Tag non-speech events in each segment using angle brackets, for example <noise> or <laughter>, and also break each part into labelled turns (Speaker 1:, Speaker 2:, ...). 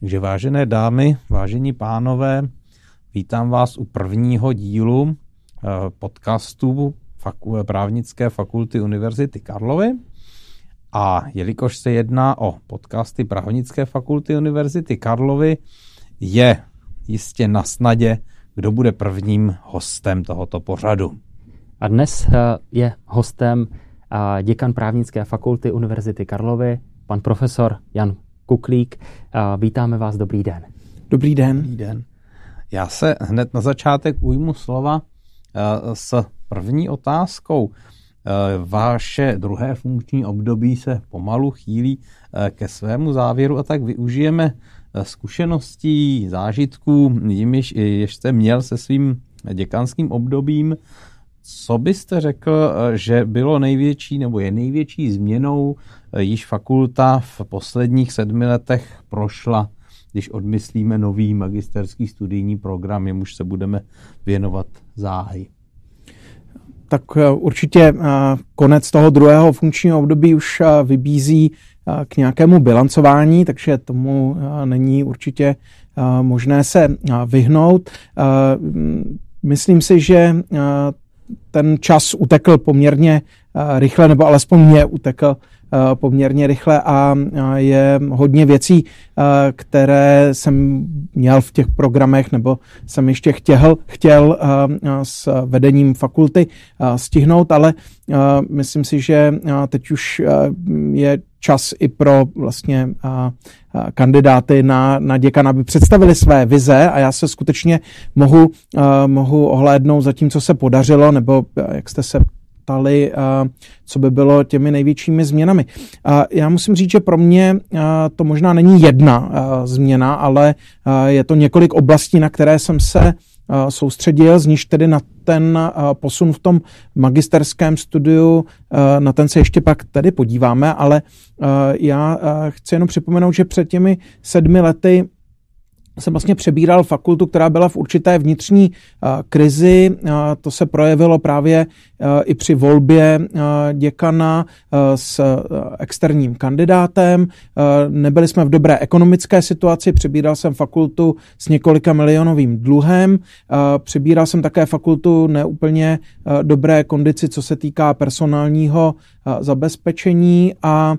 Speaker 1: Takže vážené dámy, vážení pánové, vítám vás u prvního dílu eh, podcastu právnické fakulty Univerzity Karlovy. A jelikož se jedná o podcasty právnické fakulty Univerzity Karlovy, je jistě na snadě, kdo bude prvním hostem tohoto pořadu.
Speaker 2: A dnes eh, je hostem eh, děkan právnické fakulty Univerzity Karlovy, pan profesor Jan Kuklík. Vítáme vás, dobrý den.
Speaker 3: Dobrý den.
Speaker 1: Dobrý den. Já se hned na začátek ujmu slova eh, s první otázkou. Eh, vaše druhé funkční období se pomalu chýlí eh, ke svému závěru a tak využijeme zkušeností, zážitků, jimiž jste měl se svým děkanským obdobím. Co byste řekl, že bylo největší nebo je největší změnou, již fakulta v posledních sedmi letech prošla, když odmyslíme nový magisterský studijní program, jemuž se budeme věnovat záhy?
Speaker 3: Tak eh, určitě eh, konec toho druhého funkčního období už eh, vybízí k nějakému bilancování, takže tomu není určitě možné se vyhnout. Myslím si, že ten čas utekl poměrně rychle, nebo alespoň mě utekl poměrně rychle a je hodně věcí, které jsem měl v těch programech nebo jsem ještě chtěl, chtěl s vedením fakulty stihnout, ale myslím si, že teď už je čas i pro vlastně kandidáty na, na děkana, aby představili své vize a já se skutečně mohu, mohu ohlédnout za tím, co se podařilo, nebo jak jste se ptali, co by bylo těmi největšími změnami. Já musím říct, že pro mě to možná není jedna změna, ale je to několik oblastí, na které jsem se soustředil, z níž tedy na ten posun v tom magisterském studiu, na ten se ještě pak tady podíváme, ale já chci jenom připomenout, že před těmi sedmi lety jsem vlastně přebíral fakultu, která byla v určité vnitřní krizi. To se projevilo právě i při volbě uh, děkana uh, s externím kandidátem. Nebyli jsme v dobré ekonomické situaci, přebíral jsem fakultu s několika milionovým dluhem. Uh, přebíral jsem také fakultu neúplně dobré kondici, co se týká personálního zabezpečení a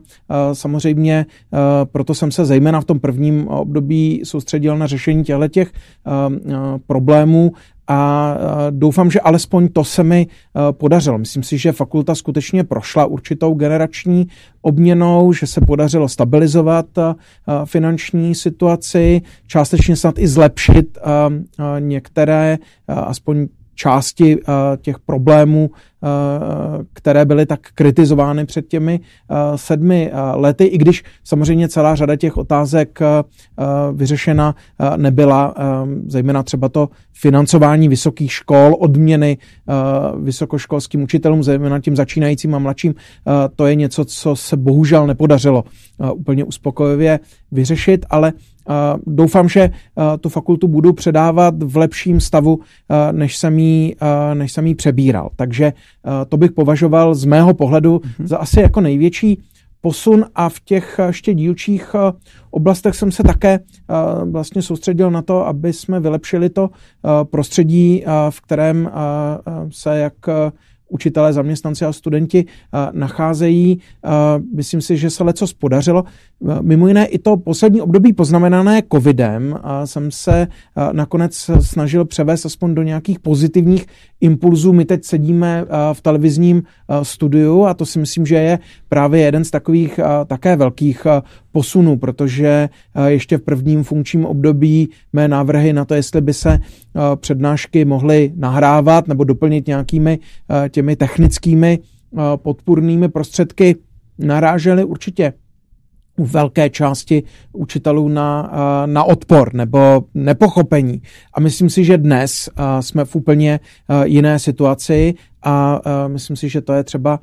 Speaker 3: samozřejmě proto jsem se zejména v tom prvním období soustředil na řešení těchto těch problémů a doufám, že alespoň to se mi podařilo. Myslím si, že fakulta skutečně prošla určitou generační obměnou, že se podařilo stabilizovat finanční situaci, částečně snad i zlepšit některé, aspoň části těch problémů, které byly tak kritizovány před těmi sedmi lety, i když samozřejmě celá řada těch otázek vyřešena nebyla, zejména třeba to financování vysokých škol, odměny vysokoškolským učitelům, zejména tím začínajícím a mladším, to je něco, co se bohužel nepodařilo úplně uspokojivě vyřešit, ale Doufám, že tu fakultu budu předávat v lepším stavu, než jsem ji, než jsem ji přebíral. Takže to bych považoval z mého pohledu mm-hmm. za asi jako největší posun a v těch ještě dílčích oblastech jsem se také vlastně soustředil na to, aby jsme vylepšili to prostředí, v kterém se jak učitelé, zaměstnanci a studenti nacházejí. Myslím si, že se leco podařilo. Mimo jiné i to poslední období poznamenané covidem jsem se nakonec snažil převést aspoň do nějakých pozitivních impulzů. My teď sedíme v televizním studiu a to si myslím, že je právě jeden z takových také velkých posunů, protože ještě v prvním funkčním období mé návrhy na to, jestli by se přednášky mohly nahrávat nebo doplnit nějakými těmi technickými podpůrnými prostředky, narážely určitě u velké části učitelů na, na odpor nebo nepochopení. A myslím si, že dnes jsme v úplně jiné situaci a myslím si, že to je třeba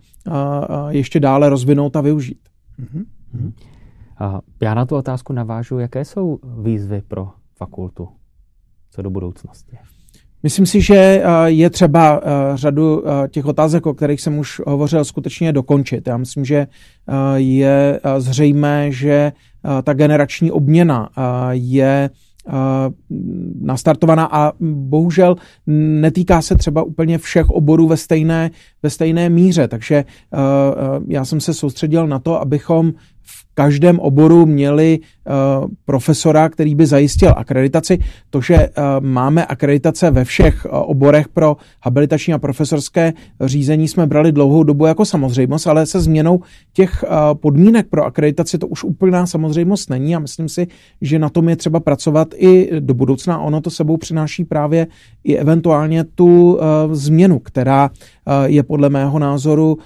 Speaker 3: ještě dále rozvinout a využít. Mm-hmm.
Speaker 2: Já na tu otázku navážu, jaké jsou výzvy pro fakultu co do budoucnosti.
Speaker 3: Myslím si, že je třeba řadu těch otázek, o kterých jsem už hovořil, skutečně dokončit. Já myslím, že je zřejmé, že ta generační obměna je nastartovaná a bohužel netýká se třeba úplně všech oborů ve stejné, ve stejné míře. Takže já jsem se soustředil na to, abychom v každém oboru měli uh, profesora, který by zajistil akreditaci. To, že uh, máme akreditace ve všech uh, oborech pro habilitační a profesorské řízení, jsme brali dlouhou dobu jako samozřejmost, ale se změnou těch podmínek pro akreditaci to už úplná samozřejmost není a myslím si, že na tom je třeba pracovat i do budoucna. Ono to sebou přináší právě i eventuálně tu změnu, která je podle mého názoru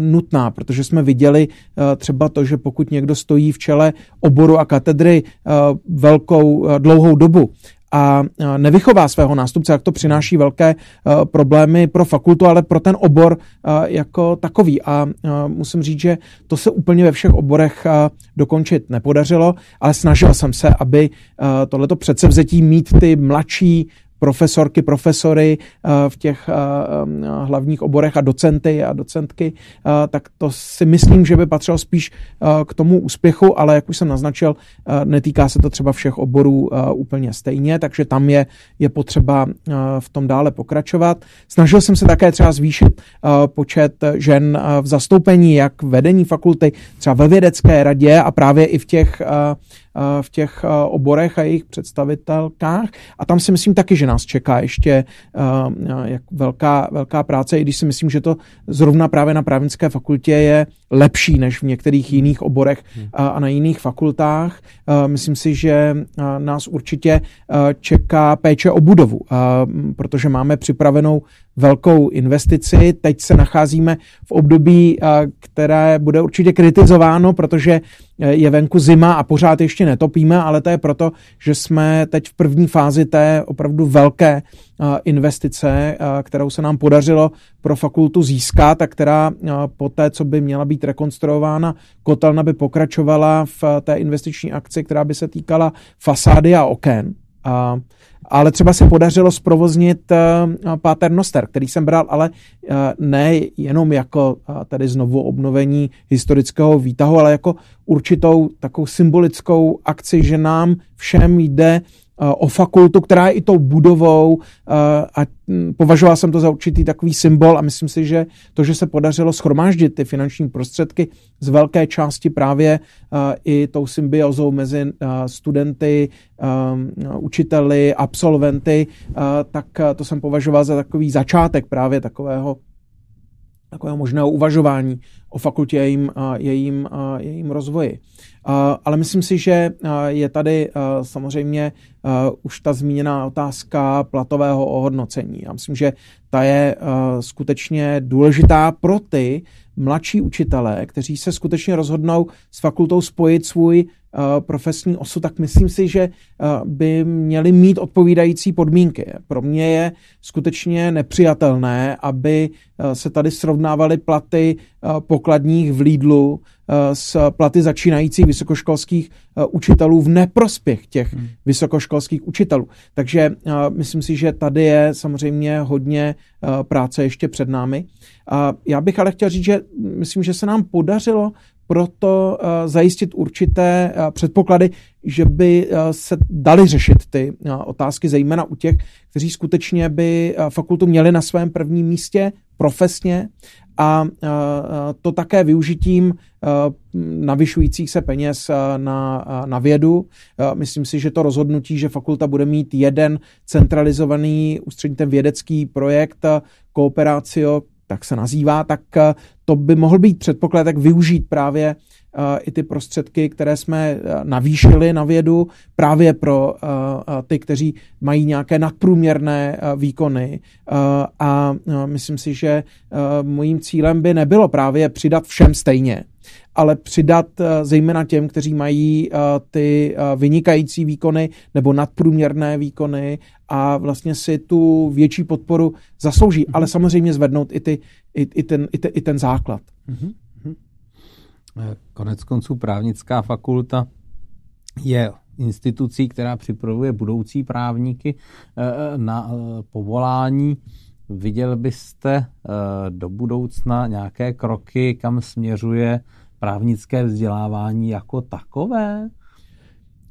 Speaker 3: nutná, protože jsme viděli třeba to, že pokud někdo kdo stojí v čele oboru a katedry eh, velkou eh, dlouhou dobu a eh, nevychová svého nástupce, jak to přináší velké problémy pro fakultu, ale pro ten obor jako takový. A musím říct, že to se úplně ve všech oborech dokončit nepodařilo, ale snažil jsem se, aby tohleto předsevzetí mít ty mladší profesorky, profesory eh, v těch eh, eh, hlavních oborech a docenty a docentky, tak to si myslím, že by patřilo spíš k tomu úspěchu, ale jak už jsem naznačil, netýká se to třeba všech oborů úplně stejně, takže tam je, je potřeba v tom dále pokračovat. Snažil jsem se také třeba zvýšit počet žen v zastoupení, jak vedení fakulty, třeba ve vědecké radě a právě i v těch v těch eh, oborech a jejich představitelkách. A tam si myslím taky, že nás čeká ještě eh, jak velká, velká práce, i když si myslím, že to zrovna právě na právnické fakultě je lepší než v některých jiných oborech hmm. a na jiných fakultách. Myslím si, že nás určitě čeká péče o budovu, protože máme připravenou velkou investici. Teď se nacházíme v období, které bude určitě kritizováno, protože je venku zima a pořád ještě netopíme, ale to je proto, že jsme teď v první fázi té opravdu velké investice, kterou se nám podařilo pro fakultu získat a která po té, co by měla být rekonstruována, kotelna by pokračovala v té investiční akci, která by se týkala fasády a oken. A ale třeba se podařilo zprovoznit uh, Páter Noster, který jsem bral, ale uh, ne jenom jako uh, tady znovu obnovení historického výtahu, ale jako určitou takovou symbolickou akci, že nám všem jde Eh, o fakultu, která je i tou budovou eh, a hm, považoval jsem to za určitý takový symbol a myslím si, že to, že se podařilo schromáždit ty finanční prostředky z velké části právě eh, i tou symbiozou mezi studenty, učiteli, absolventy, tak to jsem považoval za takový začátek právě takového takového možného uvažování o fakultě a jejím, jejím, jejím rozvoji. Ale myslím si, že je tady samozřejmě už ta zmíněná otázka platového ohodnocení. Já myslím, že ta je skutečně důležitá pro ty mladší učitelé, kteří se skutečně rozhodnou s fakultou spojit svůj profesní osu, tak myslím si, že by měli mít odpovídající podmínky. Pro mě je skutečně nepřijatelné, aby se tady srovnávaly platy pokladních v Lidlu s platy začínajících vysokoškolských učitelů v neprospěch těch hmm. vysokoškolských učitelů. Takže myslím si, že tady je samozřejmě hodně práce ještě před námi. Já bych ale chtěl říct, že myslím, že se nám podařilo proto uh, zajistit určité uh, předpoklady, že by uh, se dali řešit ty otázky, zejména u těch, kteří skutečně by fakultu měli na svém prvním místě profesně a to také využitím navyšujících se peněz na, na vědu. Myslím si, že to rozhodnutí, že fakulta bude mít jeden centralizovaný ústřední ten vědecký projekt Cooperatio, tak se nazývá, tak eh, to by mohl být předpoklad, jak využít právě eh, i ty prostředky, které jsme eh, navýšili na vědu právě pro ty, kteří mají nějaké nadprůměrné výkony. A myslím si, že mojím cílem by nebylo právě přidat všem stejně, ale přidat zejména těm, kteří mají ty vynikající výkony nebo nadprůměrné výkony a vlastně si tu větší podporu zaslouží, mm-hmm. ale samozřejmě zvednout i, ty, i, i, ten, i, te, i ten základ. Mm-hmm.
Speaker 1: Konec konců právnická fakulta je institucí, která připravuje budoucí právníky na povolání. Viděl byste do budoucna nějaké kroky, kam směřuje právnické vzdělávání jako takové?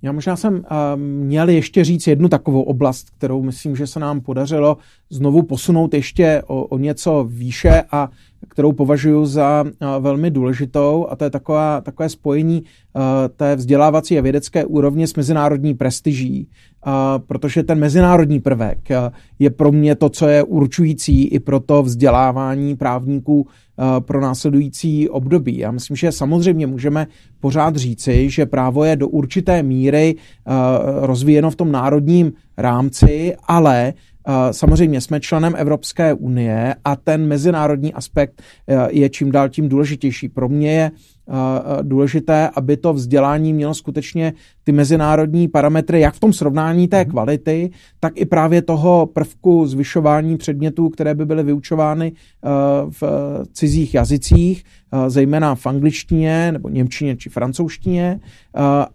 Speaker 3: Já možná jsem uh, měl ještě říct jednu takovou oblast, kterou myslím, že se nám podařilo znovu posunout ještě o, o něco výše a kterou považuji za uh, velmi důležitou a to je taková, takové spojení uh, té vzdělávací a vědecké úrovně s mezinárodní prestiží, protože ten mezinárodní prvek je pro mě to, co je určující i pro to vzdělávání právníků pro následující období. Já myslím, že samozřejmě můžeme pořád říci, že právo je do určité míry eh, rozvíjeno v tom národním rámci, ale eh, Samozřejmě jsme členem Evropské unie a ten mezinárodní aspekt je čím dál tím důležitější. Pro mě je důležité, aby to vzdělání mělo skutečně ty mezinárodní parametry, jak v tom srovnání té mhm. kvality, tak i právě toho prvku zvyšování předmětů, které by byly vyučovány v cizích jazycích, zejména v angličtině nebo němčině či francouzštině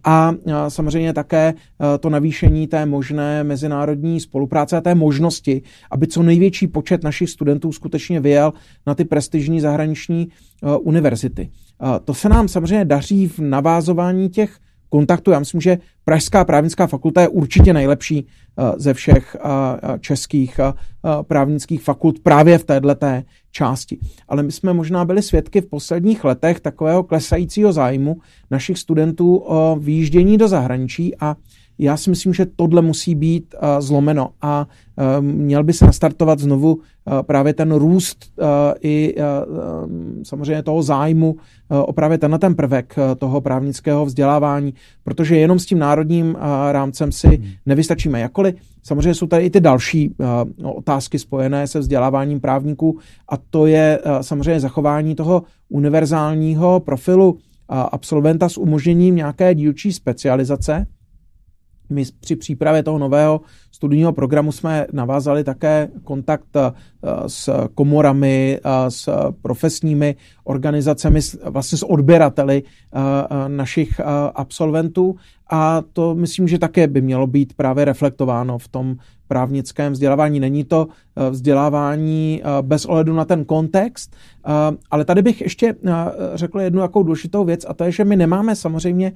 Speaker 3: a samozřejmě také to navýšení té možné mezinárodní spolupráce a té možnosti, aby co největší počet našich studentů skutečně vyjel na ty prestižní zahraniční univerzity. To se nám samozřejmě daří v navázování těch kontaktů. Já myslím, že Pražská právnická fakulta je určitě nejlepší ze všech českých právnických fakult právě v této části. Ale my jsme možná byli svědky v posledních letech takového klesajícího zájmu našich studentů o výjíždění do zahraničí a já si myslím, že tohle musí být uh, zlomeno a uh, měl by se nastartovat znovu uh, právě ten růst uh, i uh, samozřejmě toho zájmu uh, o právě tenhle ten prvek uh, toho právnického vzdělávání, protože jenom s tím národním uh, rámcem si hmm. nevystačíme. Jakkoliv samozřejmě jsou tady i ty další uh, otázky spojené se vzděláváním právníků a to je uh, samozřejmě zachování toho univerzálního profilu uh, absolventa s umožněním nějaké dílčí specializace, my při přípravě toho nového studijního programu jsme navázali také kontakt eh, s komorami, eh, s profesními organizacemi, vlastně s odběrateli eh, našich absolventů a to myslím, že také by mělo být právě reflektováno v tom právnickém vzdělávání. Není to eh, vzdělávání eh, bez ohledu na ten kontext, eh, ale tady bych ještě řekl jednu jakou důležitou věc a to je, že my nemáme samozřejmě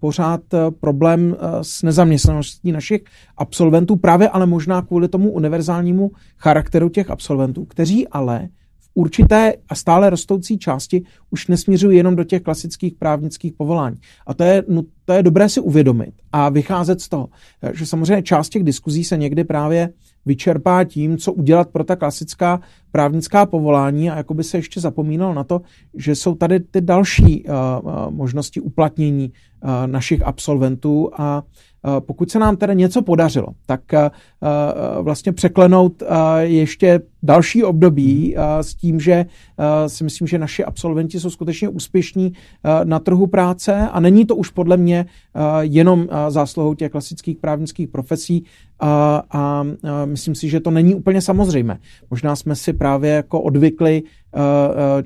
Speaker 3: pořád problém s nezaměstnaností našich absolventů, právě ale možná kvůli tomu univerzálnímu charakteru těch absolventů, kteří ale určité a stále rostoucí části už nesměřují jenom do těch klasických právnických povolání. A to je, no, to je dobré si uvědomit a vycházet z toho, že samozřejmě část těch diskuzí se někdy právě vyčerpá tím, co udělat pro ta klasická právnická povolání a jakoby se ještě zapomínal na to, že jsou tady ty další uh, uh, možnosti uplatnění uh, našich absolventů a Eh, pokud se nám tedy něco podařilo, tak eh, eh, vlastně překlenout ještě další období s tím, že si myslím, že naši absolventi jsou skutečně úspěšní na trhu práce a není to už podle mě jenom zásluhou těch klasických právnických profesí a, a myslím si, že to není úplně samozřejmé. Možná jsme si právě jako odvykli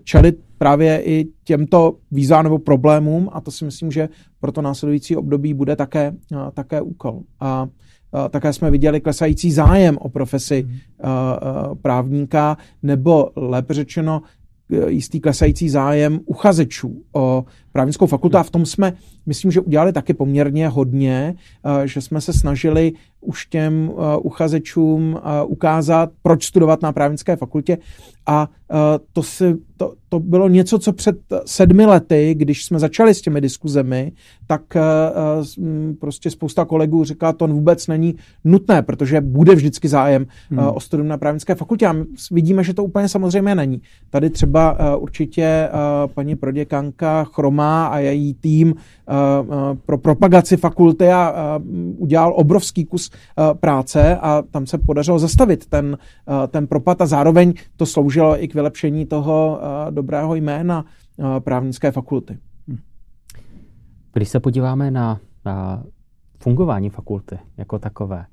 Speaker 3: čelit právě i těmto výzvám nebo problémům a to si myslím, že pro to následující období bude také, také úkol. A také jsme viděli klesající zájem o profesi hmm. právníka, nebo lépe řečeno jistý klesající zájem uchazečů o právnickou fakultu a v tom jsme, myslím, že udělali taky poměrně hodně, že jsme se snažili už těm uchazečům ukázat, proč studovat na právnické fakultě a to, si, to, to bylo něco, co před sedmi lety, když jsme začali s těmi diskuzemi, tak prostě spousta kolegů říká, to vůbec není nutné, protože bude vždycky zájem hmm. o studium na právnické fakultě a my vidíme, že to úplně samozřejmě není. Tady třeba určitě paní proděkanka Chroma a její tým pro propagaci fakulty a udělal obrovský kus práce a tam se podařilo zastavit ten, ten propad a zároveň to sloužilo i k vylepšení toho dobrého jména právnické fakulty. Hm.
Speaker 2: Když se podíváme na, na fungování fakulty jako takové,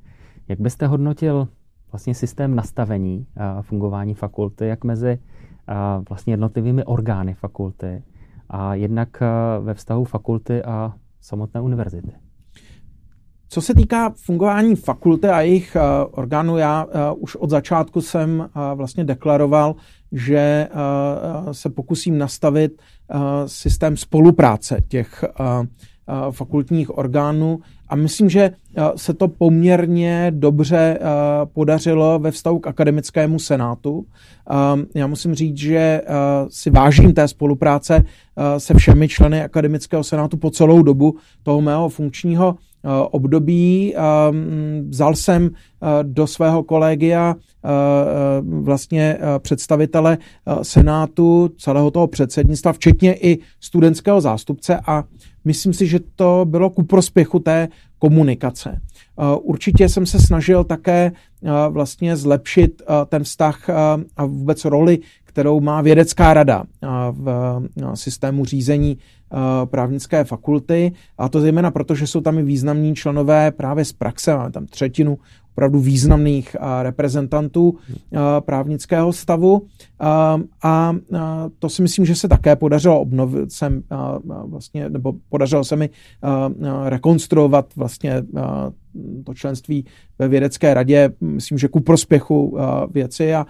Speaker 2: jak byste hodnotil vlastně systém nastavení fungování fakulty, jak mezi vlastně jednotlivými orgány fakulty a jednak ve vztahu fakulty a samotné univerzity?
Speaker 3: Co se týká fungování fakulty a jejich orgánů, já už od začátku jsem vlastně deklaroval, že se pokusím nastavit systém spolupráce těch fakultních orgánů a myslím, že se to poměrně dobře podařilo ve vztahu k akademickému senátu. Já musím říct, že si vážím té spolupráce se všemi členy akademického senátu po celou dobu toho mého funkčního období. Vzal jsem do svého kolegia vlastně představitele senátu, celého toho předsednictva, včetně i studentského zástupce a myslím si, že to bylo ku prospěchu té komunikace. Určitě jsem se snažil také vlastně zlepšit ten vztah a vůbec roli, kterou má vědecká rada v systému řízení právnické fakulty, a to zejména proto, že jsou tam i významní členové právě z praxe, máme tam třetinu opravdu významných reprezentantů právnického stavu. A to si myslím, že se také podařilo obnovit jsem vlastně, nebo podařilo se mi rekonstruovat vlastně to členství ve vědecké radě, myslím, že ku prospěchu věci. A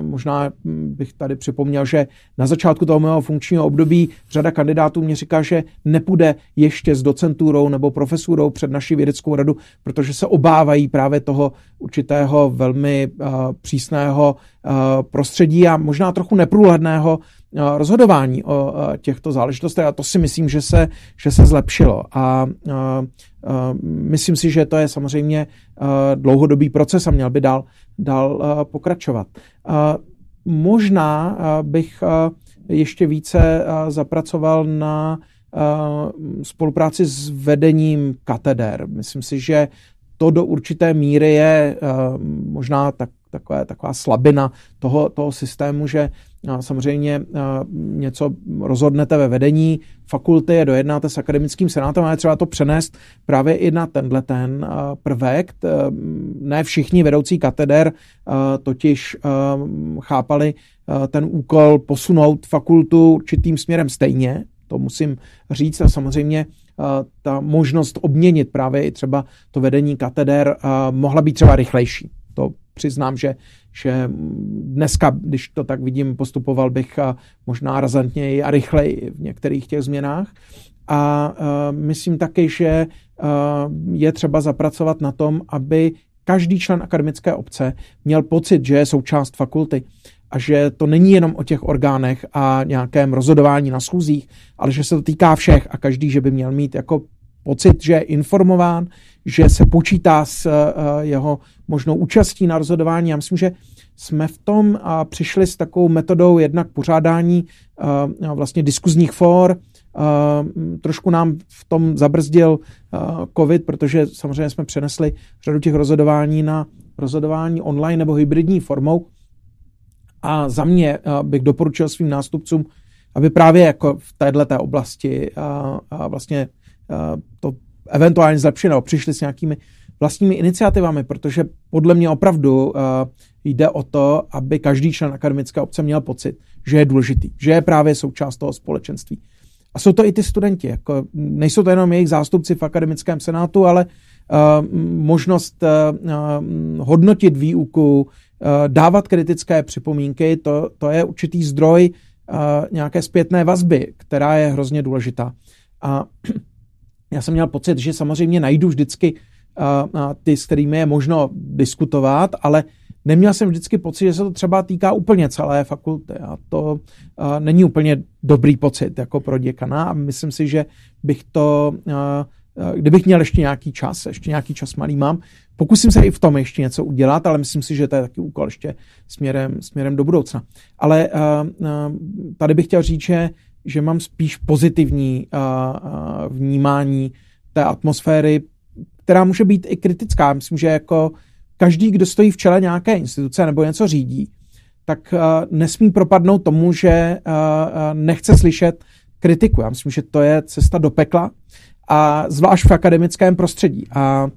Speaker 3: možná bych tady připomněl, že na začátku toho mého funkčního období řada kandidátů mě říká, že nepůjde ještě s docenturou nebo profesurou před naší vědeckou radu, protože se obávají právě toho určitého velmi přísného prostředí a možná trochu neprůhledného rozhodování o těchto záležitostech a to si myslím, že se, že se zlepšilo. A, a myslím si, že to je samozřejmě dlouhodobý proces a měl by dál, dál pokračovat. Možná bych ještě více zapracoval na spolupráci s vedením kateder. Myslím si, že to do určité míry je možná tak, takové, taková slabina toho, toho systému, že samozřejmě něco rozhodnete ve vedení fakulty, dojednáte s akademickým senátem a je třeba to přenést právě i na tenhle ten prvek. Ne všichni vedoucí kateder totiž chápali ten úkol posunout fakultu určitým směrem stejně, to musím říct a samozřejmě ta možnost obměnit právě i třeba to vedení kateder mohla být třeba rychlejší. Přiznám, že, že dneska, když to tak vidím, postupoval bych možná razantněji a rychleji v některých těch změnách. A uh, myslím taky, že uh, je třeba zapracovat na tom, aby každý člen akademické obce měl pocit, že je součást fakulty a že to není jenom o těch orgánech a nějakém rozhodování na schůzích, ale že se to týká všech a každý, že by měl mít jako pocit, že je informován, že se počítá s uh, jeho možnou účastí na rozhodování. Já myslím, že jsme v tom a přišli s takovou metodou jednak pořádání uh, vlastně diskuzních for. Uh, trošku nám v tom zabrzdil COVID, protože samozřejmě jsme přenesli řadu těch rozhodování na rozhodování online nebo hybridní formou. A za mě bych doporučil svým nástupcům, aby právě jako v této oblasti vlastně to eventuálně zlepšili nebo přišli s nějakými vlastními iniciativami, protože podle mě opravdu uh, jde o to, aby každý člen akademické obce měl pocit, že je důležitý, že je právě součást toho společenství. A jsou to i ty studenti, jako nejsou to jenom jejich zástupci v akademickém senátu, ale uh, možnost hodnotit výuku, dávat kritické připomínky, to, to je určitý zdroj nějaké zpětné vazby, která je hrozně důležitá. A já jsem měl pocit, že samozřejmě najdu vždycky ty, s kterými je možno diskutovat, ale neměl jsem vždycky pocit, že se to třeba týká úplně celé fakulty a to není úplně dobrý pocit jako pro děkana a myslím si, že bych to, kdybych měl ještě nějaký čas, ještě nějaký čas malý mám, pokusím se i v tom ještě něco udělat, ale myslím si, že to je taky úkol ještě směrem, směrem do budoucna. Ale tady bych chtěl říct, že, že mám spíš pozitivní vnímání té atmosféry, která může být i kritická. Myslím, že jako každý, kdo stojí v čele nějaké instituce nebo něco řídí, tak nesmí propadnout tomu, že nechce slyšet kritiku. Já myslím, že to je cesta do pekla a zvlášť v akademickém prostředí. A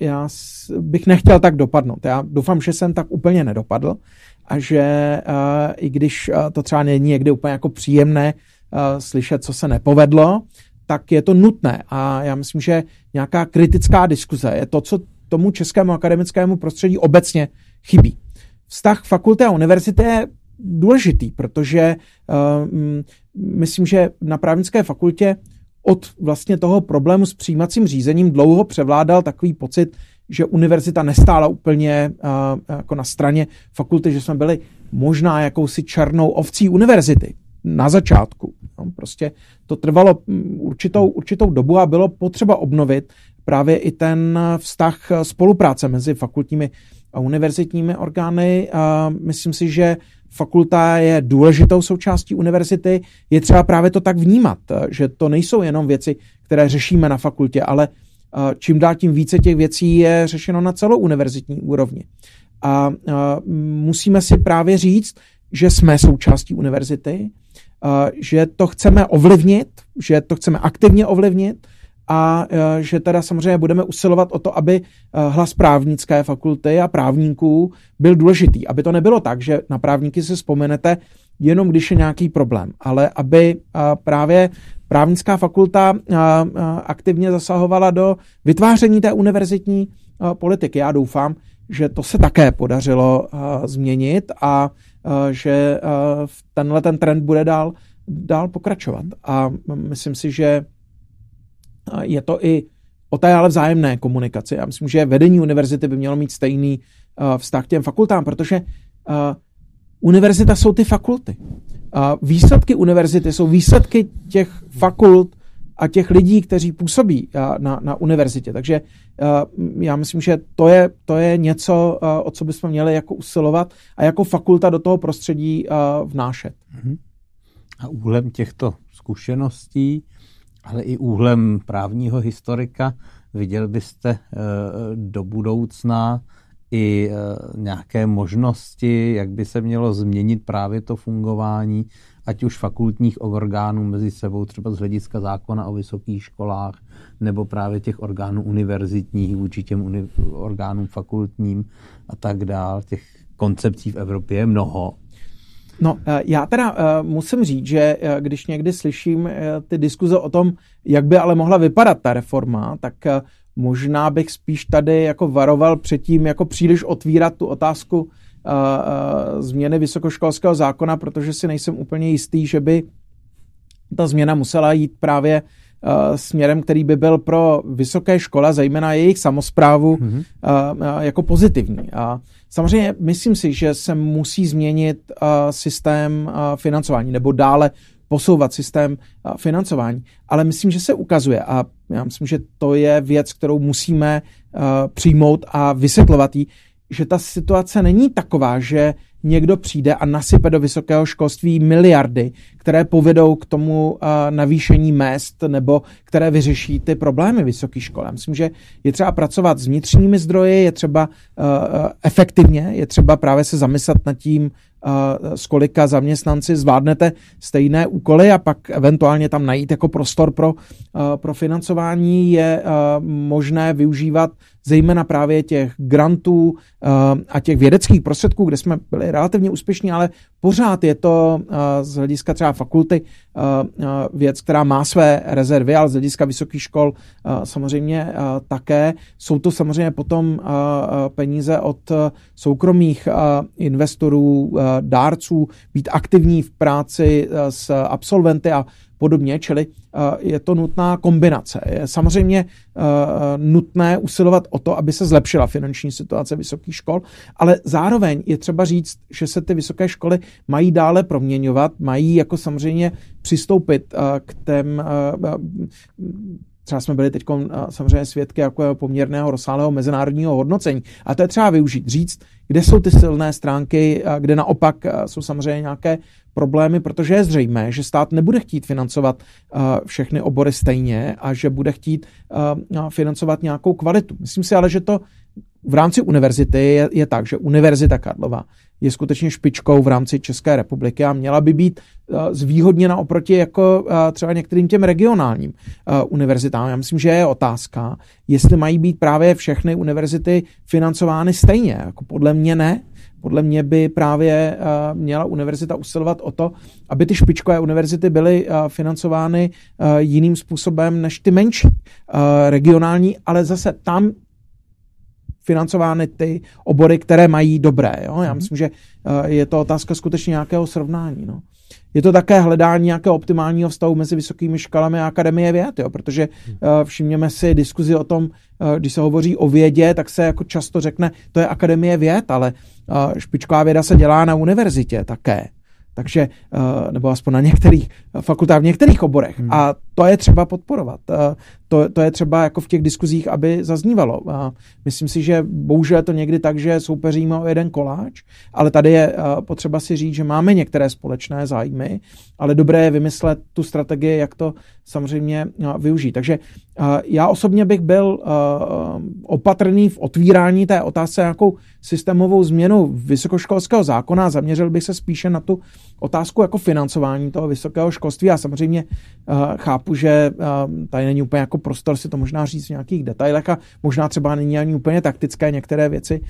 Speaker 3: já bych nechtěl tak dopadnout. Já doufám, že jsem tak úplně nedopadl a že uh, i když uh, to třeba není někdy úplně jako příjemné uh, slyšet, co se nepovedlo, tak je to nutné. A já myslím, že nějaká kritická diskuze je to, co tomu českému akademickému prostředí obecně chybí. Vztah fakulty a univerzity je důležitý, protože uh, myslím, že na právnické fakultě od vlastně toho problému s přijímacím řízením dlouho převládal takový pocit, že univerzita nestála úplně uh, jako na straně fakulty, že jsme byli možná jakousi černou ovcí univerzity na začátku. No, prostě to trvalo určitou, určitou dobu a bylo potřeba obnovit právě i ten vztah spolupráce mezi fakultními a univerzitními orgány. A myslím si, že fakulta je důležitou součástí univerzity. Je třeba právě to tak vnímat, že to nejsou jenom věci, které řešíme na fakultě, ale čím dál tím více těch věcí je řešeno na celou univerzitní úrovni. A musíme si právě říct, že jsme součástí univerzity, že to chceme ovlivnit, že to chceme aktivně ovlivnit a že teda samozřejmě budeme usilovat o to, aby hlas právnické fakulty a právníků byl důležitý. Aby to nebylo tak, že na právníky si vzpomenete jenom když je nějaký problém, ale aby právě právnická fakulta aktivně zasahovala do vytváření té univerzitní politiky. Já doufám, že to se také podařilo změnit a že tenhle ten trend bude dál, dál pokračovat. A myslím si, že je to i o té ale vzájemné komunikaci. Já myslím, že vedení univerzity by mělo mít stejný vztah k těm fakultám, protože univerzita jsou ty fakulty. Výsledky univerzity jsou výsledky těch fakult a těch lidí, kteří působí na, na univerzitě. Takže já myslím, že to je, to je něco, o co bychom měli jako usilovat a jako fakulta do toho prostředí vnášet. Mhm.
Speaker 1: A úhlem těchto zkušeností, ale i úhlem právního historika, viděl byste e, do budoucna i e, nějaké možnosti, jak by se mělo změnit právě to fungování, ať už fakultních orgánů mezi sebou, třeba z hlediska zákona o vysokých školách, nebo právě těch orgánů univerzitních vůči těm uni- orgánům fakultním a tak dál. Těch koncepcí v Evropě je mnoho.
Speaker 3: No, e, já teda e, musím říct, že když někdy slyším ty diskuze o tom, jak by ale mohla vypadat ta reforma, tak Možná bych spíš tady jako varoval předtím jako příliš otvírat tu otázku uh, uh, změny vysokoškolského zákona, protože si nejsem úplně jistý, že by ta změna musela jít právě uh, směrem, který by byl pro vysoké škola, zejména jejich samozprávu, mm-hmm. uh, jako pozitivní. A samozřejmě myslím si, že se musí změnit uh, systém uh, financování nebo dále posouvat systém financování. Ale myslím, že se ukazuje a já myslím, že to je věc, kterou musíme přijmout a vysvětlovat jí, že ta situace není taková, že někdo přijde a nasype do vysokého školství miliardy, které povedou k tomu navýšení mest nebo které vyřeší ty problémy vysokých škol. Já myslím, že je třeba pracovat s vnitřními zdroji, je třeba efektivně, je třeba právě se zamyslet nad tím, s kolika zaměstnanci zvládnete stejné úkoly a pak eventuálně tam najít jako prostor pro, pro financování je možné využívat zejména právě těch grantů a těch vědeckých prostředků, kde jsme byli relativně úspěšní, ale pořád je to z hlediska třeba fakulty věc, která má své rezervy, ale z hlediska vysokých škol samozřejmě také. Jsou to samozřejmě potom peníze od soukromých investorů, dárců, být aktivní v práci s absolventy a podobně, čili je to nutná kombinace. Je samozřejmě nutné usilovat o to, aby se zlepšila finanční situace vysokých škol, ale zároveň je třeba říct, že se ty vysoké školy mají dále proměňovat, mají jako samozřejmě přistoupit k těm Třeba jsme byli teď samozřejmě svědky jako poměrného rozsáhlého mezinárodního hodnocení. A to je třeba využít, říct, kde jsou ty silné stránky, kde naopak jsou samozřejmě nějaké problémy, protože je zřejmé, že stát nebude chtít financovat všechny obory stejně a že bude chtít financovat nějakou kvalitu. Myslím si ale, že to v rámci univerzity je, je tak, že Univerzita Karlova je skutečně špičkou v rámci České republiky a měla by být uh, zvýhodněna oproti jako třeba některým těm regionálním univerzitám. Já myslím, že je otázka, jestli mají být právě všechny univerzity financovány stejně. Jako podle mě ne, podle mě by právě měla univerzita usilovat o to, aby ty špičkové univerzity byly financovány jiným způsobem než ty menší regionální, ale zase tam financovány ty obory, které mají dobré. Jo? Já mhm. myslím, že je to otázka skutečně nějakého srovnání. No je to také hledání nějakého optimálního vztahu mezi vysokými školami a akademie věd, jo? protože uh, všimněme si diskuzi o tom, uh, když se hovoří o vědě, tak se jako často řekne, to je akademie věd, ale uh, špičková věda se dělá na univerzitě také. Takže, nebo aspoň na některých fakultách, v některých oborech. Hmm. A to je třeba podporovat. To, to je třeba jako v těch diskuzích, aby zaznívalo. A myslím si, že bohužel je to někdy tak, že soupeříme o jeden koláč, ale tady je potřeba si říct, že máme některé společné zájmy, ale dobré je vymyslet tu strategii, jak to samozřejmě využít. Takže já osobně bych byl opatrný v otvírání té otázce nějakou systémovou změnu vysokoškolského zákona. Zaměřil bych se spíše na tu otázku jako financování toho vysokého školství. A samozřejmě chápu, že tady není úplně jako prostor si to možná říct v nějakých detailech a možná třeba není ani úplně taktické některé věci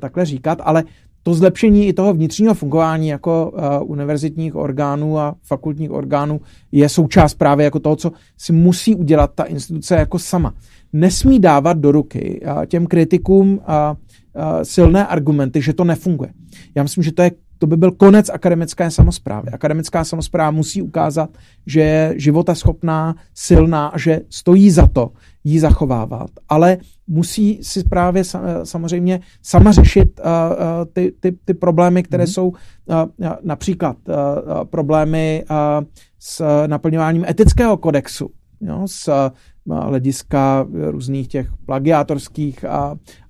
Speaker 3: takhle říkat, ale to zlepšení i toho vnitřního fungování jako uh, univerzitních orgánů a fakultních orgánů je součást právě jako toho, co si musí udělat ta instituce jako sama. Nesmí dávat do ruky uh, těm kritikům uh, uh, silné argumenty, že to nefunguje. Já myslím, že to je to by byl konec akademické samozprávy. Akademická samozpráva musí ukázat, že je životaschopná, silná a že stojí za to ji zachovávat. Ale musí si právě samozřejmě sama řešit ty, ty, ty problémy, které mm. jsou například problémy s naplňováním etického kodexu, jo, s hlediska různých těch plagiátorských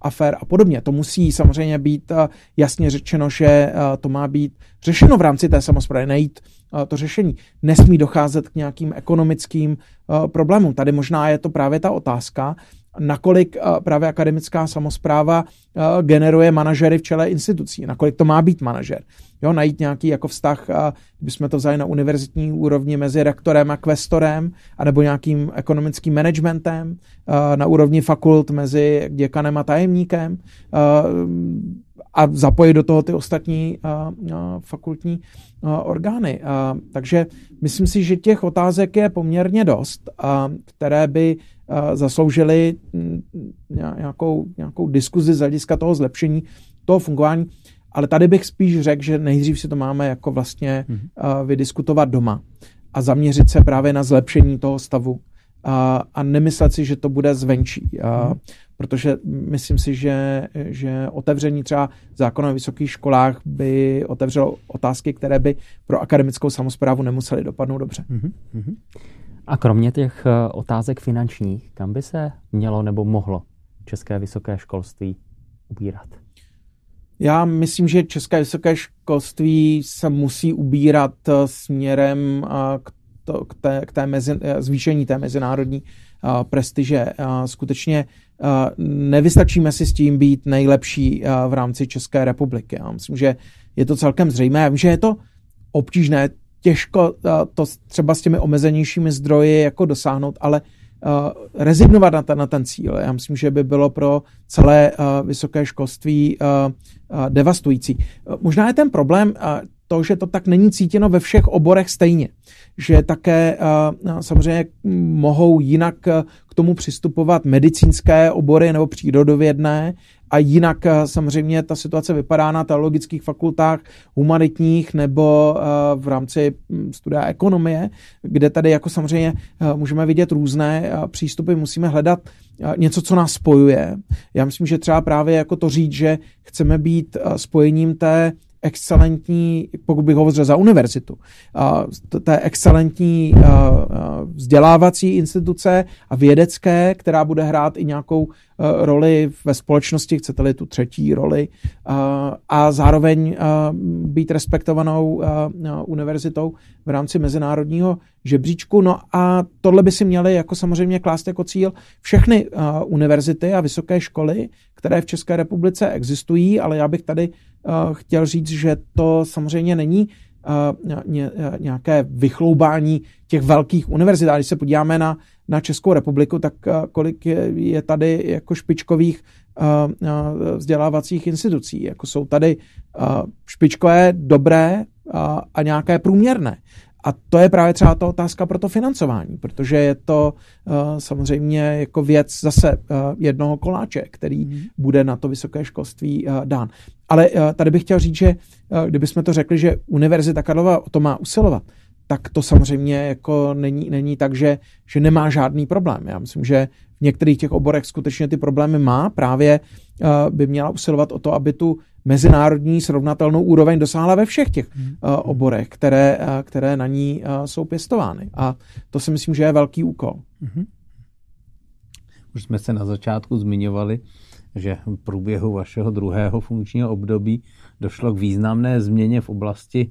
Speaker 3: afér a podobně. To musí samozřejmě být jasně řečeno, že to má být řešeno v rámci té samozprávy, najít to řešení. Nesmí docházet k nějakým ekonomickým problémům. Tady možná je to právě ta otázka, nakolik právě akademická samozpráva generuje manažery v čele institucí, nakolik to má být manažer. Jo, najít nějaký jako vztah, kdybychom to vzali na univerzitní úrovni mezi rektorem a kvestorem, anebo nějakým ekonomickým managementem, na úrovni fakult mezi děkanem a tajemníkem a zapojit do toho ty ostatní fakultní orgány. Takže myslím si, že těch otázek je poměrně dost, které by zasloužily mm, nějakou, nějakou diskuzi z hlediska toho zlepšení toho fungování. Ale tady bych spíš řekl, že nejdřív si to máme jako vlastně mm-hmm. vydiskutovat doma a zaměřit se právě na zlepšení toho stavu a, a nemyslet si, že to bude zvenčí. A, mm-hmm. Protože myslím si, že, že otevření třeba zákona o vysokých školách by otevřelo otázky, které by pro akademickou samozprávu nemusely dopadnout dobře. Mm-hmm.
Speaker 2: A kromě těch eh, otázek finančních, kam by se mělo nebo mohlo české vysoké školství ubírat?
Speaker 3: Já myslím, že české vysoké školství se musí ubírat eh, směrem eh, k, to, k, té, k té mezi, zvýšení té mezinárodní prestiže. Skutečně nevystačíme si s tím být nejlepší v rámci České republiky. Já myslím, že je to celkem zřejmé. Já vím, že je to obtížné těžko eh, to třeba s těmi omezenějšími zdroji jako dosáhnout, ale uh, rezignovat na ten, na ten cíl. Já myslím, že by bylo pro celé uh, vysoké školství devastující. Možná je ten problém to, že to tak není cítěno ve všech oborech stejně. Že také uh, samozřejmě mohou jinak k tomu přistupovat medicínské obory nebo přírodovědné a jinak eh, samozřejmě ta situace vypadá na teologických fakultách humanitních nebo eh, v rámci hm, studia ekonomie, kde tady jako samozřejmě eh, můžeme vidět různé přístupy, musíme hledat něco, co nás spojuje. Já myslím, že třeba právě jako to říct, že chceme být spojením té excelentní, pokud bych hovořil za univerzitu, té excelentní vzdělávací instituce a vědecké, která bude hrát i nějakou roli ve společnosti, chcete-li tu třetí roli, a zároveň být respektovanou univerzitou v rámci mezinárodního žebříčku. No a tohle by si měly jako samozřejmě klást jako cíl všechny univerzity a vysoké školy, které v České republice existují, ale já bych tady chtěl říct, že to samozřejmě není nějaké vychloubání těch velkých univerzit. A když se podíváme na, na Českou republiku, tak kolik je tady jako špičkových vzdělávacích institucí. Jako jsou tady špičkové, dobré a nějaké průměrné. A to je právě třeba ta otázka pro to financování, protože je to uh, samozřejmě jako věc zase uh, jednoho koláče, který hmm. bude na to vysoké školství uh, dán. Ale uh, tady bych chtěl říct, že uh, kdybychom to řekli, že Univerzita Karlova o to má usilovat, tak to samozřejmě jako není, není tak, že, že nemá žádný problém. Já myslím, že v některých těch oborech skutečně ty problémy má, právě uh, by měla usilovat o to, aby tu mezinárodní srovnatelnou úroveň dosáhla ve všech těch uh, oborech, které, uh, které na ní jsou pěstovány. A to si myslím, že je velký úkol. Mm-hmm.
Speaker 1: Už jsme se na začátku zmiňovali, že v průběhu vašeho druhého funkčního období došlo k významné změně v oblasti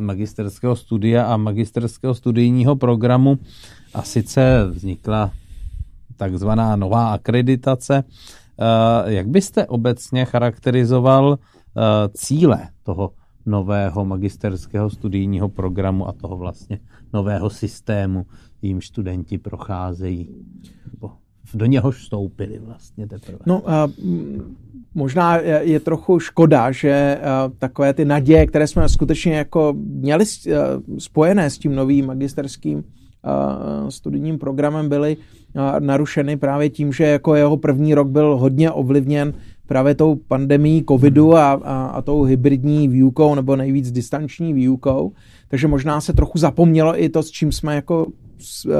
Speaker 1: magisterského studia a magisterského studijního programu a sice vznikla takzvaná nová akreditace. Eh, jak byste obecně charakterizoval eh, cíle toho nového magisterského studijního programu a toho vlastně nového systému, jim studenti procházejí? Do něhož vstoupili vlastně teprve.
Speaker 3: No, uh, možná je, trochu škoda, že uh, takové ty naděje, které jsme skutečně jako měli spojené s tím novým magisterským studijním programem byly narušeny právě tím, že jako jeho první rok byl hodně ovlivněn právě tou pandemí covidu a, a, a tou hybridní výukou nebo nejvíc distanční výukou. Takže možná se trochu zapomnělo i to, s čím jsme jako s, e,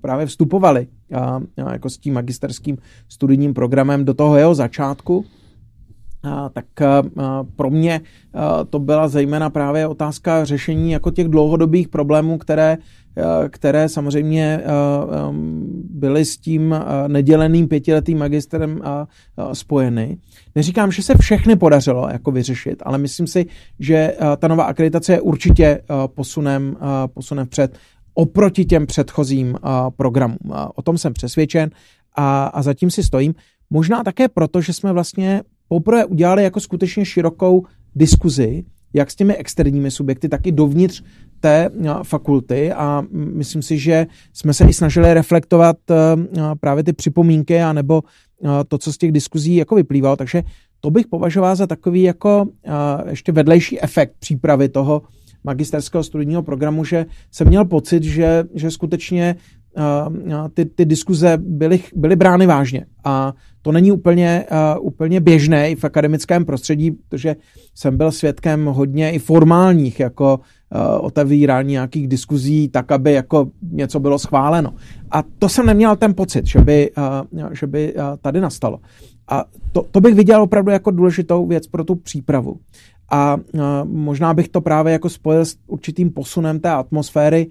Speaker 3: právě vstupovali a, a jako s tím magisterským studijním programem do toho jeho začátku. Tak pro mě to byla zejména právě otázka řešení jako těch dlouhodobých problémů, které které samozřejmě byly s tím neděleným pětiletým magistrem spojeny. Neříkám, že se všechny podařilo jako vyřešit, ale myslím si, že ta nová akreditace je určitě posunem, posunem před oproti těm předchozím programům. O tom jsem přesvědčen a, a zatím si stojím. Možná také proto, že jsme vlastně poprvé udělali jako skutečně širokou diskuzi, jak s těmi externími subjekty, tak i dovnitř té fakulty. A myslím si, že jsme se i snažili reflektovat právě ty připomínky a nebo to, co z těch diskuzí jako vyplývalo, takže to bych považoval za takový jako ještě vedlejší efekt přípravy toho magisterského studijního programu, že jsem měl pocit, že, že skutečně ty, ty diskuze byly, byly brány vážně. A to není úplně, uh, úplně běžné i v akademickém prostředí, protože jsem byl svědkem hodně i formálních jako uh, otevírání nějakých diskuzí tak, aby jako něco bylo schváleno. A to jsem neměl ten pocit, že by, že by tady nastalo. A to, to bych viděl opravdu jako důležitou věc pro tu přípravu. A možná bych to právě jako spojil s určitým posunem té atmosféry,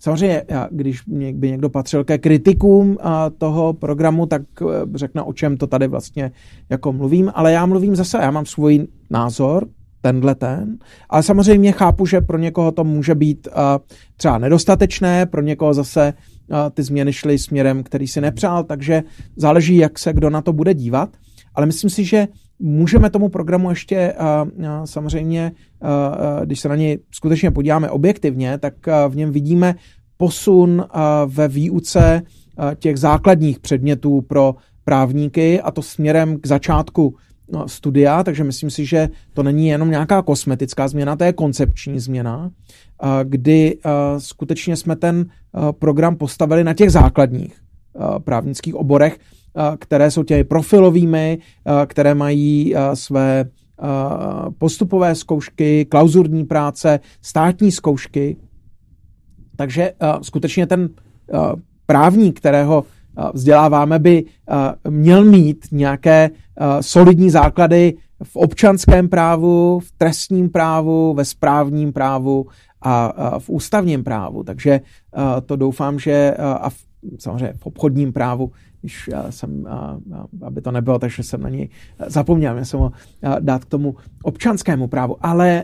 Speaker 3: Samozřejmě, když by někdo patřil ke kritikům toho programu, tak eh, řekne, o čem to tady vlastně jako mluvím, ale já mluvím zase, já mám svůj názor, tenhle ten, ale samozřejmě chápu, že pro někoho to může být eh, třeba nedostatečné, pro někoho zase eh, ty změny šly směrem, který si nepřál, takže záleží, jak se kdo na to bude dívat, ale myslím si, že můžeme tomu programu ještě samozřejmě, když se na něj skutečně podíváme objektivně, tak v něm vidíme posun ve výuce těch základních předmětů pro právníky a to směrem k začátku no, studia, takže myslím si, že to není jenom nějaká kosmetická změna, to je koncepční změna, kdy skutečně jsme ten program postavili na těch základních právnických oborech, které jsou těmi profilovými, které mají své postupové zkoušky, klauzurní práce, státní zkoušky. Takže skutečně ten právník, kterého vzděláváme, by měl mít nějaké solidní základy v občanském právu, v trestním právu, ve správním právu a v ústavním právu. Takže to doufám, že a v, samozřejmě v obchodním právu když jsem, aby to nebylo, takže jsem na něj zapomněl, já jsem ho dát k tomu občanskému právu, ale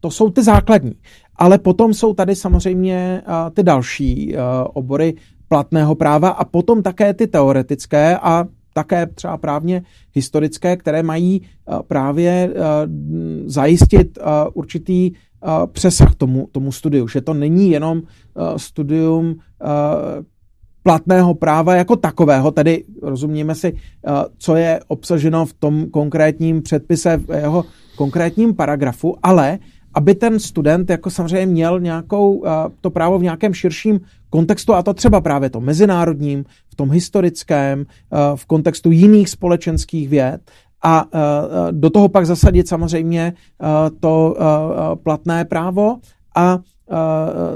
Speaker 3: to jsou ty základní. Ale potom jsou tady samozřejmě ty další obory platného práva a potom také ty teoretické a také třeba právně historické, které mají právě zajistit určitý přesah tomu, tomu studiu, že to není jenom studium platného práva jako takového, tedy rozumíme si, co je obsaženo v tom konkrétním předpise, v jeho konkrétním paragrafu, ale aby ten student jako samozřejmě měl nějakou, to právo v nějakém širším kontextu, a to třeba právě to mezinárodním, v tom historickém, v kontextu jiných společenských věd, a do toho pak zasadit samozřejmě to platné právo a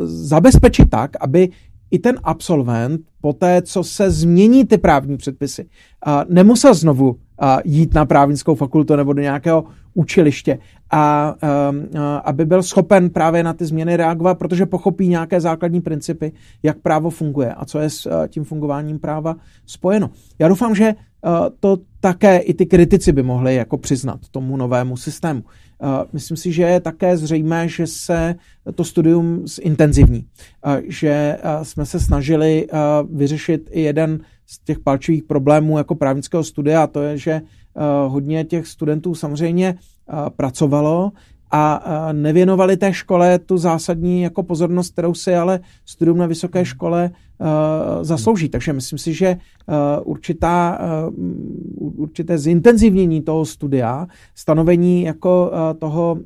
Speaker 3: zabezpečit tak, aby i ten absolvent, po té, co se změní ty právní předpisy, nemusel znovu jít na právnickou fakultu nebo do nějakého učiliště a aby byl schopen právě na ty změny reagovat, protože pochopí nějaké základní principy, jak právo funguje a co je s tím fungováním práva spojeno. Já doufám, že to také i ty kritici by mohli jako přiznat tomu novému systému. Myslím si, že je také zřejmé, že se to studium zintenzivní, že jsme se snažili vyřešit i jeden z těch palčivých problémů jako právnického studia, a to je, že hodně těch studentů samozřejmě pracovalo a nevěnovali té škole tu zásadní jako pozornost, kterou si ale studium na vysoké škole zaslouží. Takže myslím si, že určitá, určité zintenzivnění toho studia, stanovení jako toho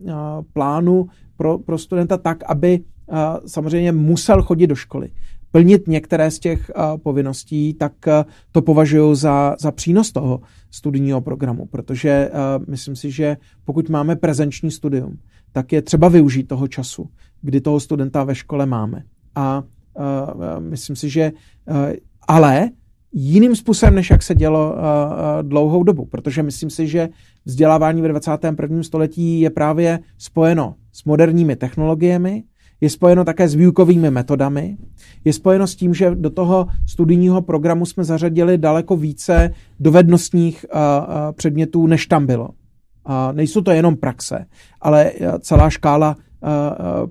Speaker 3: plánu pro, pro studenta tak, aby samozřejmě musel chodit do školy, plnit některé z těch povinností, tak to považuji za, za přínos toho studijního programu, protože myslím si, že pokud máme prezenční studium, tak je třeba využít toho času, kdy toho studenta ve škole máme. A myslím si, že ale jiným způsobem, než jak se dělo dlouhou dobu, protože myslím si, že vzdělávání ve 21. století je právě spojeno s moderními technologiemi, je spojeno také s výukovými metodami, je spojeno s tím, že do toho studijního programu jsme zařadili daleko více dovednostních předmětů, než tam bylo. Nejsou to jenom praxe, ale celá škála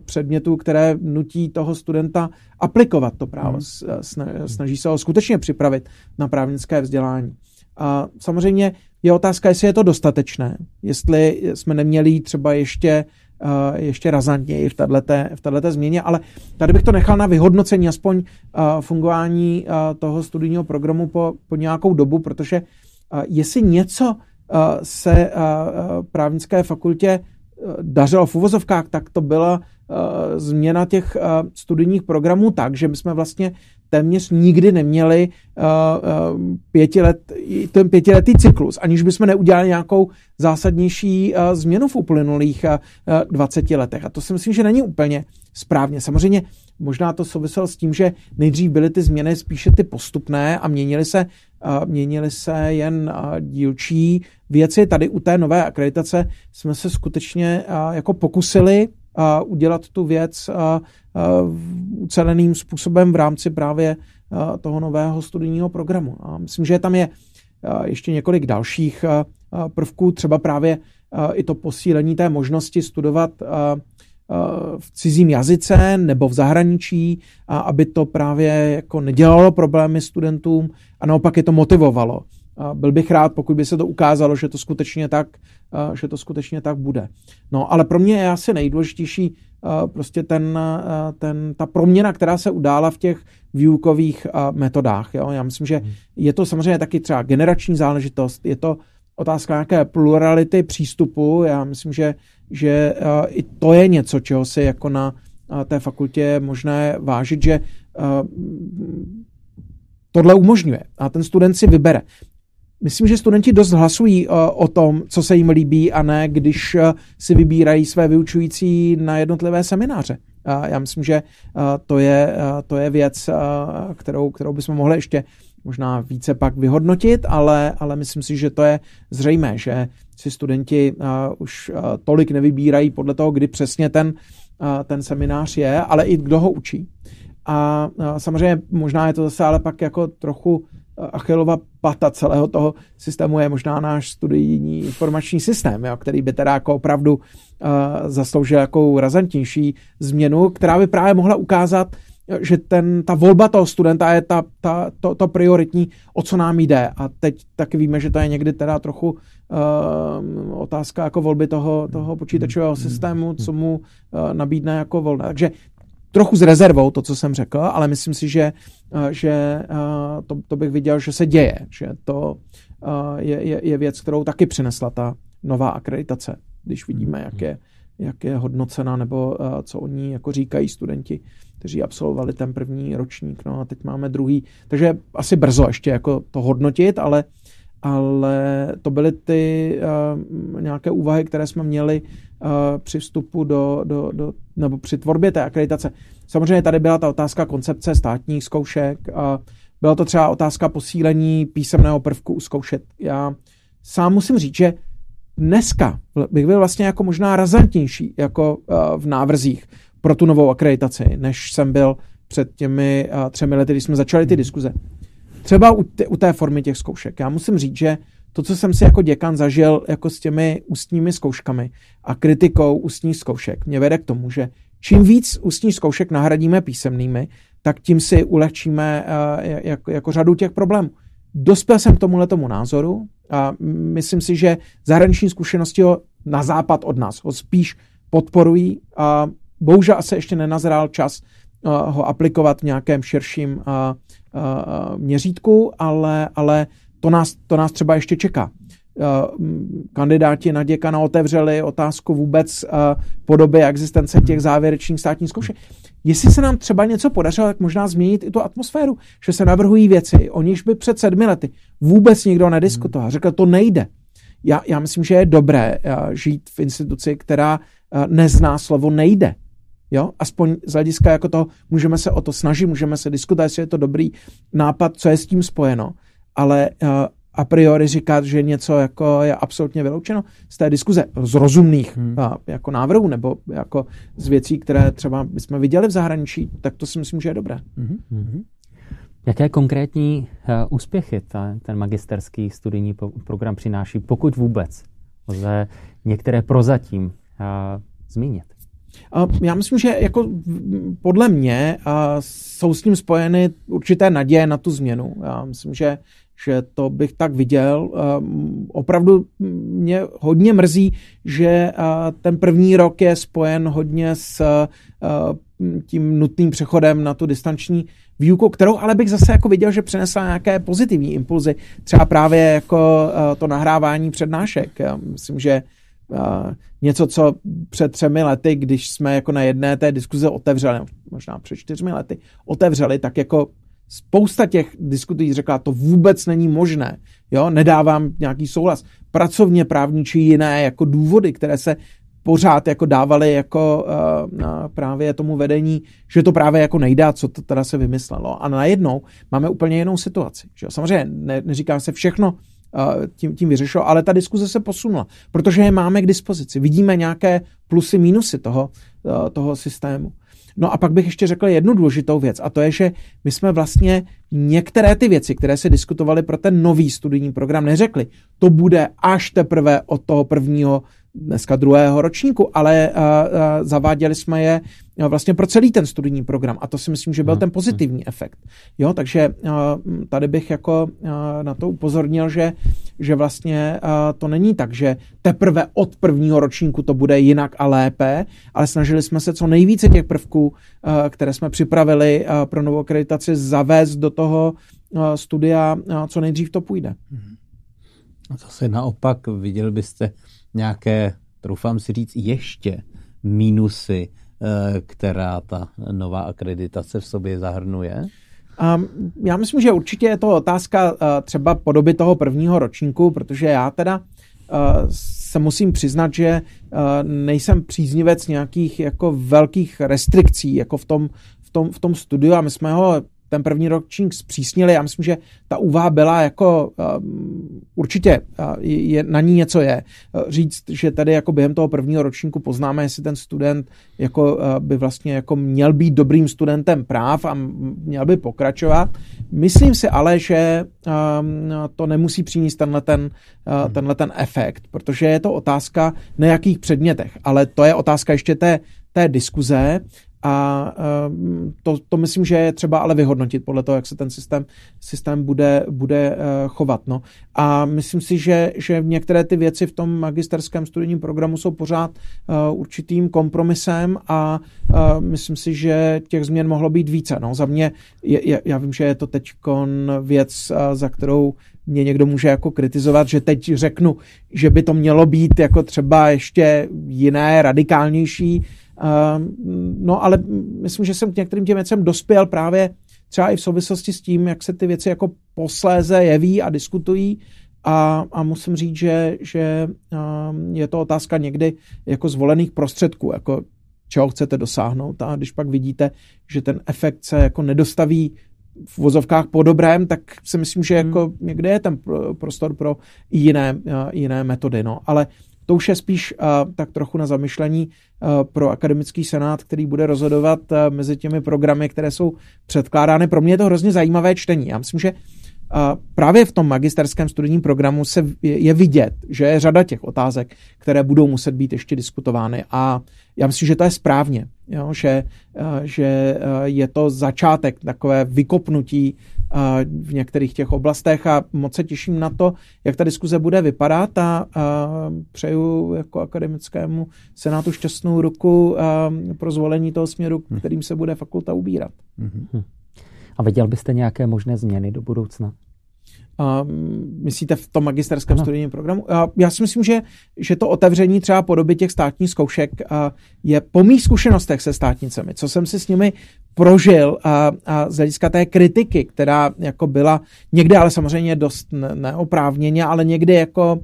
Speaker 3: předmětů, které nutí toho studenta aplikovat to právo. Hmm. Snaží se ho skutečně připravit na právnické vzdělání. A samozřejmě je otázka, jestli je to dostatečné, jestli jsme neměli třeba ještě ještě razantněji v této, v této změně, ale tady bych to nechal na vyhodnocení aspoň fungování toho studijního programu po, po nějakou dobu, protože jestli něco se právnické fakultě dařilo v uvozovkách, tak to byla změna těch studijních programů tak, že my jsme vlastně téměř nikdy neměli uh, uh, pětilet, ten pětiletý cyklus, aniž bychom neudělali nějakou zásadnější uh, změnu v uplynulých uh, 20 letech. A to si myslím, že není úplně správně. Samozřejmě možná to souviselo s tím, že nejdřív byly ty změny spíše ty postupné a měnily se, uh, měnily se jen uh, dílčí věci. Tady u té nové akreditace jsme se skutečně uh, jako pokusili udělat tu věc uceleným způsobem v rámci právě toho nového studijního programu. A myslím, že tam je ještě několik dalších prvků, třeba právě i to posílení té možnosti studovat v cizím jazyce nebo v zahraničí, aby to právě jako nedělalo problémy studentům a naopak je to motivovalo. Byl bych rád, pokud by se to ukázalo, že to skutečně tak, že to skutečně tak bude. No, ale pro mě je asi nejdůležitější prostě ten, ten, ta proměna, která se udála v těch výukových metodách. Jo? Já myslím, že hmm. je to samozřejmě taky třeba generační záležitost, je to otázka nějaké plurality přístupu. Já myslím, že, že i to je něco, čeho si jako na té fakultě je možné vážit, že tohle umožňuje a ten student si vybere. Myslím, že studenti dost hlasují uh, o tom, co se jim líbí a ne, když uh, si vybírají své vyučující na jednotlivé semináře. Já myslím, že to je, to je věc, kterou, kterou bychom mohli ještě možná více pak vyhodnotit, ale, ale myslím si, že to je zřejmé, že si studenti už tolik nevybírají podle toho, kdy přesně ten, ten seminář je, ale i kdo ho učí. A samozřejmě možná je to zase ale pak jako trochu Achilova pata celého toho systému je možná náš studijní informační systém, jo, který by teda jako opravdu uh, zasloužil jako razantnější změnu, která by právě mohla ukázat, že ten, ta volba toho studenta je ta, ta, to, to prioritní, o co nám jde. A teď taky víme, že to je někdy teda trochu uh, otázka jako volby toho, toho počítačového systému, co mu uh, nabídne jako volné. Takže trochu s rezervou to, co jsem řekl, ale myslím si, že, uh, že uh, to, to bych viděl, že se děje, že to uh, je, je, je věc, kterou taky přinesla ta nová akreditace, když vidíme, jak je, jak je hodnocena, nebo co oni jako říkají studenti kteří absolvovali ten první ročník, no a teď máme druhý, takže asi brzo ještě jako to hodnotit, ale, ale to byly ty uh, nějaké úvahy, které jsme měli uh, při vstupu do, do, do, nebo při tvorbě té akreditace. Samozřejmě tady byla ta otázka koncepce státních zkoušek, a byla to třeba otázka posílení písemného prvku u zkoušet. Já sám musím říct, že dneska bych byl vlastně jako možná razantnější jako uh, v návrzích pro tu novou akreditaci, než jsem byl před těmi uh, třemi lety, když jsme začali ty diskuze. Třeba u, t- u té formy těch zkoušek. Já musím říct, že to, co jsem si jako děkan zažil jako s těmi ústními zkouškami a kritikou ústních zkoušek, mě vede k tomu, že čím víc ústních zkoušek nahradíme písemnými, tak tím si ulehčíme uh, jako, jako řadu těch problémů. Dospěl jsem k tomuhle tomu názoru a myslím si, že zahraniční zkušenosti ho na západ od nás ho spíš podporují a bohužel se ještě nenazrál čas ho aplikovat v nějakém širším měřítku, ale, ale to, nás, to nás třeba ještě čeká. Kandidáti na děkana otevřeli otázku vůbec podoby existence těch závěrečných státních zkoušek. Jestli se nám třeba něco podařilo, tak možná změnit i tu atmosféru, že se navrhují věci, o nichž by před sedmi lety vůbec nikdo nediskutoval. Řekl, to nejde. Já, já myslím, že je dobré žít v instituci, která nezná slovo nejde. Jo? Aspoň z hlediska jako toho, můžeme se o to snažit, můžeme se diskutovat, jestli je to dobrý nápad, co je s tím spojeno, ale uh, a priori říkat, že něco jako je absolutně vyloučeno z té diskuze, z rozumných hmm. uh, jako návrhů nebo jako z věcí, které třeba bychom viděli v zahraničí, tak to si myslím, že je dobré. Hmm.
Speaker 2: Hmm. Jaké konkrétní uh, úspěchy ta, ten magisterský studijní program přináší, pokud vůbec lze některé prozatím uh, zmínit?
Speaker 3: Já myslím, že jako podle mě jsou s ním spojeny určité naděje na tu změnu. Já myslím, že, že to bych tak viděl. Opravdu mě hodně mrzí, že ten první rok je spojen hodně s tím nutným přechodem na tu distanční výuku, kterou ale bych zase jako viděl, že přinesla nějaké pozitivní impulzy, třeba právě jako to nahrávání přednášek. Já myslím, že něco, co před třemi lety, když jsme jako na jedné té diskuze otevřeli, možná před čtyřmi lety, otevřeli, tak jako spousta těch diskutí řekla, to vůbec není možné, jo, nedávám nějaký souhlas. Pracovně právní či jiné jako důvody, které se pořád jako dávali jako uh, právě tomu vedení, že to právě jako nejdá, co to teda se vymyslelo. A najednou máme úplně jinou situaci. Že? Samozřejmě ne, neříká se všechno tím, tím vyřešilo, ale ta diskuze se posunula, protože je máme k dispozici. Vidíme nějaké plusy, mínusy toho, toho systému. No a pak bych ještě řekl jednu důležitou věc a to je, že my jsme vlastně některé ty věci, které se diskutovaly pro ten nový studijní program, neřekli. To bude až teprve od toho prvního dneska druhého ročníku, ale uh, uh, zaváděli jsme je uh, vlastně pro celý ten studijní program a to si myslím, že byl hmm. ten pozitivní hmm. efekt. Jo, takže uh, tady bych jako uh, na to upozornil, že, že vlastně uh, to není tak, že teprve od prvního ročníku to bude jinak a lépe, ale snažili jsme se co nejvíce těch prvků, uh, které jsme připravili uh, pro novou akreditaci, zavést do toho uh, studia, uh, co nejdřív to půjde. Hmm.
Speaker 1: A zase naopak viděl byste nějaké, troufám si říct, ještě mínusy, eh, která ta nová akreditace v sobě zahrnuje?
Speaker 3: Um, já myslím, že určitě je to otázka uh, třeba podoby toho prvního ročníku, protože já teda uh, se musím přiznat, že uh, nejsem příznivec nějakých jako velkých restrikcí jako v tom, v tom, v tom studiu a my jsme ho ten první ročník zpřísnili. Já myslím, že ta úvaha byla jako um, určitě uh, je, na ní něco je. Uh, říct, že tady jako během toho prvního ročníku poznáme, jestli ten student jako uh, by vlastně jako měl být dobrým studentem práv a měl by pokračovat. Myslím si ale, že um, to nemusí přinést tenhle ten, uh, tenhle ten efekt, protože je to otázka na jakých předmětech, ale to je otázka ještě té, té diskuze a to, to myslím, že je třeba ale vyhodnotit podle toho, jak se ten systém, systém bude, bude chovat. No. A myslím si, že, že některé ty věci v tom magisterském studijním programu jsou pořád určitým kompromisem a myslím si, že těch změn mohlo být více. No. Za mě, je, já vím, že je to teď věc, za kterou mě někdo může jako kritizovat, že teď řeknu, že by to mělo být jako třeba ještě jiné, radikálnější. No ale myslím, že jsem k některým těm věcem dospěl právě třeba i v souvislosti s tím, jak se ty věci jako posléze jeví a diskutují. A, a musím říct, že, že je to otázka někdy jako zvolených prostředků, jako čeho chcete dosáhnout. A když pak vidíte, že ten efekt se jako nedostaví v vozovkách po dobrém, tak si myslím, že jako hmm. někde je ten prostor pro jiné, jiné metody. No. Ale to už je spíš uh, tak trochu na zamyšlení uh, pro akademický senát, který bude rozhodovat uh, mezi těmi programy, které jsou předkládány. Pro mě je to hrozně zajímavé čtení. Já myslím, že právě v tom magisterském studijním programu se je vidět, že je řada těch otázek, které budou muset být ještě diskutovány a já myslím, že to je správně, jo, že, že je to začátek takové vykopnutí v některých těch oblastech a moc se těším na to, jak ta diskuze bude vypadat a, a přeju jako akademickému senátu šťastnou ruku pro zvolení toho směru, hm. kterým se bude fakulta ubírat.
Speaker 2: Mm-hmm. A viděl byste nějaké možné změny do budoucna?
Speaker 3: Uh, myslíte v tom magisterském no. studijním programu? Uh, já si myslím, že, že to otevření třeba podoby těch státních zkoušek uh, je po mých zkušenostech se státnicemi, co jsem si s nimi prožil a, a z hlediska té kritiky, která jako byla někde ale samozřejmě dost neoprávněně, ale někdy jako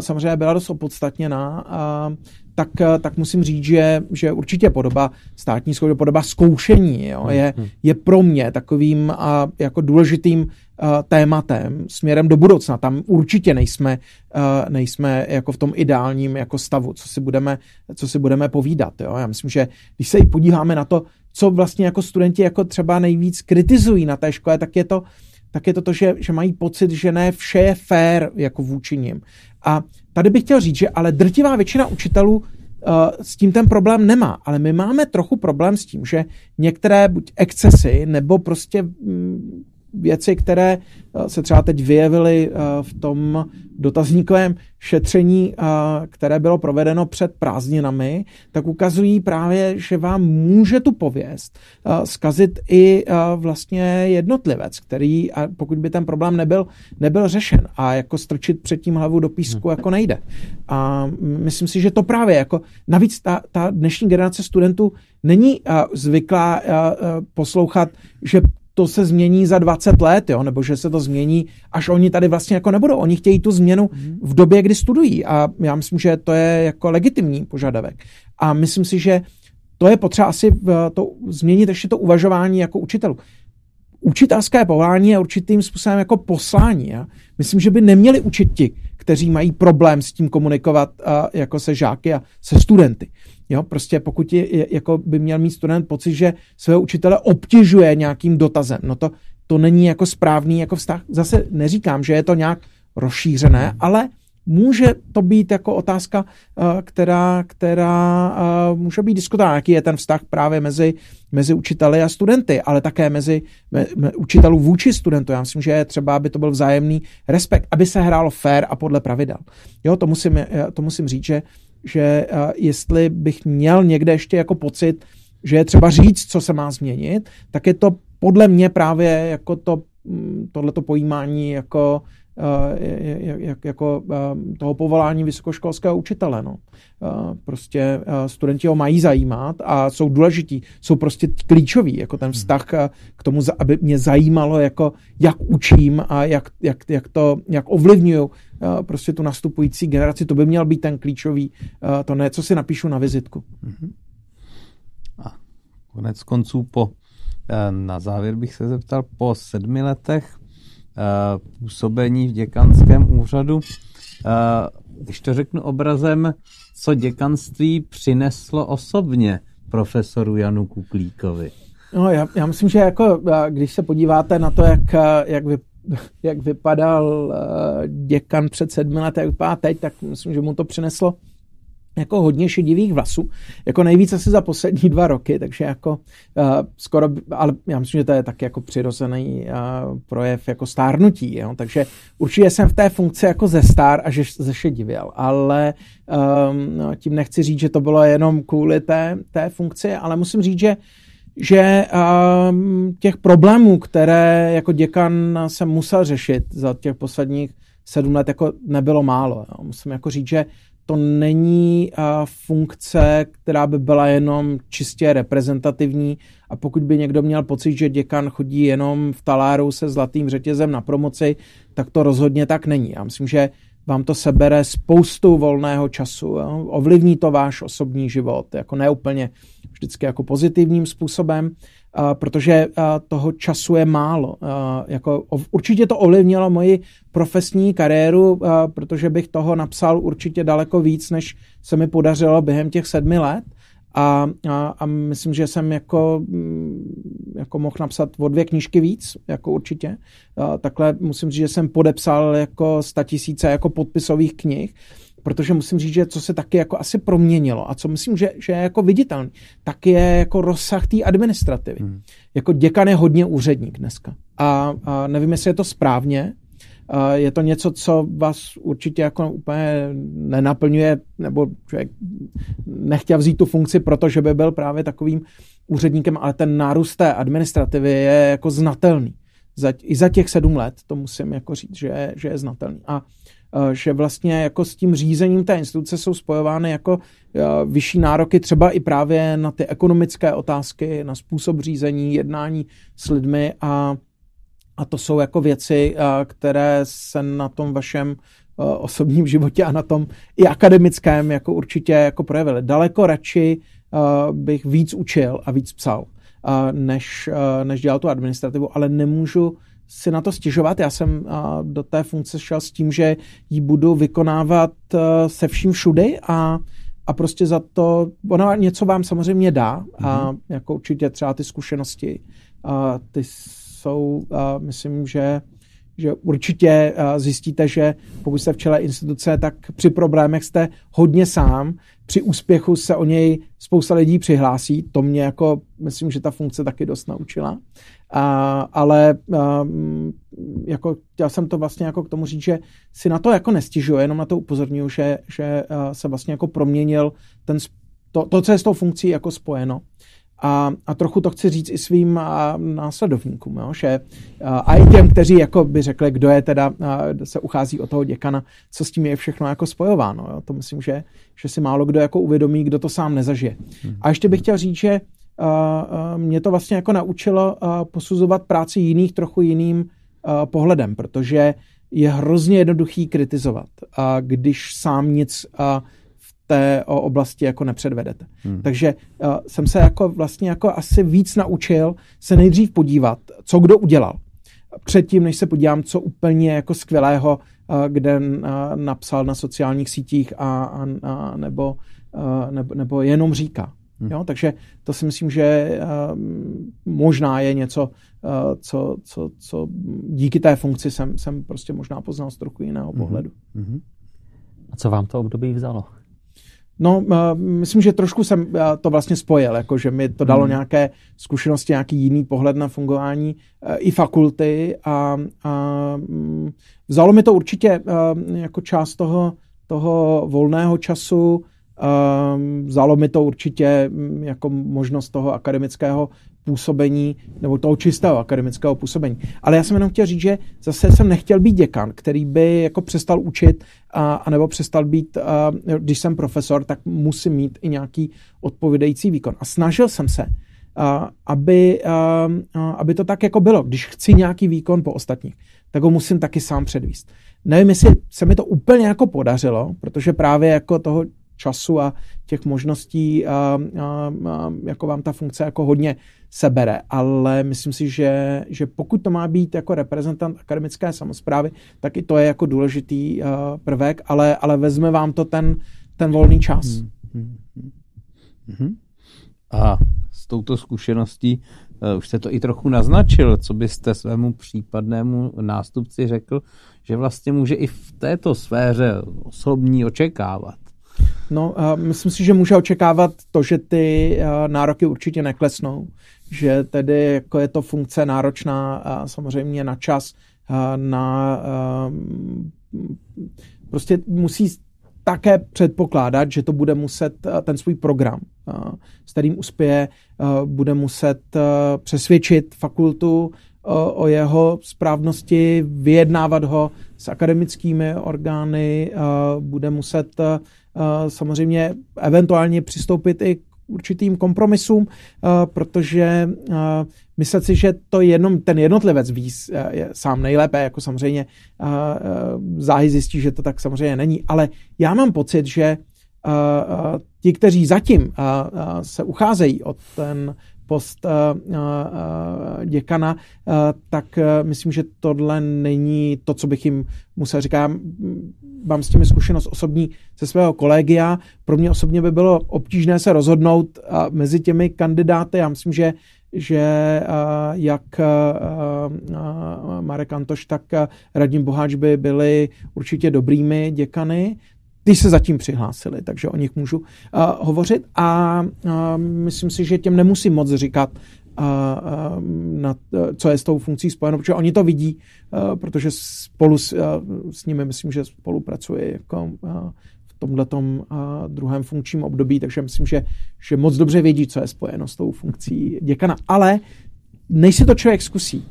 Speaker 3: samozřejmě byla dost opodstatněná. Uh, tak, tak musím říct, že, že určitě podoba státní zkoušky, podoba zkoušení jo, je, hmm. je pro mě takovým a, jako důležitým a, tématem směrem do budoucna. Tam určitě nejsme, a, nejsme jako v tom ideálním jako stavu, co si budeme, co si budeme povídat. Jo. Já myslím, že když se i podíváme na to, co vlastně jako studenti jako třeba nejvíc kritizují na té škole, tak je to, tak je to to, že, že mají pocit, že ne vše je fair jako vůči nim. A tady bych chtěl říct, že ale drtivá většina učitelů uh, s tím ten problém nemá, ale my máme trochu problém s tím, že některé buď excesy nebo prostě mm, věci, které eh, se třeba teď vyjevily eh, v tom dotazníkovém šetření, eh, které bylo provedeno před prázdninami, tak ukazují právě, že vám může tu pověst zkazit i vlastně jednotlivec, který, pokud by ten problém nebyl, nebyl řešen a jako strčit předtím hlavu do písku hmm. jako nejde. A myslím si, že to právě jako, navíc ta, ta dnešní generace studentů není zvyklá poslouchat, že to se změní za 20 let, jo? nebo že se to změní, až oni tady vlastně jako nebudou. Oni chtějí tu změnu mhm. v době, kdy studují a já myslím, že to je jako legitimní požadavek. A myslím si, že to je potřeba asi to změnit ještě to uvažování jako učitelů. Učitelské povolání je určitým způsobem jako poslání. Já myslím, že by neměli učit ti, kteří mají problém s tím komunikovat jako se žáky a se studenty. Jo, prostě pokud je, jako by měl mít student pocit, že svého učitele obtěžuje nějakým dotazem, no to, to není jako správný jako vztah. Zase neříkám, že je to nějak rozšířené, ale může to být jako otázka, eh, která, která eh, může být diskutována, jaký je ten vztah právě mezi, mezi učiteli a studenty, ale také mezi me, me, učitelů vůči studentu. Já myslím, že je třeba, aby to byl vzájemný respekt, aby se hrálo fair a podle pravidel. Jo, to musím, to musím říct, že že jestli bych měl někde ještě jako pocit, že je třeba říct, co se má změnit, tak je to podle mě právě jako to, mm, tohleto pojímání jako jak, jako toho povolání vysokoškolského učitele. No. Prostě studenti ho mají zajímat a jsou důležití, jsou prostě klíčoví, jako ten hmm. vztah k tomu, aby mě zajímalo, jako jak učím a jak, jak, jak to, jak ovlivňuju prostě tu nastupující generaci, to by měl být ten klíčový, to ne, co si napíšu na vizitku.
Speaker 1: Mhm. A konec konců po, na závěr bych se zeptal, po sedmi letech působení v děkanském úřadu, e, když to řeknu obrazem, co děkanství přineslo osobně profesoru Janu Kuklíkovi?
Speaker 3: No, já, já myslím, že jako, když se podíváte na to, jak, jak vy, jak vypadal děkan před sedmi lety, jak vypadá teď, tak myslím, že mu to přineslo jako hodně šedivých vlasů, jako nejvíc asi za poslední dva roky, takže jako uh, skoro, ale já myslím, že to je tak jako přirozený uh, projev jako stárnutí, jo? takže určitě jsem v té funkci jako ze stár a že zešedivěl, ale um, tím nechci říct, že to bylo jenom kvůli té, té funkci, ale musím říct, že že um, těch problémů, které jako děkan jsem musel řešit za těch posledních sedm let, jako nebylo málo. Jo. Musím jako říct, že to není uh, funkce, která by byla jenom čistě reprezentativní a pokud by někdo měl pocit, že děkan chodí jenom v taláru se zlatým řetězem na promoci, tak to rozhodně tak není. Já myslím, že vám to sebere spoustu volného času, jo? ovlivní to váš osobní život, jako neúplně vždycky jako pozitivním způsobem, protože toho času je málo. Jako, určitě to ovlivnilo moji profesní kariéru, protože bych toho napsal určitě daleko víc, než se mi podařilo během těch sedmi let. A, a, a myslím, že jsem jako, mm, jako mohl napsat o dvě knížky víc, jako určitě. A takhle musím říct, že jsem podepsal jako tisíce jako podpisových knih protože musím říct, že co se taky jako asi proměnilo a co myslím, že, že je jako viditelný, tak je jako rozsah té administrativy. Hmm. Jako děkan je hodně úředník dneska. A, a nevím, jestli je to správně, a je to něco, co vás určitě jako úplně nenaplňuje, nebo člověk nechtěl vzít tu funkci, protože by byl právě takovým úředníkem, ale ten nárůst té administrativy je jako znatelný. Za, I za těch sedm let, to musím jako říct, že, že je znatelný. A že vlastně jako s tím řízením té instituce jsou spojovány jako eh, vyšší nároky třeba i právě na ty ekonomické otázky, na způsob řízení, jednání s lidmi a, a to jsou jako věci, eh, které se na tom vašem osobním životě a na tom i akademickém jako určitě jako projevily. Daleko radši bych víc učil a víc psal, než, než dělal tu administrativu, ale nemůžu si na to stěžovat. Já jsem do té funkce šel s tím, že ji budu vykonávat e, se vším všudy a, a prostě za to, ona něco vám samozřejmě dá a mm-hmm. jako určitě třeba ty zkušenosti, a ty jsou, a myslím, že že určitě zjistíte, že pokud jste v čele instituce, tak při problémech jste hodně sám, při úspěchu se o něj spousta lidí přihlásí, to mě jako, myslím, že ta funkce taky dost naučila. A, ale a, jako chtěl jsem to vlastně jako k tomu říct, že si na to jako nestěžuje, jenom na to upozorňuji, že, že se vlastně jako proměnil ten, to, to, co je s tou funkcí jako spojeno. A, a trochu to chci říct i svým a, následovníkům, jo, že a, a i těm, kteří jako by řekli, kdo je teda, a, se uchází o toho děkana, co s tím je všechno jako spojováno. Jo. To myslím, že, že si málo kdo jako uvědomí, kdo to sám nezažije. Hmm. A ještě bych chtěl říct, že a, a, mě to vlastně jako naučilo a, posuzovat práci jiných trochu jiným a, pohledem, protože je hrozně jednoduchý kritizovat, a když sám nic a, té oblasti jako nepředvedete. Hmm. Takže uh, jsem se jako vlastně jako asi víc naučil se nejdřív podívat, co kdo udělal. Předtím, než se podívám, co úplně jako skvělého, uh, kde uh, napsal na sociálních sítích a, a, a nebo, uh, nebo, nebo jenom říká. Hmm. Jo, takže to si myslím, že uh, možná je něco, uh, co, co, co díky té funkci jsem, jsem prostě možná poznal z trochu jiného hmm. pohledu. Hmm.
Speaker 2: A co vám to období vzalo?
Speaker 3: No, myslím, že trošku jsem to vlastně spojil, jako že mi to dalo hmm. nějaké zkušenosti, nějaký jiný pohled na fungování e, i fakulty a, a mm, vzalo mi to určitě jako část toho, toho volného času, vzalo mi to určitě mm, jako možnost toho akademického působení, nebo toho čistého akademického působení. Ale já jsem jenom chtěl říct, že zase jsem nechtěl být děkan, který by jako přestal učit, a, a nebo přestal být, a, když jsem profesor, tak musím mít i nějaký odpovídající výkon. A snažil jsem se, a, aby, a, aby to tak jako bylo. Když chci nějaký výkon po ostatních, tak ho musím taky sám předvíst. Nevím, jestli se mi to úplně jako podařilo, protože právě jako toho času a těch možností, a, a, a, jako vám ta funkce jako hodně sebere, ale myslím si, že, že pokud to má být jako reprezentant akademické samozprávy, tak i to je jako důležitý uh, prvek, ale, ale vezme vám to ten, ten volný čas. Hmm, hmm, hmm.
Speaker 1: hmm. A s touto zkušeností uh, už jste to i trochu naznačil, co byste svému případnému nástupci řekl, že vlastně může i v této sféře osobní očekávat.
Speaker 3: No, myslím si, že může očekávat to, že ty nároky určitě neklesnou, že tedy jako je to funkce náročná samozřejmě na čas, na prostě musí také předpokládat, že to bude muset ten svůj program, s kterým uspěje, bude muset přesvědčit fakultu o jeho správnosti, vyjednávat ho s akademickými orgány, bude muset samozřejmě eventuálně přistoupit i k určitým kompromisům, protože myslet si, že to jenom ten jednotlivec ví je sám nejlépe, jako samozřejmě záhy zjistí, že to tak samozřejmě není, ale já mám pocit, že ti, kteří zatím se ucházejí o ten post uh, uh, děkana, uh, tak myslím, že tohle není to, co bych jim musel říkat. Mám s tím zkušenost osobní ze svého kolegia. Pro mě osobně by bylo obtížné se rozhodnout mezi těmi kandidáty. Já myslím, že že jak Marek Antoš, tak Radim Boháč by byli určitě dobrými děkany ty se zatím přihlásili, takže o nich můžu uh, hovořit a uh, myslím si, že těm nemusím moc říkat, uh, uh, na, co je s tou funkcí spojeno, protože oni to vidí, uh, protože spolu s, uh, s nimi myslím, že spolupracuje jako uh, v tomhletom uh, druhém funkčním období, takže myslím, že, že moc dobře vědí, co je spojeno s tou funkcí děkana. Ale než si to člověk zkusí, uh,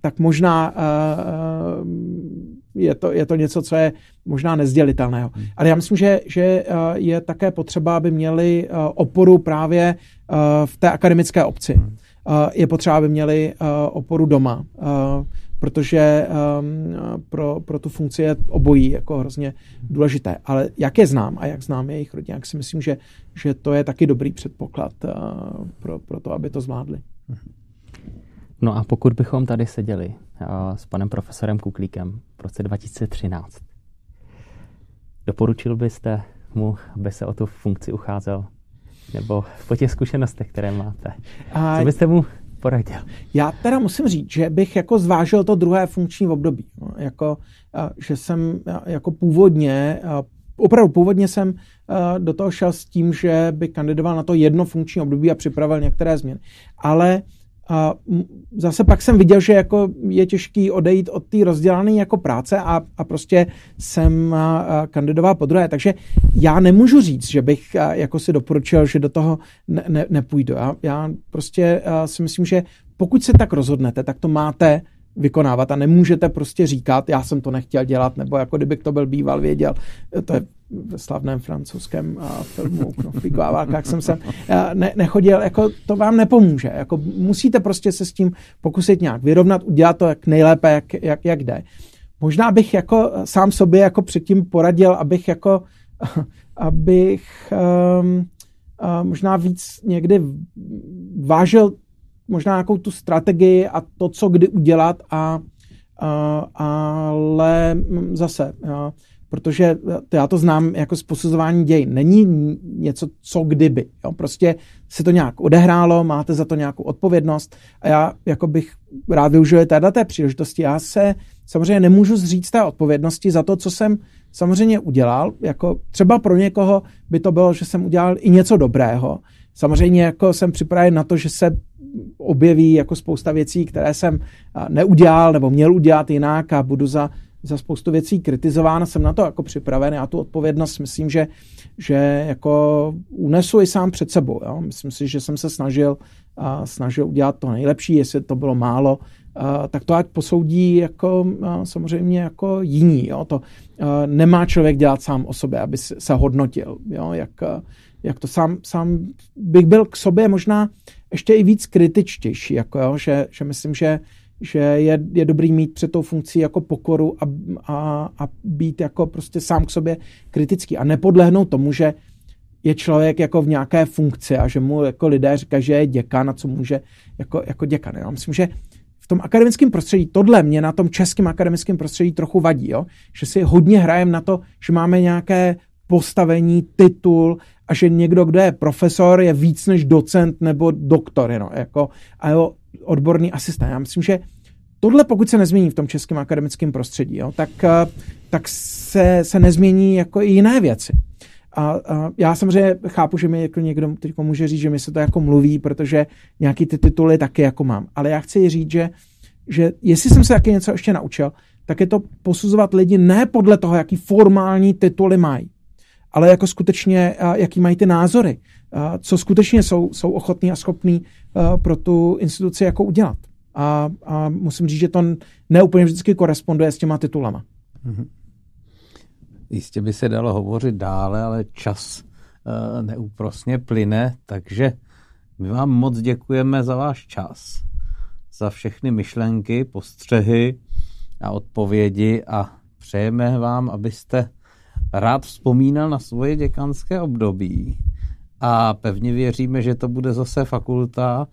Speaker 3: tak možná uh, je to, je to něco, co je možná nezdělitelného. Hmm. Ale já myslím, že, že eh, je také potřeba, aby měli eh, oporu právě eh, v té akademické obci. Hmm. Je potřeba, aby měli oporu doma, protože pro, pro tu funkci je obojí jako hrozně důležité. Ale jak je znám a jak znám jejich rodinu, jak si myslím, že, že to je taky dobrý předpoklad pro, pro to, aby to zvládli.
Speaker 2: No a pokud bychom tady seděli s panem profesorem Kuklíkem v roce 2013. Doporučil byste mu, aby se o tu funkci ucházel? Nebo po těch zkušenostech, které máte? Co byste mu poradil?
Speaker 3: Já teda musím říct, že bych jako zvážil to druhé funkční období. No, jako, že jsem jako původně, opravdu původně jsem do toho šel s tím, že by kandidoval na to jedno funkční období a připravil některé změny. Ale a zase pak jsem viděl, že jako je těžký odejít od té rozdělané jako práce a, a prostě jsem kandidoval po druhé. Takže já nemůžu říct, že bych jako si doporučil, že do toho ne, ne, nepůjdu. Já, já prostě si myslím, že pokud se tak rozhodnete, tak to máte vykonávat a nemůžete prostě říkat, já jsem to nechtěl dělat, nebo jako kdybych to byl býval věděl. To je ve slavném francouzském uh, filmu Knoflíku a válkách jsem se uh, ne, nechodil, jako to vám nepomůže. Jako musíte prostě se s tím pokusit nějak vyrovnat, udělat to jak nejlépe, jak, jak, jak jde. Možná bych jako sám sobě jako předtím poradil, abych jako <laughs> abych um, uh, možná víc někdy vážil možná nějakou tu strategii a to, co kdy udělat a, a ale zase, a, protože já to znám jako z posuzování děj. Není něco, co kdyby. Jo? Prostě se to nějak odehrálo, máte za to nějakou odpovědnost a já jako bych rád využil této té příležitosti. Já se samozřejmě nemůžu zříct té odpovědnosti za to, co jsem samozřejmě udělal. Jako třeba pro někoho by to bylo, že jsem udělal i něco dobrého. Samozřejmě jako jsem připraven na to, že se objeví jako spousta věcí, které jsem neudělal nebo měl udělat jinak a budu za, za spoustu věcí kritizován. Jsem na to jako připraven. Já tu odpovědnost myslím, že, že jako unesu i sám před sebou. Jo? Myslím si, že jsem se snažil, a snažil udělat to nejlepší, jestli to bylo málo, a, tak to ať posoudí jako samozřejmě jako jiní. Jo? To nemá člověk dělat sám o sobě, aby se hodnotil. Jo? Jak, jak to sám, sám bych byl k sobě možná ještě i víc kritičtější, jako jo, že, že myslím, že, že je, je dobrý mít před tou funkcí jako pokoru a, a, a být jako prostě sám k sobě kritický a nepodlehnout tomu, že je člověk jako v nějaké funkci a že mu jako lidé říkají, že je děkan a co může jako, jako děkan. Já myslím, že v tom akademickém prostředí, tohle mě na tom českém akademickém prostředí trochu vadí, jo? že si hodně hrajeme na to, že máme nějaké postavení, titul a že někdo, kdo je profesor, je víc než docent nebo doktor, no, jako, a jo, odborný asistent. Já myslím, že tohle, pokud se nezmění v tom českém akademickém prostředí, jo, tak, eh, tak se, se nezmění jako i jiné věci. A, a já samozřejmě chápu, že mi jako někdo teď může říct, že mi se to jako mluví, protože nějaký ty tituly taky jako mám. Ale já chci říct, že, že jestli jsem se taky něco ještě naučil, tak je to posuzovat lidi ne podle toho, jaký formální tituly mají, ale jako skutečně, jaký mají ty názory, co skutečně jsou, jsou ochotní a schopní pro tu instituci jako udělat. A, a musím říct, že to neúplně vždycky koresponduje s těma titulama. Mm-hmm.
Speaker 1: Jistě by se dalo hovořit dále, ale čas uh, neúprosně plyne, takže my vám moc děkujeme za váš čas, za všechny myšlenky, postřehy a odpovědi a přejeme vám, abyste rád vzpomínal na svoje děkanské období a pevně věříme, že to bude zase fakulta,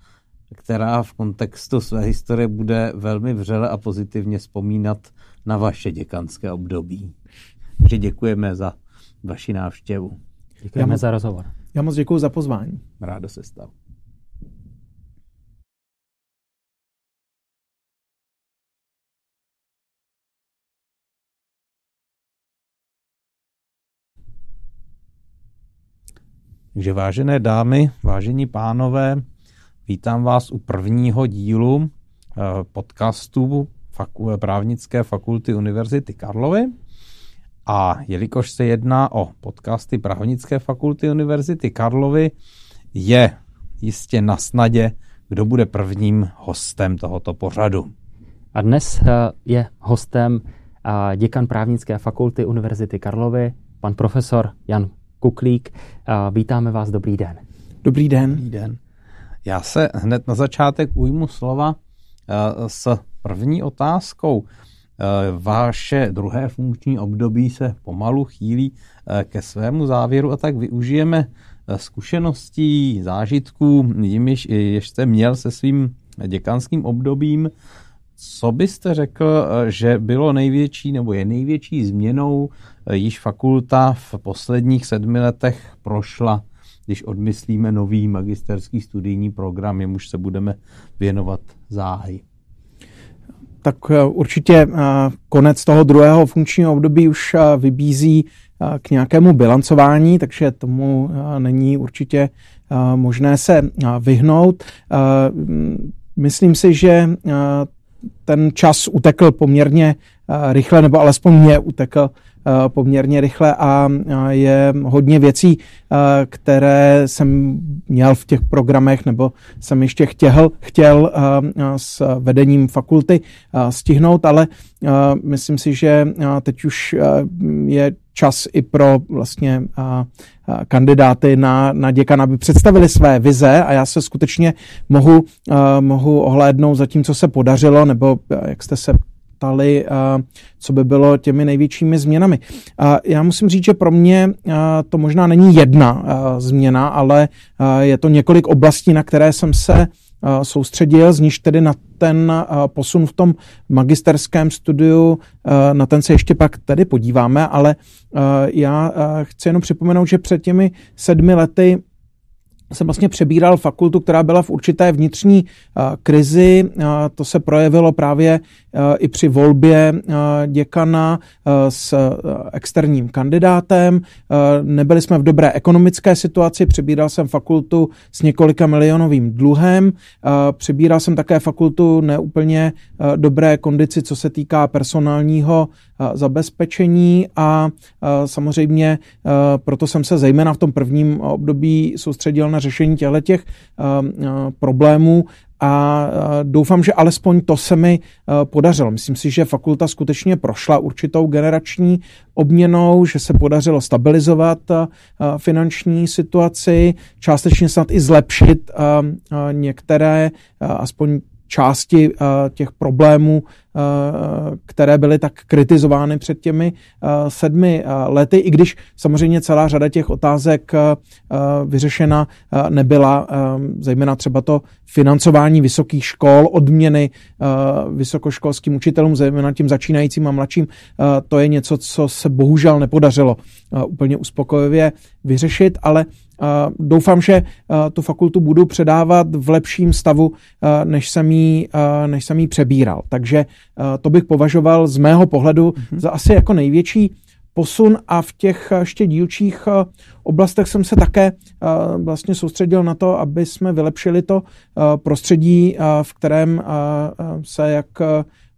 Speaker 1: která v kontextu své historie bude velmi vřele a pozitivně vzpomínat na vaše děkanské období. Takže děkujeme za vaši návštěvu.
Speaker 2: Děkujeme já za rozhovor.
Speaker 3: Já moc děkuji za pozvání.
Speaker 1: Rádo se stalo. Takže vážené dámy, vážení pánové, vítám vás u prvního dílu eh, podcastu právnické fakulty Univerzity Karlovy. A jelikož se jedná o podcasty Právnické fakulty Univerzity Karlovy, je jistě na snadě, kdo bude prvním hostem tohoto pořadu.
Speaker 2: A dnes eh, je hostem eh, děkan Právnické fakulty Univerzity Karlovy, pan profesor Jan Kuklík. Vítáme vás, dobrý den.
Speaker 3: Dobrý den.
Speaker 1: Dobrý den. Já se hned na začátek ujmu slova s první otázkou. Eh, vaše druhé funkční období se pomalu chýlí eh, ke svému závěru a tak využijeme zkušeností, zážitků, jimiž jste měl se svým děkanským obdobím. Co byste řekl, že bylo největší nebo je největší změnou, již fakulta v posledních sedmi letech prošla, když odmyslíme nový magisterský studijní program, jemuž se budeme věnovat záhy?
Speaker 3: tak eh, určitě eh, konec toho druhého funkčního období už eh, vybízí k nějakému bilancování, takže tomu není určitě možné se vyhnout. Myslím si, že ten čas utekl poměrně rychle, nebo alespoň mě utekl. Eh, poměrně rychle a je hodně věcí, eh, které jsem měl v těch programech nebo jsem ještě chtěl, chtěl eh, s vedením fakulty stihnout, ale myslím si, že teď už je čas i pro vlastně kandidáty na, na děkana, aby představili své vize a já se skutečně mohu, mohu ohlédnout za tím, co se podařilo, nebo jak jste se ptali, co by bylo těmi největšími změnami. Já musím říct, že pro mě to možná není jedna změna, ale je to několik oblastí, na které jsem se soustředil, z níž tedy na ten posun v tom magisterském studiu, na ten se ještě pak tedy podíváme, ale já chci jenom připomenout, že před těmi sedmi lety jsem vlastně přebíral fakultu, která byla v určité vnitřní uh, krizi. Uh, to se projevilo právě uh, i při volbě děkana s externím kandidátem. Nebyli jsme v dobré ekonomické situaci, přebíral jsem fakultu s několika milionovým dluhem. Uh, přebíral jsem také fakultu neúplně dobré kondici, co se týká personálního zabezpečení a samozřejmě proto jsem se zejména v tom prvním období soustředil na na řešení těchto těch uh, uh, problémů a doufám, že alespoň to se mi podařilo. Myslím si, že fakulta skutečně prošla určitou generační obměnou, že se podařilo stabilizovat finanční situaci, částečně snad i zlepšit některé, aspoň části těch problémů, které byly tak kritizovány před těmi sedmi lety, i když samozřejmě celá řada těch otázek vyřešena nebyla, zejména třeba to financování vysokých škol, odměny vysokoškolským učitelům, zejména tím začínajícím a mladším, to je něco, co se bohužel nepodařilo úplně uspokojivě vyřešit, ale Doufám, že tu fakultu budu předávat v lepším stavu, než jsem ji, než jsem ji přebíral. Takže to bych považoval z mého pohledu mm-hmm. za asi jako největší posun a v těch ještě dílčích oblastech jsem se také vlastně soustředil na to, aby jsme vylepšili to prostředí, v kterém se jak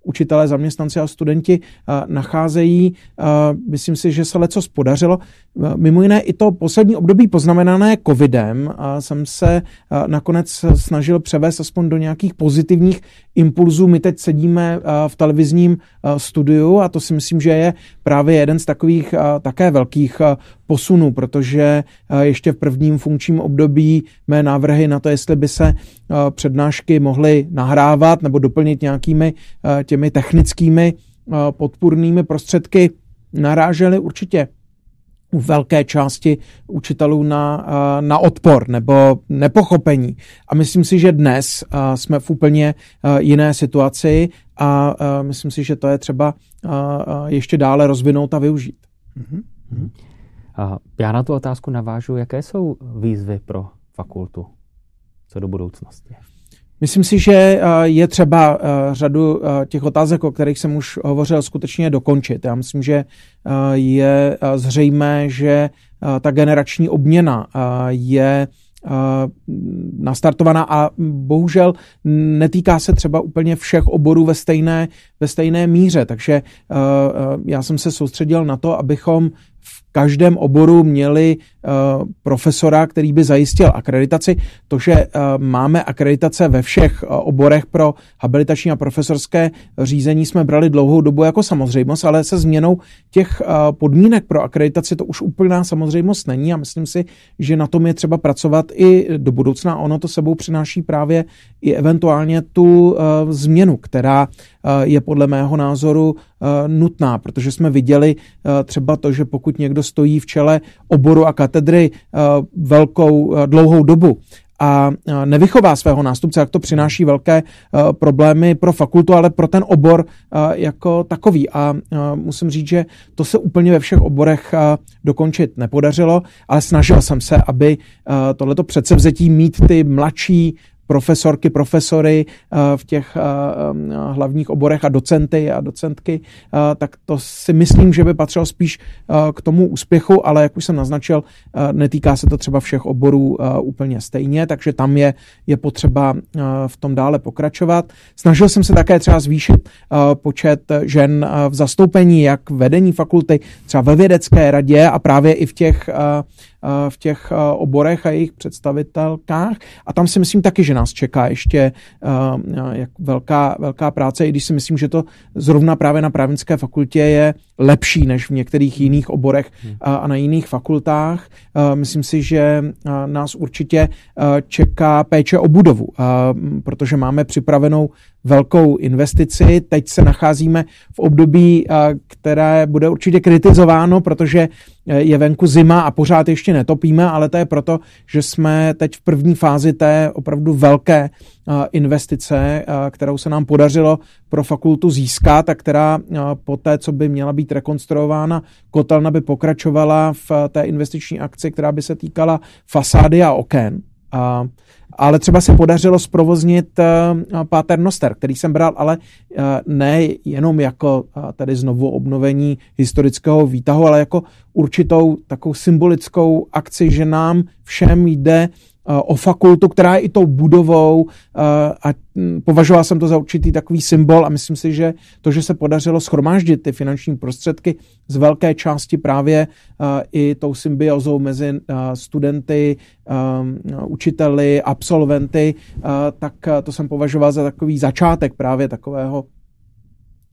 Speaker 3: učitelé, zaměstnanci a studenti nacházejí. Myslím si, že se leco podařilo. Mimo jiné i to poslední období poznamenané covidem jsem se nakonec snažil převést aspoň do nějakých pozitivních impulzů. My teď sedíme v televizním studiu a to si myslím, že je právě jeden z takových také velkých posunů, protože ještě v prvním funkčním období mé návrhy na to, jestli by se přednášky mohly nahrávat nebo doplnit nějakými těmi technickými podpůrnými prostředky, narážely určitě u velké části učitelů na, na odpor nebo nepochopení. A myslím si, že dnes jsme v úplně jiné situaci a myslím si, že to je třeba ještě dále rozvinout a využít. Mm-hmm.
Speaker 2: Já na tu otázku navážu, jaké jsou výzvy pro fakultu co do budoucnosti?
Speaker 3: Myslím si, že eh, je třeba eh, řadu eh, těch otázek, o kterých jsem už hovořil, skutečně dokončit. Já myslím, že je zřejmé, že ta generační obměna je nastartovaná a bohužel netýká se třeba úplně všech oborů ve stejné, ve stejné míře. Takže já jsem se soustředil na to, abychom v každém oboru měli uh, profesora, který by zajistil akreditaci. To, že uh, máme akreditace ve všech uh, oborech pro habilitační a profesorské řízení, jsme brali dlouhou dobu jako samozřejmost, ale se změnou těch podmínek pro akreditaci to už úplná samozřejmost není a myslím si, že na tom je třeba pracovat i do budoucna. Ono to sebou přináší právě i eventuálně tu změnu, která je podle mého názoru nutná, protože jsme viděli třeba to, že pokud někdo stojí v čele oboru a katedry velkou, dlouhou dobu a nevychová svého nástupce, jak to přináší velké problémy pro fakultu, ale pro ten obor jako takový. A musím říct, že to se úplně ve všech oborech dokončit nepodařilo, ale snažil jsem se, aby tohleto předsevzetí mít ty mladší profesorky, profesory eh, v těch eh, eh, hlavních oborech a docenty a docentky, tak to si myslím, že by patřilo spíš k tomu úspěchu, ale jak už jsem naznačil, netýká se to třeba všech oborů úplně stejně, takže tam je, je potřeba v tom dále pokračovat. Snažil jsem se také třeba zvýšit počet žen v zastoupení, jak vedení fakulty, třeba ve vědecké radě a právě i v těch v těch oborech a jejich představitelkách. A tam si myslím taky, že nás čeká ještě jak velká, velká práce, i když si myslím, že to zrovna právě na právnické fakultě je lepší než v některých hmm. jiných oborech hmm. a na jiných fakultách. Myslím si, že nás určitě čeká péče o budovu, protože máme připravenou velkou investici. Teď se nacházíme v období, které bude určitě kritizováno, protože e, je venku zima a pořád ještě netopíme, ale to je proto, že jsme teď v první fázi té opravdu velké investice, kterou se nám podařilo pro fakultu získat a která po té, co by měla být rekonstruována, kotelna by pokračovala v té investiční akci, která by se týkala fasády a oken. A ale třeba se podařilo zprovoznit uh, Páter Noster, který jsem bral, ale ne jenom jako tady znovu obnovení historického výtahu, ale jako určitou takovou symbolickou akci, že nám všem jde o fakultu, která je i tou budovou a hm, považoval jsem to za určitý takový symbol a myslím si, že to, že se podařilo schromáždit ty finanční prostředky z velké části právě i tou symbiozou mezi studenty, učiteli, absolventy, tak to jsem považoval za takový začátek právě takového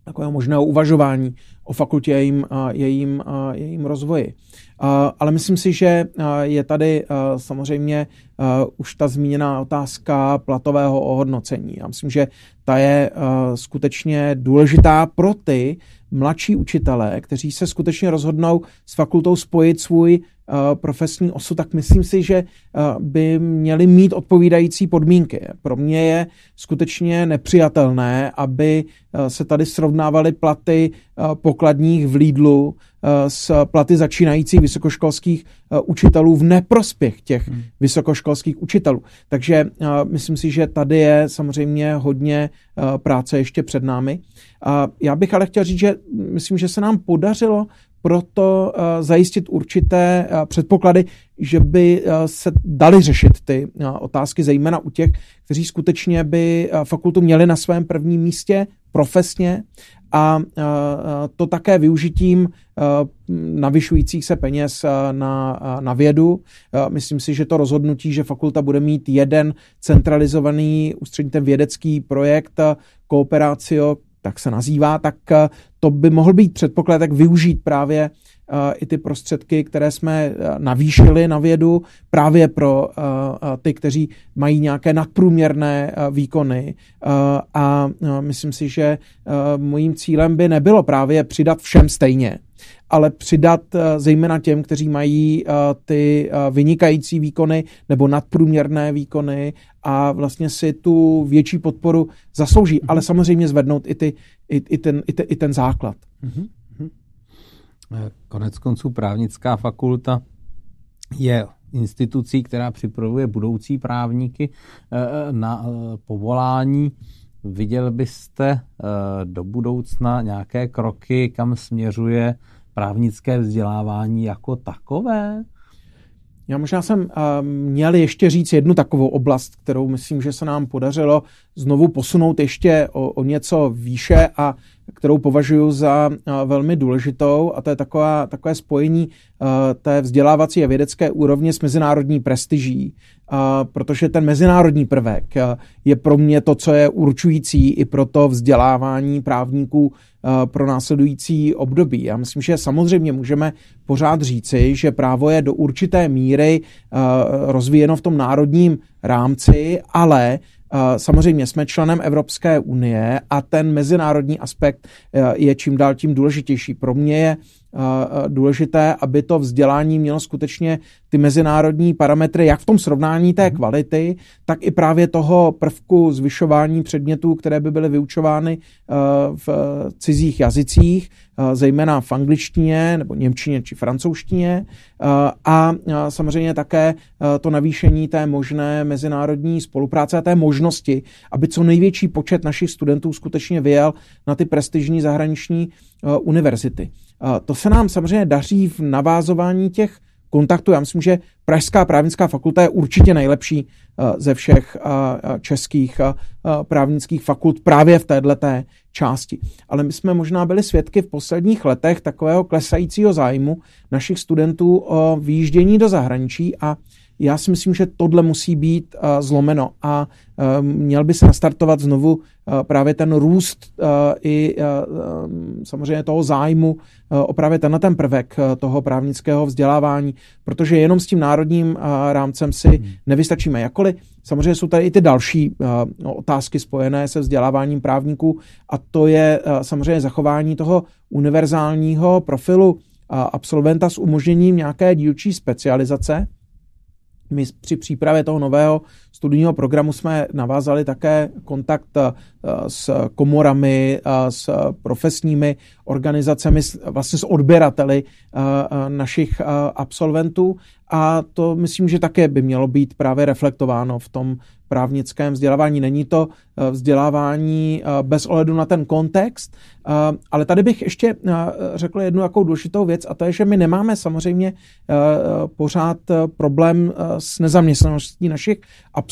Speaker 3: takového možného uvažování o fakultě a jejím, jejím, jejím rozvoji. Ale myslím si, že je tady samozřejmě už ta zmíněná otázka platového ohodnocení. Já myslím, že ta je skutečně důležitá pro ty mladší učitelé, kteří se skutečně rozhodnou s fakultou spojit svůj profesní osu, tak myslím si, že by měli mít odpovídající podmínky. Pro mě je skutečně nepřijatelné, aby se tady srovnávaly platy pokladních v Lidlu s platy začínajících vysokoškolských učitelů v neprospěch těch hmm. vysokoškolských učitelů. Takže myslím si, že tady je samozřejmě hodně práce ještě před námi. Já bych ale chtěl říct, že myslím, že se nám podařilo proto zajistit určité předpoklady, že by se dali řešit ty otázky, zejména u těch, kteří skutečně by fakultu měli na svém prvním místě profesně a to také využitím navyšujících se peněz na, na vědu. Myslím si, že to rozhodnutí, že fakulta bude mít jeden centralizovaný ústřední ten vědecký projekt Kooperácio, tak se nazývá, tak to by mohl být předpoklad, jak využít právě i ty prostředky, které jsme navýšili na vědu právě pro ty, kteří mají nějaké nadprůměrné výkony. A myslím si, že mojím cílem by nebylo právě přidat všem stejně, ale přidat zejména těm, kteří mají ty vynikající výkony nebo nadprůměrné výkony a vlastně si tu větší podporu zaslouží, ale samozřejmě zvednout i, ty, i, i, ten, i, te, i ten základ. Mm-hmm.
Speaker 1: Konec konců právnická fakulta je institucí, která připravuje budoucí právníky eh, na eh, povolání. Viděl byste eh, do budoucna nějaké kroky, kam směřuje právnické vzdělávání jako takové?
Speaker 3: Já možná jsem měl ještě říct jednu takovou oblast, kterou myslím, že se nám podařilo znovu posunout ještě o, o něco výše a kterou považuji za velmi důležitou a to je taková, takové spojení té vzdělávací a vědecké úrovně s mezinárodní prestiží, protože ten mezinárodní prvek je pro mě to, co je určující i pro to vzdělávání právníků pro následující období. Já myslím, že samozřejmě můžeme pořád říci, že právo je do určité míry rozvíjeno v tom národním rámci, ale Samozřejmě jsme členem Evropské unie a ten mezinárodní aspekt je čím dál tím důležitější. Pro mě je důležité, aby to vzdělání mělo skutečně ty mezinárodní parametry, jak v tom srovnání té mhm. kvality, tak i právě toho prvku zvyšování předmětů, které by byly vyučovány v cizích jazycích, zejména v angličtině nebo němčině či francouzštině a samozřejmě také to navýšení té možné mezinárodní spolupráce a té možnosti, aby co největší počet našich studentů skutečně vyjel na ty prestižní zahraniční univerzity. To se nám samozřejmě daří v navázování těch kontaktů. Já myslím, že Pražská právnická fakulta je určitě nejlepší ze všech českých právnických fakult právě v této části. Ale my jsme možná byli svědky v posledních letech takového klesajícího zájmu našich studentů o výjíždění do zahraničí a já si myslím, že tohle musí být uh, zlomeno a uh, měl by se nastartovat znovu uh, právě ten růst uh, i uh, samozřejmě toho zájmu uh, o právě tenhle ten prvek uh, toho právnického vzdělávání, protože jenom s tím národním uh, rámcem si hmm. nevystačíme. Jakkoliv samozřejmě jsou tady i ty další uh, otázky spojené se vzděláváním právníků a to je uh, samozřejmě zachování toho univerzálního profilu uh, absolventa s umožněním nějaké dílčí specializace, my při přípravě toho nového studijního programu jsme navázali také kontakt eh, s komorami, eh, s profesními organizacemi, vlastně s odběrateli eh, našich absolventů a to myslím, že také by mělo být právě reflektováno v tom právnickém vzdělávání. Není to vzdělávání bez ohledu na ten kontext, ale tady bych ještě řekl jednu jakou důležitou věc a to je, že my nemáme samozřejmě pořád problém s nezaměstnaností našich absolventů,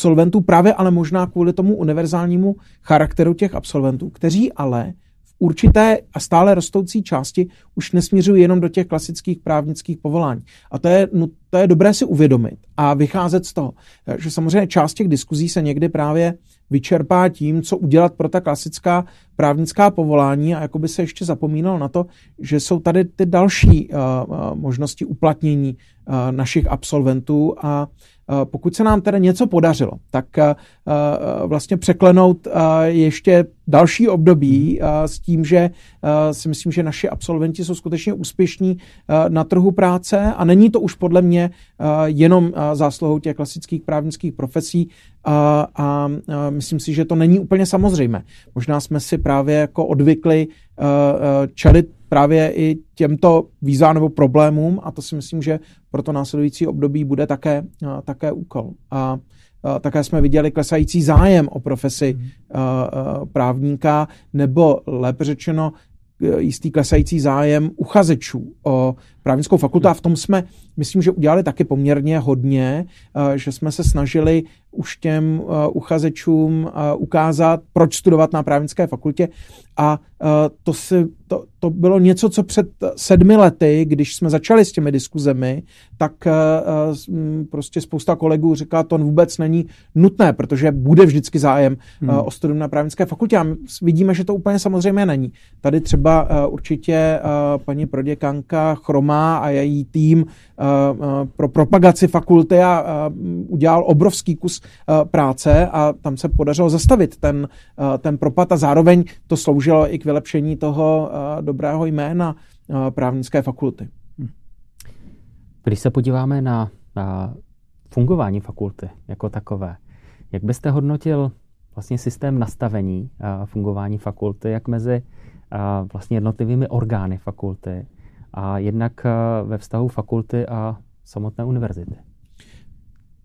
Speaker 3: právě ale možná kvůli tomu univerzálnímu charakteru těch absolventů, kteří ale určité a stále rostoucí části už nesměřují jenom do těch klasických právnických povolání. A to je, no, to je dobré si uvědomit a vycházet z toho, že samozřejmě část těch diskuzí se někdy právě vyčerpá tím, co udělat pro ta klasická právnická povolání a jako by se ještě zapomínalo na to, že jsou tady ty další uh, uh, možnosti uplatnění uh, našich absolventů a pokud se nám tedy něco podařilo, tak vlastně překlenout ještě další období s tím, že si myslím, že naši absolventi jsou skutečně úspěšní na trhu práce a není to už podle mě jenom zásluhou těch klasických právnických profesí a, a myslím si, že to není úplně samozřejmé. Možná jsme si právě jako odvykli čelit právě i těmto výzvám nebo problémům a to si myslím, že pro to následující období bude také, také úkol. A také jsme viděli klesající zájem o profesi hmm. právníka, nebo lépe řečeno, jistý klesající zájem uchazečů o právnickou fakultu a v tom jsme, myslím, že udělali taky poměrně hodně, že jsme se snažili už těm uchazečům ukázat, proč studovat na právnické fakultě a to, si, to, to bylo něco, co před sedmi lety, když jsme začali s těmi diskuzemi, tak prostě spousta kolegů říká, to vůbec není nutné, protože bude vždycky zájem hmm. o studium na právnické fakultě a vidíme, že to úplně samozřejmě není. Tady třeba určitě paní proděkanka Chroma a její tým pro propagaci fakulty a udělal obrovský kus práce a tam se podařilo zastavit ten, ten propad a zároveň to sloužilo i k vylepšení toho dobrého jména právnické fakulty. Hm.
Speaker 2: Když se podíváme na, na fungování fakulty jako takové, jak byste hodnotil vlastně systém nastavení fungování fakulty, jak mezi vlastně jednotlivými orgány fakulty a jednak ve vztahu fakulty a samotné univerzity?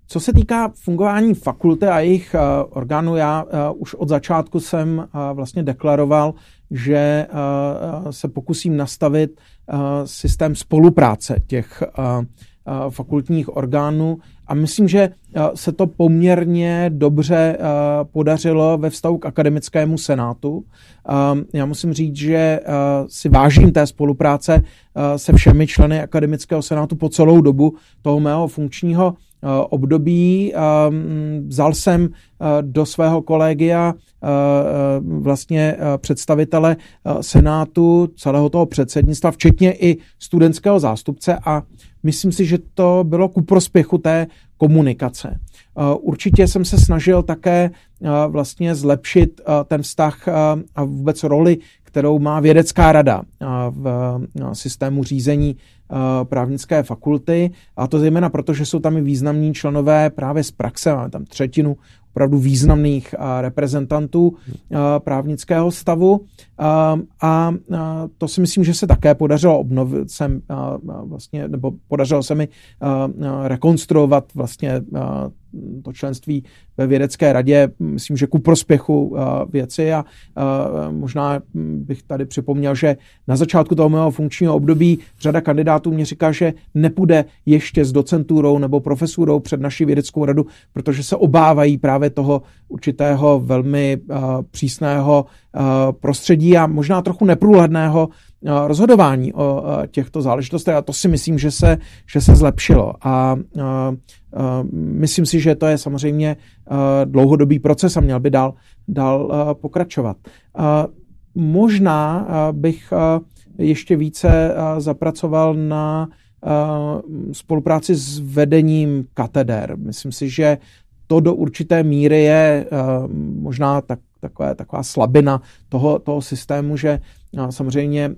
Speaker 3: Co se týká fungování fakulty a jejich uh, orgánů, já uh, už od začátku jsem vlastně deklaroval, že se pokusím nastavit systém spolupráce těch fakultních orgánů a myslím, že se to poměrně dobře podařilo ve vztahu k akademickému senátu. Já musím říct, že si vážím té spolupráce se všemi členy akademického senátu po celou dobu toho mého funkčního Eh, období. Vzal jsem eh, do svého kolegia eh, vlastně představitele Senátu, celého toho předsednictva, včetně i studentského zástupce a myslím si, že to bylo ku prospěchu té komunikace. Určitě jsem se snažil také vlastně zlepšit ten vztah a vůbec roli, kterou má vědecká rada v systému řízení právnické fakulty. A to zejména proto, že jsou tam i významní členové právě z praxe, máme tam třetinu opravdu významných reprezentantů právnického stavu. A to si myslím, že se také podařilo obnovit jsem vlastně, nebo podařilo se mi rekonstruovat vlastně to členství ve vědecké radě, myslím, že ku prospěchu věci. A možná bych tady připomněl, že na začátku toho mého funkčního období řada kandidátů mě říká, že nepůjde ještě s docenturou nebo profesurou před naší vědeckou radu, protože se obávají právě toho určitého velmi přísného prostředí a možná trochu neprůhledného rozhodování o těchto záležitostech a to si myslím, že se, že se zlepšilo. A myslím si, že to je samozřejmě dlouhodobý proces a měl by dál, dál pokračovat. Možná bych ještě více zapracoval na spolupráci s vedením kateder. Myslím si, že to do určité míry je možná tak takové, taková slabina toho, toho systému, že samozřejmě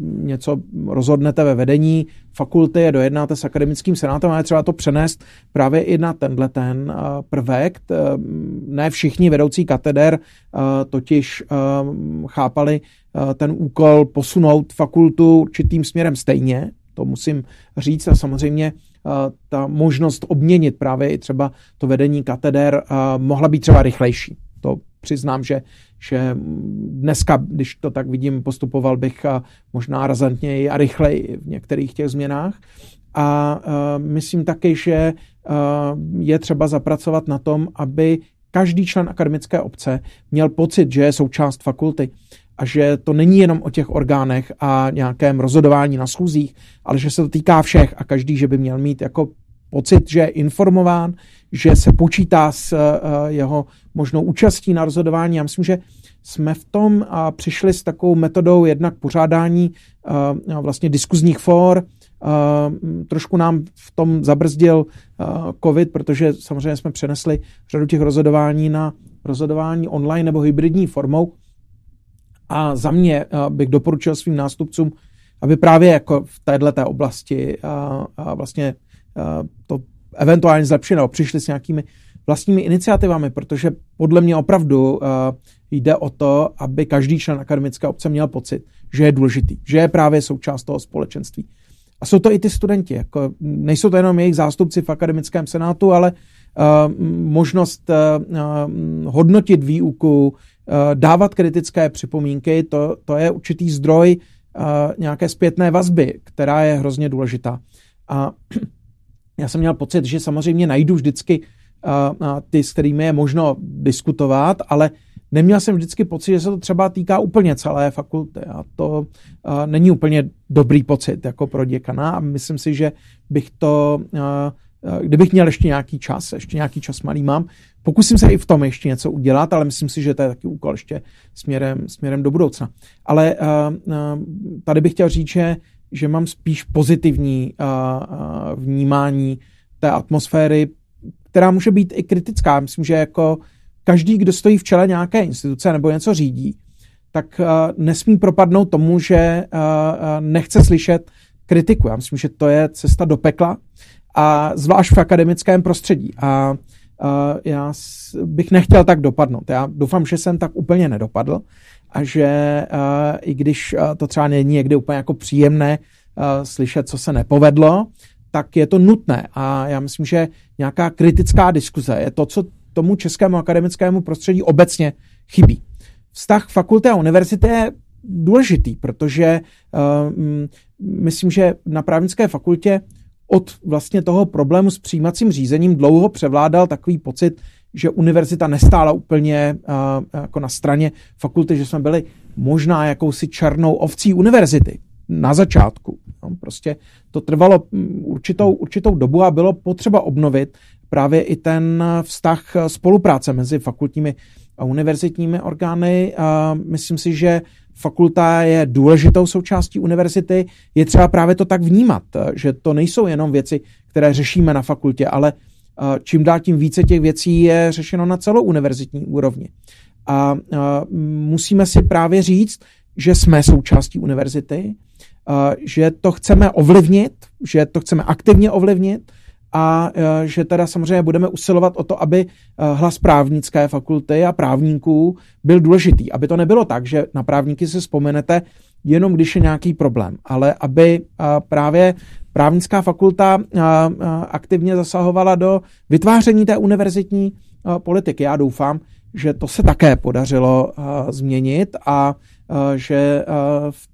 Speaker 3: něco rozhodnete ve vedení fakulty, dojednáte s akademickým senátem, ale třeba to přenést právě i na tenhle ten prvek. Ne všichni vedoucí kateder totiž chápali ten úkol posunout fakultu určitým směrem stejně, to musím říct a samozřejmě ta možnost obměnit právě i třeba to vedení kateder mohla být třeba rychlejší. To přiznám, že, že dneska, když to tak vidím, postupoval bych možná razantněji a rychleji v některých těch změnách. A uh, myslím taky, že uh, je třeba zapracovat na tom, aby každý člen akademické obce měl pocit, že je součást fakulty a že to není jenom o těch orgánech a nějakém rozhodování na schůzích, ale že se to týká všech a každý, že by měl mít jako pocit, že je informován, že se počítá s uh, jeho možnou účastí na rozhodování. Já myslím, že jsme v tom přišli s takovou metodou jednak pořádání uh, vlastně diskuzních for. Trošku nám v tom zabrzdil COVID, protože samozřejmě jsme přenesli řadu těch rozhodování na rozhodování online nebo hybridní formou. A za mě bych doporučil svým nástupcům, aby právě jako v této oblasti vlastně to eventuálně zlepšili nebo přišli s nějakými vlastními iniciativami, protože podle mě opravdu uh, jde o to, aby každý člen akademické obce měl pocit, že je důležitý, že je právě součást toho společenství. A jsou to i ty studenti, jako nejsou to jenom jejich zástupci v akademickém senátu, ale uh, možnost uh, hodnotit výuku, dávat kritické připomínky, to, to je určitý zdroj nějaké zpětné vazby, která je hrozně důležitá. A já jsem měl pocit, že samozřejmě najdu vždycky ty, s kterými je možno diskutovat, ale neměl jsem vždycky pocit, že se to třeba týká úplně celé fakulty a to není úplně dobrý pocit jako pro děkana a myslím si, že bych to, kdybych měl ještě nějaký čas, ještě nějaký čas malý mám, pokusím se i v tom ještě něco udělat, ale myslím si, že to je taky úkol ještě směrem, směrem do budoucna. Ale tady bych chtěl říct, že, že mám spíš pozitivní vnímání té atmosféry, která může být i kritická. Myslím, že jako každý, kdo stojí v čele nějaké instituce nebo něco řídí, tak nesmí propadnout tomu, že nechce slyšet kritiku. Já myslím, že to je cesta do pekla a zvlášť v akademickém prostředí. A já bych nechtěl tak dopadnout. Já doufám, že jsem tak úplně nedopadl a že i když to třeba není někdy úplně jako příjemné slyšet, co se nepovedlo, tak je to nutné. A já myslím, že nějaká kritická diskuze je to, co tomu českému akademickému prostředí obecně chybí. Vztah fakulty a univerzity je důležitý, protože uh, myslím, že na právnické fakultě od vlastně toho problému s přijímacím řízením dlouho převládal takový pocit, že univerzita nestála úplně uh, jako na straně fakulty, že jsme byli možná jakousi černou ovcí univerzity na začátku. No, prostě to trvalo mm, určitou, určitou dobu a bylo potřeba obnovit právě i ten vztah spolupráce mezi fakultními a univerzitními orgány. A myslím si, že fakulta je důležitou součástí univerzity. Je třeba právě to tak vnímat, že to nejsou jenom věci, které řešíme na fakultě, ale čím dál tím více těch věcí je řešeno na celou univerzitní úrovni. A musíme si právě říct, že jsme součástí univerzity, že to chceme ovlivnit, že to chceme aktivně ovlivnit a že teda samozřejmě budeme usilovat o to, aby hlas právnické fakulty a právníků byl důležitý. Aby to nebylo tak, že na právníky si vzpomenete jenom když je nějaký problém, ale aby právě právnická fakulta aktivně zasahovala do vytváření té univerzitní politiky. Já doufám, že to se také podařilo změnit a že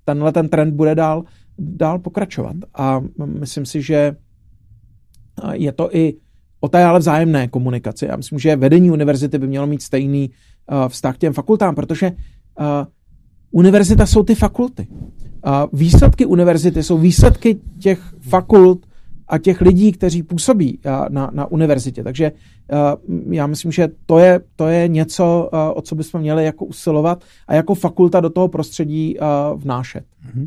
Speaker 3: tenhle ten trend bude dál, dál pokračovat. A myslím si, že je to i o té ale vzájemné komunikaci. Já myslím, že vedení univerzity by mělo mít stejný vztah k těm fakultám, protože univerzita jsou ty fakulty. Výsledky univerzity jsou výsledky těch fakult a těch lidí, kteří působí na, na univerzitě. Takže já myslím, že to je, to je něco, o co bychom měli jako usilovat a jako fakulta do toho prostředí vnášet. Mhm.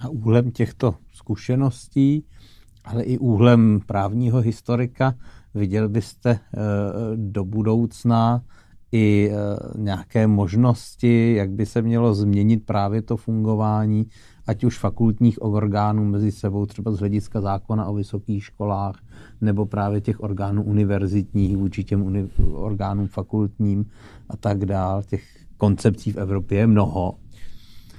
Speaker 1: A úhlem těchto zkušeností, ale i úhlem právního historika, viděl byste eh, do budoucna i eh, nějaké možnosti, jak by se mělo změnit právě to fungování, ať už fakultních orgánů mezi sebou, třeba z hlediska zákona o vysokých školách, nebo právě těch orgánů univerzitních vůči těm uni- orgánům fakultním a tak dál. Těch koncepcí v Evropě je mnoho.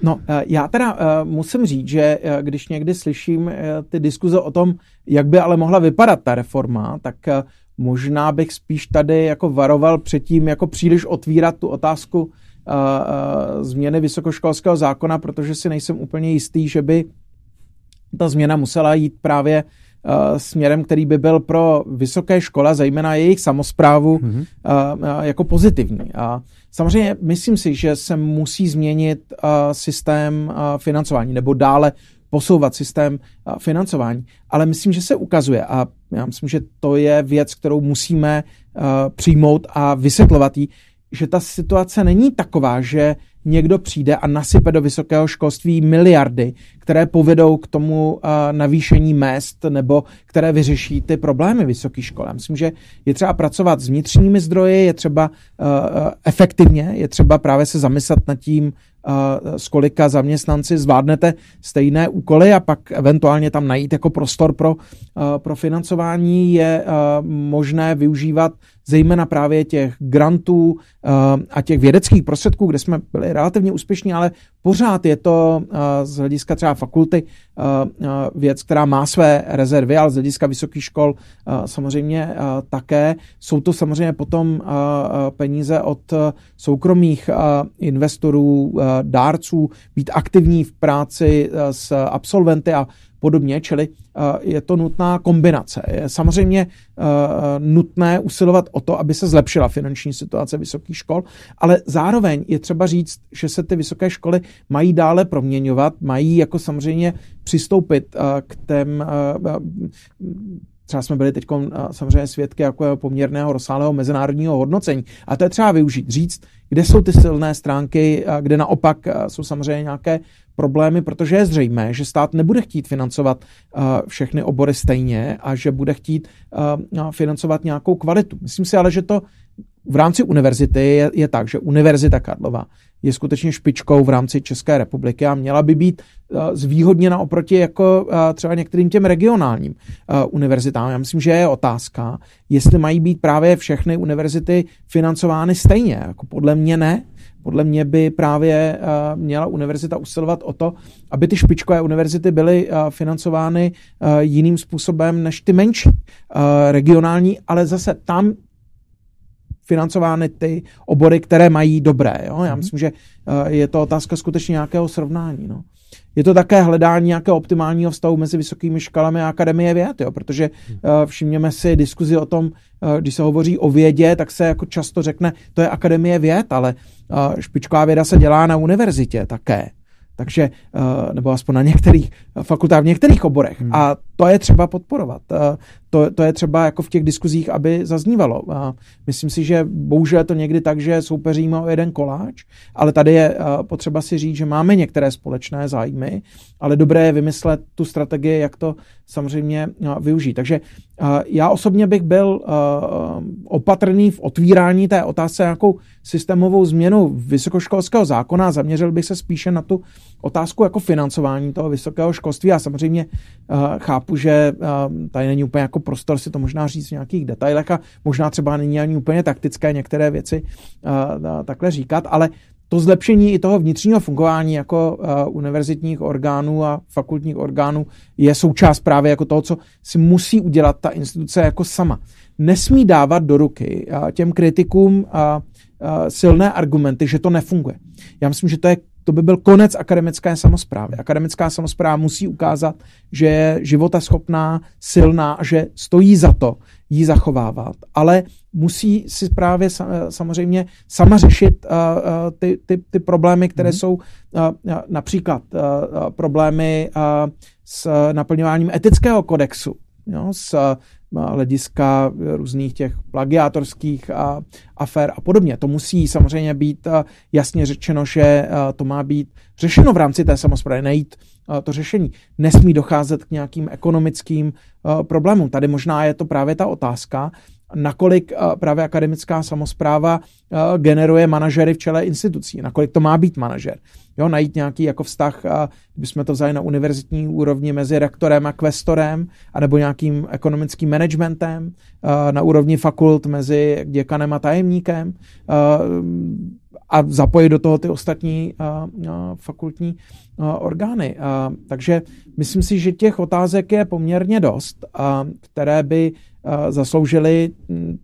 Speaker 3: No, eh, já teda uh, musím říct, že když někdy slyším ty diskuze o tom, jak by ale mohla vypadat ta reforma, tak možná bych spíš tady jako varoval předtím, jako příliš otvírat tu otázku změny vysokoškolského zákona, protože si nejsem úplně jistý, že by ta změna musela jít právě směrem, který by byl pro vysoké škola, zejména jejich samozprávu, mm-hmm. jako pozitivní. A samozřejmě myslím si, že se musí změnit systém financování nebo dále posouvat systém financování. Ale myslím, že se ukazuje a já myslím, že to je věc, kterou musíme přijmout a vysvětlovat jí, že ta situace není taková, že někdo přijde a nasype do vysokého školství miliardy, které povedou k tomu navýšení mest nebo které vyřeší ty problémy vysoké školy. Já myslím, že je třeba pracovat s vnitřními zdroji, je třeba efektivně, je třeba právě se zamyslet nad tím, s kolika zaměstnanci zvládnete stejné úkoly a pak eventuálně tam najít jako prostor pro, pro financování je možné využívat zejména právě těch grantů a těch vědeckých prostředků, kde jsme byli relativně úspěšní, ale pořád je to z hlediska třeba fakulty věc, která má své rezervy, ale z hlediska vysokých škol samozřejmě také. Jsou to samozřejmě potom peníze od soukromých investorů, dárců, být aktivní v práci s absolventy a podobně, čili je to nutná kombinace. Je samozřejmě nutné usilovat o to, aby se zlepšila finanční situace vysokých škol, ale zároveň je třeba říct, že se ty vysoké školy mají dále proměňovat, mají jako samozřejmě přistoupit k těm třeba jsme byli teď samozřejmě svědky jako poměrného rozsáhlého mezinárodního hodnocení. A to je třeba využít, říct, kde jsou ty silné stránky, kde naopak jsou samozřejmě nějaké problémy, protože je zřejmé, že stát nebude chtít financovat všechny obory stejně a že bude chtít financovat nějakou kvalitu. Myslím si ale, že to v rámci univerzity je, je tak, že Univerzita Karlova je skutečně špičkou v rámci České republiky a měla by být uh, zvýhodněna oproti jako uh, třeba některým těm regionálním uh, univerzitám. Já myslím, že je otázka, jestli mají být právě všechny univerzity financovány stejně. Jako podle mě ne. Podle mě by právě měla univerzita usilovat o to, aby ty špičkové univerzity byly financovány jiným způsobem než ty menší regionální, ale zase tam financovány ty obory, které mají dobré. Jo? Já mhm. myslím, že eh, je to otázka skutečně nějakého srovnání. No. Je to také hledání nějakého optimálního vztahu mezi vysokými školami a akademie věd, jo? protože uh, všimněme si diskuzi o tom, uh, když se hovoří o vědě, tak se jako často řekne, to je akademie věd, ale špičková věda se dělá na univerzitě také. Takže, nebo aspoň na některých fakultách, v některých oborech. Hmm. A to je třeba podporovat to, to je třeba jako v těch diskuzích, aby zaznívalo. A myslím si, že bohužel je to někdy tak, že soupeříme o jeden koláč, ale tady je potřeba si říct, že máme některé společné zájmy, ale dobré je vymyslet tu strategii, jak to samozřejmě využít. Takže já osobně bych byl opatrný v otvírání té otázce nějakou systémovou změnu vysokoškolského zákona zaměřil bych se spíše na tu otázku jako financování toho vysokého školství. Já samozřejmě chápu, že tady není úplně jako prostor si to možná říct v nějakých detailech a možná třeba není ani úplně taktické některé věci uh, takhle říkat, ale to zlepšení i toho vnitřního fungování jako uh, univerzitních orgánů a fakultních orgánů je součást právě jako toho, co si musí udělat ta instituce jako sama. Nesmí dávat do ruky uh, těm kritikům uh, silné argumenty, že to nefunguje. Já myslím, že to je to by byl konec akademické samozprávy. Akademická samozpráva musí ukázat, že je životaschopná, silná a že stojí za to ji zachovávat. Ale musí si právě samozřejmě sama řešit uh, ty, ty, ty problémy, které mm. jsou uh, například problémy s naplňováním etického kodexu, jo, s hlediska různých těch plagiátorských afér a podobně. To musí samozřejmě být jasně řečeno, že to má být řešeno v rámci té samozprávy, najít to řešení. Nesmí docházet k nějakým ekonomickým problémům. Tady možná je to právě ta otázka, nakolik eh, právě akademická samozpráva eh, generuje manažery v čele institucí, nakolik to má být manažer. Jo, najít nějaký jako vztah, eh, kdybychom to vzali na univerzitní úrovni mezi rektorem a kvestorem, anebo nějakým ekonomickým managementem, na úrovni fakult mezi děkanem a tajemníkem a zapojit do toho ty ostatní fakultní orgány. Takže myslím si, že těch otázek je poměrně dost, které by zasloužili mm,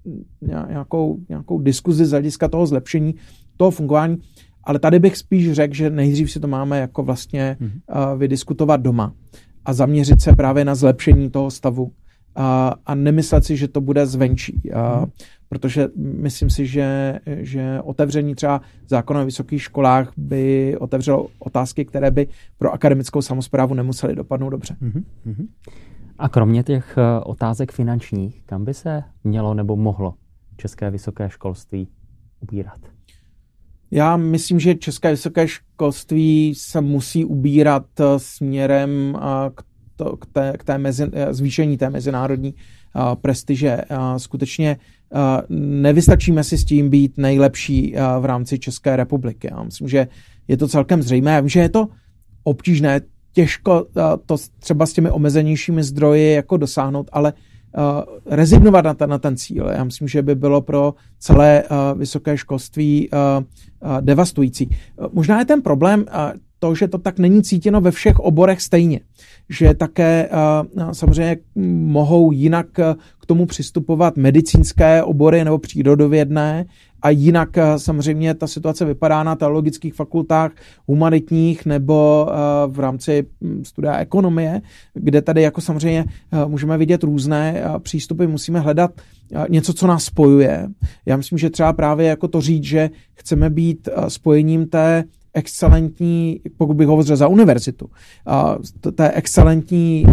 Speaker 3: nějakou, nějakou diskuzi z hlediska toho zlepšení toho fungování. Ale tady bych spíš řekl, že nejdřív si to máme jako vlastně mm-hmm. vydiskutovat doma a zaměřit se právě na zlepšení toho stavu a, a nemyslet si, že to bude zvenčí. A, mm-hmm. Protože myslím si, že, že otevření třeba zákona o vysokých školách by otevřelo otázky, které by pro akademickou samozprávu nemusely dopadnout dobře. Mm-hmm.
Speaker 2: A kromě těch eh, otázek finančních, kam by se mělo nebo mohlo české vysoké školství ubírat?
Speaker 3: Já myslím, že české vysoké školství se musí ubírat eh, směrem eh, k, to, k, té, k té mezi, zvýšení té mezinárodní prestiže. Skutečně nevystačíme si s tím být nejlepší v rámci České republiky. Já myslím, že je to celkem zřejmé. Já vím, že je to obtížné těžko to třeba s těmi omezenějšími zdroji jako dosáhnout, ale rezignovat na ten, na ten cíl. Já myslím, že by bylo pro celé vysoké školství devastující. Možná je ten problém to, že to tak není cítěno ve všech oborech stejně. Že také samozřejmě mohou jinak k tomu přistupovat medicínské obory nebo přírodovědné a jinak samozřejmě ta situace vypadá na teologických fakultách humanitních nebo v rámci hm, studia ekonomie, kde tady jako samozřejmě můžeme vidět různé přístupy, musíme hledat něco, co nás spojuje. Já myslím, že třeba právě jako to říct, že chceme být spojením té excelentní, pokud bych hovořil za univerzitu, té excelentní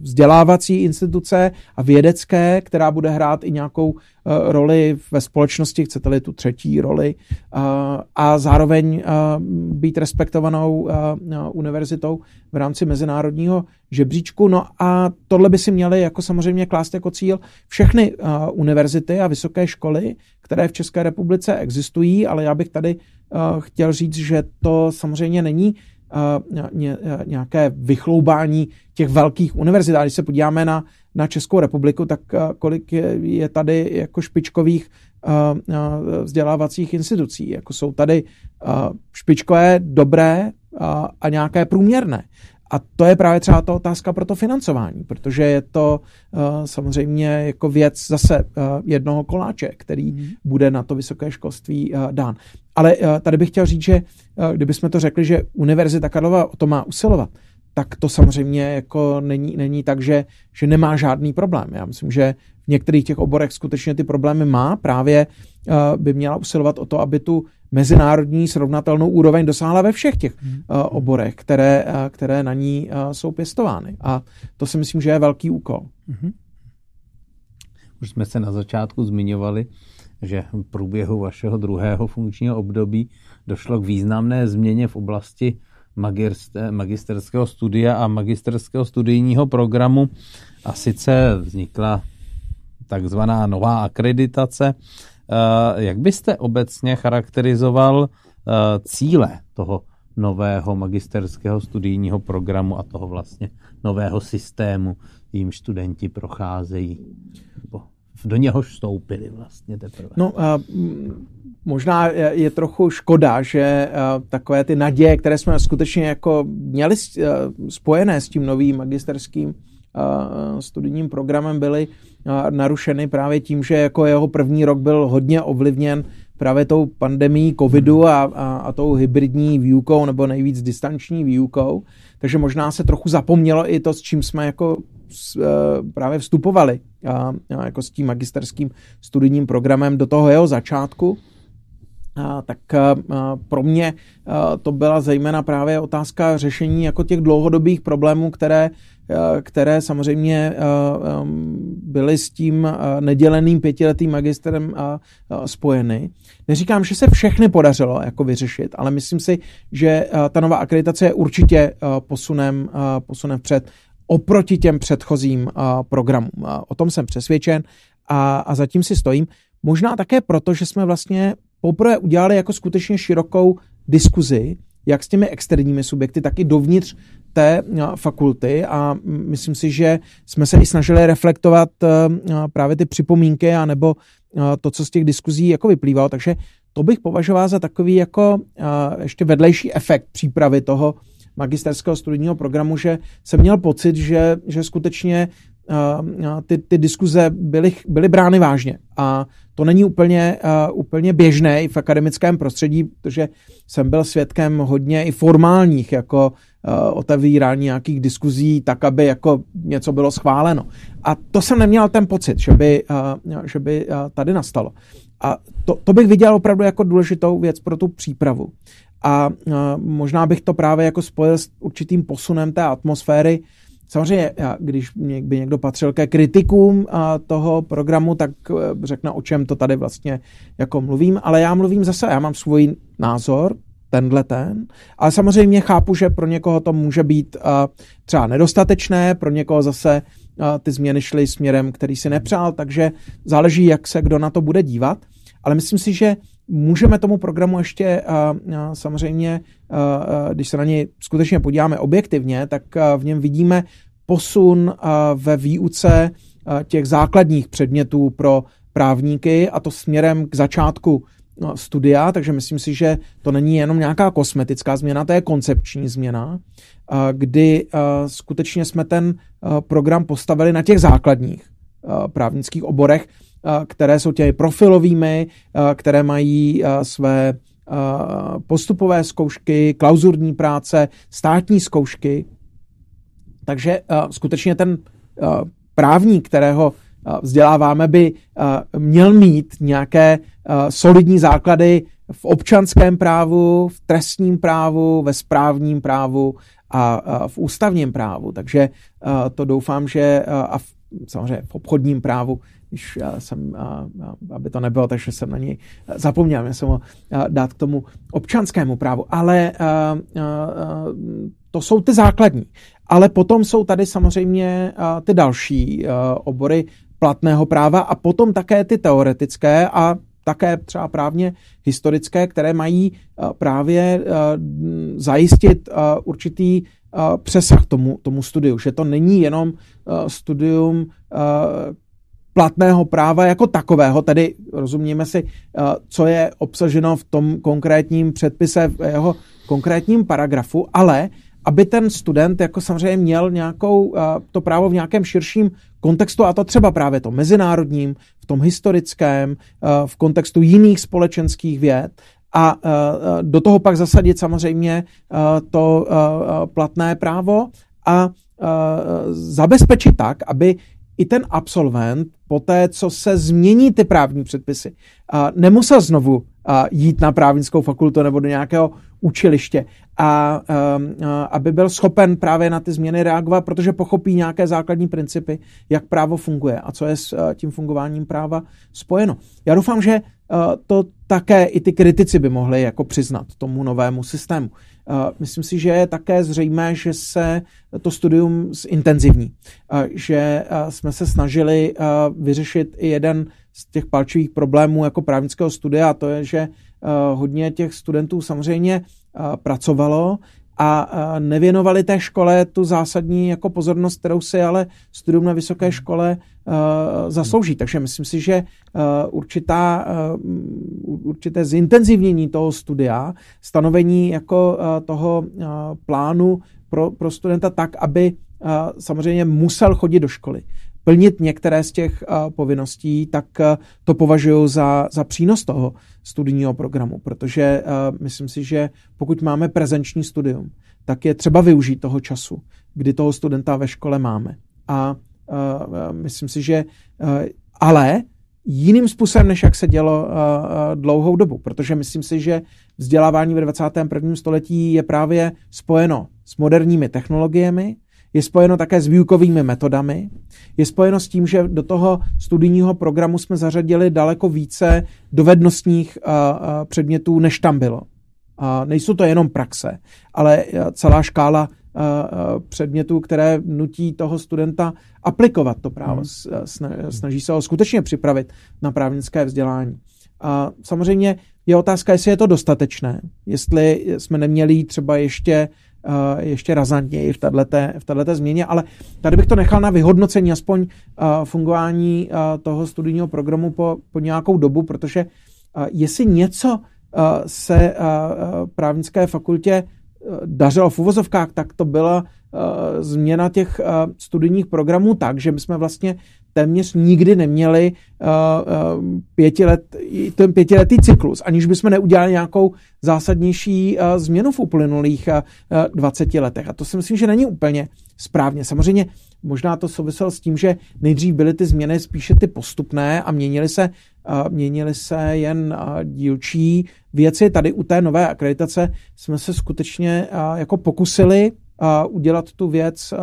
Speaker 3: vzdělávací instituce a vědecké, která bude hrát i nějakou roli ve společnosti, chcete-li tu třetí roli, a zároveň být respektovanou univerzitou v rámci mezinárodního žebříčku. No a tohle by si měli jako samozřejmě klást jako cíl všechny univerzity a vysoké školy, které v České republice existují, ale já bych tady chtěl říct, že to samozřejmě není nějaké vychloubání těch velkých univerzit. A když se podíváme na, na Českou republiku, tak kolik je, je tady jako špičkových vzdělávacích institucí. Jako jsou tady špičkové, dobré a nějaké průměrné. A to je právě třeba ta otázka pro to financování, protože je to uh, samozřejmě jako věc zase uh, jednoho koláče, který mm. bude na to vysoké školství uh, dán. Ale uh, tady bych chtěl říct, že uh, kdybychom to řekli, že Univerzita Karlova o to má usilovat, tak to samozřejmě jako není, není tak, že, že nemá žádný problém. Já myslím, že v některých těch oborech skutečně ty problémy má. Právě uh, by měla usilovat o to, aby tu mezinárodní srovnatelnou úroveň dosáhla ve všech těch uh, oborech, které, uh, které na ní uh, jsou pěstovány. A to si myslím, že je velký úkol. Mm-hmm.
Speaker 1: Už jsme se na začátku zmiňovali, že v průběhu vašeho druhého funkčního období došlo k významné změně v oblasti magisterského studia a magisterského studijního programu a sice vznikla takzvaná nová akreditace. Eh, jak byste obecně charakterizoval eh, cíle toho nového magisterského studijního programu a toho vlastně nového systému, jim studenti procházejí? Do něhož vstoupili vlastně teprve.
Speaker 3: No, a možná je trochu škoda, že takové ty naděje, které jsme skutečně jako měli spojené s tím novým magisterským studijním programem, byly narušeny právě tím, že jako jeho první rok byl hodně ovlivněn právě tou pandemí covidu a, a, a tou hybridní výukou nebo nejvíc distanční výukou. Takže možná se trochu zapomnělo i to, s čím jsme jako s, e, právě vstupovali a, a jako s tím magisterským studijním programem do toho jeho začátku. A, tak a, pro mě a, to byla zejména právě otázka řešení jako těch dlouhodobých problémů, které které samozřejmě eh, byly s tím eh, neděleným pětiletým magistrem spojeny. Neříkám, že se všechny podařilo jako vyřešit, ale myslím si, že ta nová akreditace je určitě posunem, posunem před oproti těm předchozím programům. O tom jsem přesvědčen a, a zatím si stojím. Možná také proto, že jsme vlastně poprvé udělali jako skutečně širokou diskuzi, jak s těmi externími subjekty, tak i dovnitř té fakulty a myslím si, že jsme se i snažili reflektovat právě ty připomínky a nebo to, co z těch diskuzí jako vyplývalo, takže to bych považoval za takový jako ještě vedlejší efekt přípravy toho magisterského studijního programu, že jsem měl pocit, že, že skutečně ty, ty diskuze byly, byly brány vážně. A to není úplně, uh, úplně běžné i v akademickém prostředí, protože jsem byl svědkem hodně i formálních jako uh, otevírání nějakých diskuzí tak, aby jako něco bylo schváleno. A to jsem neměl ten pocit, že by, uh, že by uh, tady nastalo. A to, to bych viděl opravdu jako důležitou věc pro tu přípravu. A uh, možná bych to právě jako spojil s určitým posunem té atmosféry, Samozřejmě, když by někdo patřil ke kritikům toho programu, tak eh, řekne, o čem to tady vlastně jako mluvím, ale já mluvím zase, já mám svůj názor, tenhle ten, ale samozřejmě chápu, že pro někoho to může být eh, třeba nedostatečné, pro někoho zase eh, ty změny šly směrem, který si nepřál, takže záleží, jak se kdo na to bude dívat, ale myslím si, že můžeme tomu programu ještě samozřejmě, když se na něj skutečně podíváme objektivně, tak v něm vidíme posun ve výuce těch základních předmětů pro právníky a to směrem k začátku studia, takže myslím si, že to není jenom nějaká kosmetická změna, to je koncepční změna, kdy skutečně jsme ten program postavili na těch základních právnických oborech, které jsou těmi profilovými, které mají své postupové zkoušky, klauzurní práce, státní zkoušky. Takže skutečně ten právník, kterého vzděláváme, by měl mít nějaké solidní základy v občanském právu, v trestním právu, ve správním právu a v ústavním právu. Takže to doufám, že a v, samozřejmě v obchodním právu, když jsem, aby to nebylo, takže jsem na něj zapomněl, měl jsem ho dát k tomu občanskému právu, ale to jsou ty základní. Ale potom jsou tady samozřejmě ty další obory platného práva a potom také ty teoretické a také třeba právně historické, které mají právě zajistit určitý přesah tomu, tomu studiu, že to není jenom studium platného práva jako takového, tedy rozumíme si, co je obsaženo v tom konkrétním předpise, v jeho konkrétním paragrafu, ale aby ten student jako samozřejmě měl nějakou, to právo v nějakém širším kontextu, a to třeba právě to mezinárodním, v tom historickém, v kontextu jiných společenských věd, a do toho pak zasadit samozřejmě to platné právo a zabezpečit tak, aby i ten absolvent po té, co se změní ty právní předpisy, nemusel znovu jít na právnickou fakultu nebo do nějakého učiliště a, aby byl schopen právě na ty změny reagovat, protože pochopí nějaké základní principy, jak právo funguje a co je s tím fungováním práva spojeno. Já doufám, že to také i ty kritici by mohli jako přiznat tomu novému systému. Myslím si, že je také zřejmé, že se to studium zintenzivní, že jsme se snažili vyřešit i jeden z těch palčivých problémů jako právnického studia, a to je, že hodně těch studentů samozřejmě pracovalo a nevěnovali té škole tu zásadní jako pozornost, kterou si ale studium na vysoké škole zaslouží. Takže myslím si, že určitá, určité zintenzivnění toho studia, stanovení jako toho plánu pro, pro studenta tak, aby samozřejmě musel chodit do školy plnit některé z těch uh, povinností, tak uh, to považuji za, za přínos toho studijního programu, protože uh, myslím si, že pokud máme prezenční studium, tak je třeba využít toho času, kdy toho studenta ve škole máme. A myslím si, že ale jiným způsobem, než jak se dělo dlouhou dobu, protože myslím si, že vzdělávání ve 21. století je právě spojeno s moderními technologiemi, je spojeno také s výukovými metodami, je spojeno s tím, že do toho studijního programu jsme zařadili daleko více dovednostních předmětů, než tam bylo. Nejsou to jenom praxe, ale celá škála předmětů, které nutí toho studenta aplikovat to právo, hmm. snaží se ho skutečně připravit na právnické vzdělání. A samozřejmě je otázka, jestli je to dostatečné, jestli jsme neměli třeba ještě Eh, ještě razantněji v této, v této změně, ale tady bych to nechal na vyhodnocení aspoň eh, fungování eh, toho studijního programu po, po nějakou dobu, protože jestli něco se právnické fakultě dařilo v uvozovkách, tak to byla změna těch studijních programů tak, že my jsme vlastně téměř nikdy neměli uh, uh, pětilet, ten pětiletý cyklus, aniž bychom neudělali nějakou zásadnější uh, změnu v uplynulých uh, 20 letech. A to si myslím, že není úplně správně. Samozřejmě možná to souviselo s tím, že nejdřív byly ty změny spíše ty postupné a měnily se, uh, měnily se jen uh, dílčí věci. Tady u té nové akreditace jsme se skutečně uh, jako pokusili uh, udělat tu věc uh,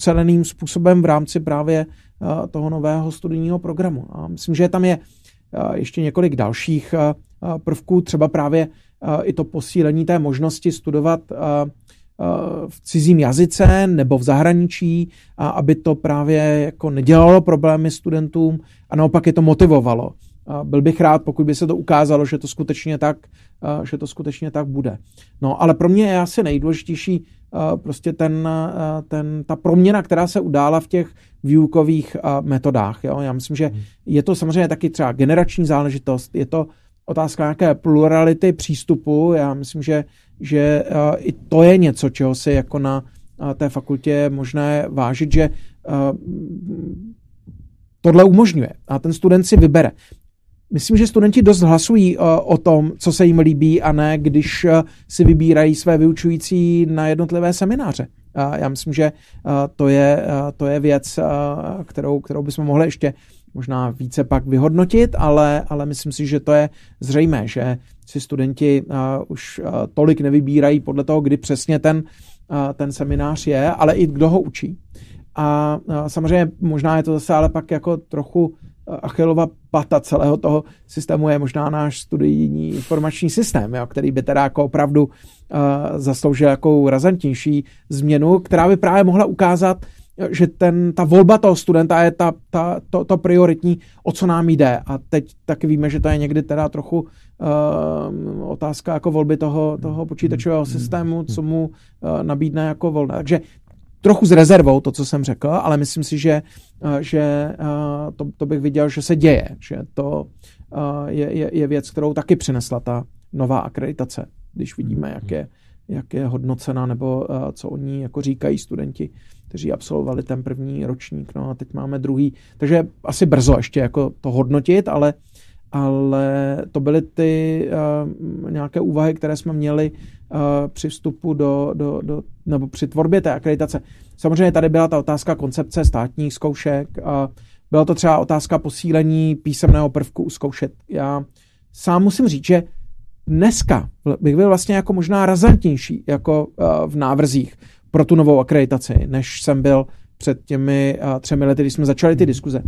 Speaker 3: uceleným způsobem v rámci právě toho nového studijního programu. A myslím, že tam je ještě několik dalších prvků, třeba právě i to posílení té možnosti studovat v cizím jazyce nebo v zahraničí, aby to právě jako nedělalo problémy studentům a naopak je to motivovalo byl bych rád, pokud by se to ukázalo, že to skutečně tak, že to skutečně tak bude. No, ale pro mě je asi nejdůležitější prostě ten, ten, ta proměna, která se udála v těch výukových metodách. Jo? Já myslím, že hmm. je to samozřejmě taky třeba generační záležitost, je to otázka nějaké plurality přístupu. Já myslím, že, že i to je něco, čeho si jako na té fakultě je možné vážit, že tohle umožňuje a ten student si vybere. Myslím, že studenti dost hlasují uh, o tom, co se jim líbí a ne, když uh, si vybírají své vyučující na jednotlivé semináře. Já myslím, že to je, to je věc, kterou, kterou bychom mohli ještě možná více pak vyhodnotit, ale, ale myslím si, že to je zřejmé, že si studenti už tolik nevybírají podle toho, kdy přesně ten, ten seminář je, ale i kdo ho učí. A samozřejmě možná je to zase ale pak jako trochu Achilova pata celého toho systému je možná náš studijní informační systém, jo, který by teda jako opravdu uh, zasloužil jakou razantnější změnu, která by právě mohla ukázat, že ten, ta volba toho studenta je ta, ta, to, to prioritní, o co nám jde. A teď taky víme, že to je někdy teda trochu uh, otázka jako volby toho, toho počítačového systému, co mu uh, nabídne jako volné. Takže trochu s rezervou to, co jsem řekl, ale myslím si, že, eh, že eh, to, to bych viděl, že se děje, že to eh, je, je, je věc, kterou taky přinesla ta nová akreditace, když vidíme, jak je, jak je hodnocena, nebo co oni jako říkají studenti, kteří absolvovali ten první ročník, no a teď máme druhý, takže asi brzo ještě jako to hodnotit, ale ale to byly ty uh, nějaké úvahy, které jsme měli při vstupu do, do, do, nebo při tvorbě té akreditace. Samozřejmě tady byla ta otázka koncepce státních zkoušek, a byla to třeba otázka posílení písemného prvku u zkoušet. Já sám musím říct, že dneska bych byl vlastně jako možná razantnější jako uh, v návrzích pro tu novou akreditaci, než jsem byl před těmi uh, třemi lety, když jsme začali ty diskuze.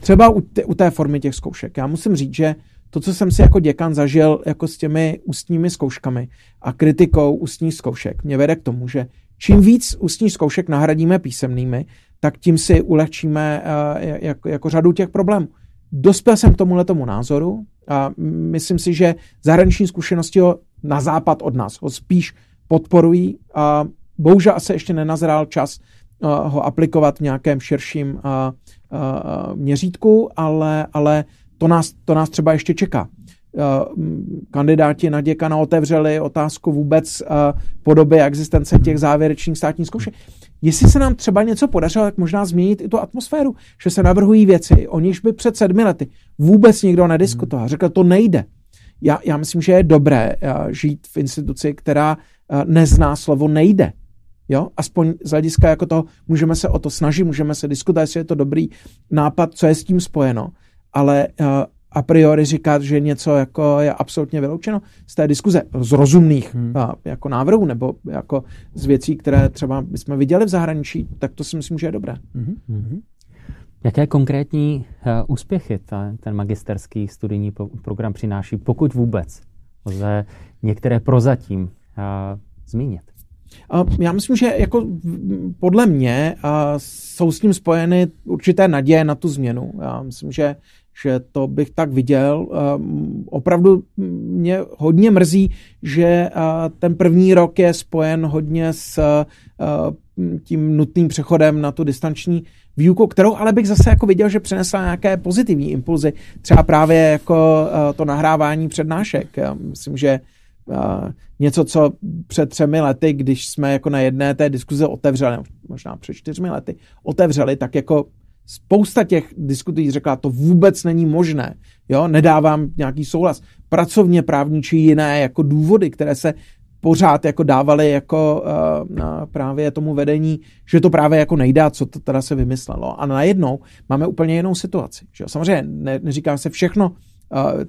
Speaker 3: Třeba u té formy těch zkoušek. Já musím říct, že to, co jsem si jako děkan zažil jako s těmi ústními zkouškami a kritikou ústních zkoušek, mě vede k tomu, že čím víc ústních zkoušek nahradíme písemnými, tak tím si ulehčíme jako, jako řadu těch problémů. Dospěl jsem k tomuhle tomu názoru a myslím si, že zahraniční zkušenosti ho na západ od nás ho spíš podporují a bohužel asi ještě nenazrál čas uh, ho aplikovat v nějakém širším uh, měřítku, ale, ale to, nás, to nás třeba ještě čeká. Uh, kandidáti na děkana otevřeli otázku vůbec uh, podoby existence těch závěrečných státních zkoušek. Jestli se nám třeba něco podařilo, tak možná změnit i tu atmosféru, že se navrhují věci, o nichž by před sedmi lety vůbec nikdo nediskutoval. Řekl, to nejde. Já, já myslím, že je dobré uh, žít v instituci, která nezná slovo nejde. Jo, aspoň z hlediska jako toho, můžeme se o to snažit, můžeme se diskutovat, jestli je to dobrý nápad, co je s tím spojeno, ale uh, a priori říkat, že něco jako je absolutně vyloučeno z té diskuze, z rozumných hmm. uh, jako návrhů nebo jako z věcí, které třeba jsme viděli v zahraničí, tak to si myslím, že je dobré. Hmm.
Speaker 2: Jaké konkrétní uh, úspěchy ta, ten magisterský studijní program přináší, pokud vůbec? Lze některé prozatím uh, zmínit.
Speaker 3: Já myslím, že jako podle mě jsou s tím spojeny určité naděje na tu změnu. Já myslím, že, že to bych tak viděl. Opravdu mě hodně mrzí, že ten první rok je spojen hodně s tím nutným přechodem na tu distanční výuku, kterou ale bych zase jako viděl, že přinesla nějaké pozitivní impulzy. Třeba právě jako to nahrávání přednášek. Já myslím, že něco, co před třemi lety, když jsme jako na jedné té diskuze otevřeli, možná před čtyřmi lety, otevřeli, tak jako spousta těch diskutují řekla, to vůbec není možné, jo, nedávám nějaký souhlas. Pracovně právní či jiné jako důvody, které se pořád jako dávali jako uh, právě tomu vedení, že to právě jako nejde, co to teda se vymyslelo. A najednou máme úplně jinou situaci. Že? Samozřejmě ne, neříká se všechno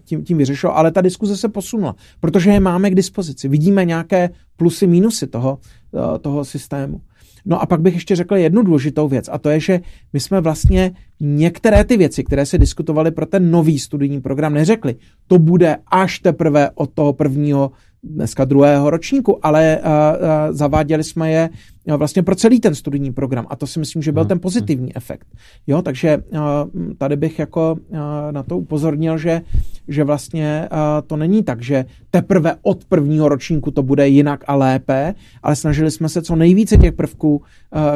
Speaker 3: tím, tím vyřešilo, ale ta diskuze se posunula, protože je máme k dispozici. Vidíme nějaké plusy, mínusy toho, toho systému. No a pak bych ještě řekl jednu důležitou věc, a to je, že my jsme vlastně některé ty věci, které se diskutovaly pro ten nový studijní program, neřekli. To bude až teprve od toho prvního dneska druhého ročníku, ale zaváděli jsme je vlastně pro celý ten studijní program a to si myslím, že byl ten pozitivní efekt. Jo, takže tady bych jako na to upozornil, že, že vlastně to není tak, že teprve od prvního ročníku to bude jinak a lépe, ale snažili jsme se co nejvíce těch prvků,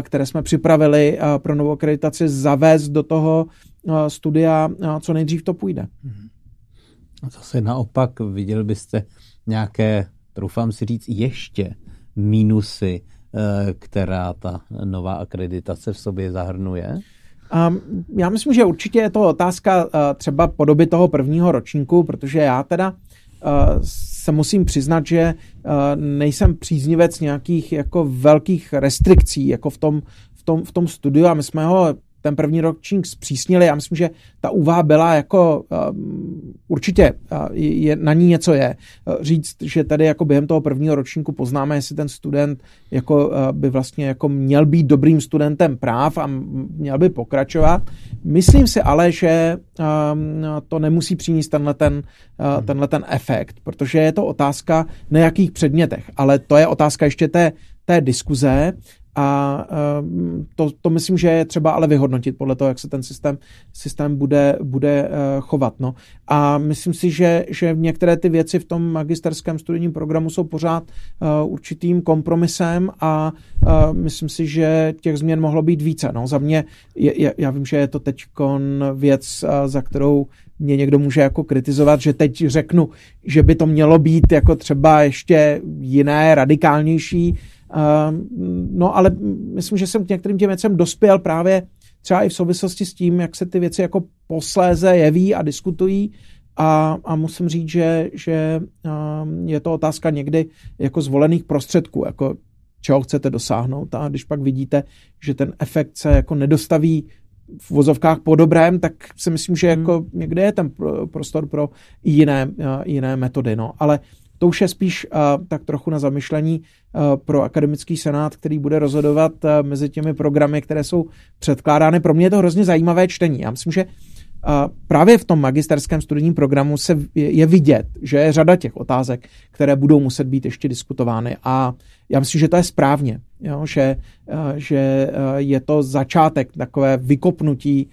Speaker 3: které jsme připravili pro novou akreditaci, zavést do toho studia, co nejdřív to půjde. Mhm.
Speaker 1: A zase naopak viděl byste nějaké, troufám si říct, ještě mínusy, eh, která ta nová akreditace v sobě zahrnuje?
Speaker 3: Um, já myslím, že určitě je to otázka uh, třeba podoby toho prvního ročníku, protože já teda uh, se musím přiznat, že uh, nejsem příznivec nějakých jako velkých restrikcí jako v tom, v tom, v tom studiu a my jsme ho ten první ročník zpřísnili. Já myslím, že ta úvaha byla jako um, určitě uh, je, na ní něco je. Uh, říct, že tady jako během toho prvního ročníku poznáme, jestli ten student jako uh, by vlastně jako měl být dobrým studentem práv a měl by pokračovat. Myslím si ale, že um, to nemusí přinést tenhle ten, uh, tenhle ten efekt, protože je to otázka na jakých předmětech, ale to je otázka ještě té, té diskuze a ehm, to, to myslím, že je třeba ale vyhodnotit podle toho, jak se ten systém, systém bude, bude eh, chovat. No. A myslím si, že, že některé ty věci v tom magisterském studijním programu jsou pořád uh, určitým kompromisem a myslím si, že těch změn mohlo být více. No. Za mě, je, já vím, že je to teď věc, za kterou mě někdo může jako kritizovat, že teď řeknu, že by to mělo být jako třeba ještě jiné, radikálnější, no ale myslím, že jsem k některým těm věcem dospěl právě třeba i v souvislosti s tím, jak se ty věci jako posléze jeví a diskutují a, a musím říct, že, že ehm, je to otázka někdy jako zvolených prostředků, jako čeho chcete dosáhnout a když pak vidíte, že ten efekt se jako nedostaví v vozovkách po dobrém, tak si myslím, že jako hmm. někde je ten prostor pro jiné, jiné metody. No. Ale to už je spíš uh, tak trochu na zamyšlení uh, pro akademický senát, který bude rozhodovat uh, mezi těmi programy, které jsou předkládány. Pro mě je to hrozně zajímavé čtení. Já myslím, že právě v tom magisterském studijním programu se je vidět, že je řada těch otázek, které budou muset být ještě diskutovány a já myslím, že to je správně, jo? Že, že je to začátek takové vykopnutí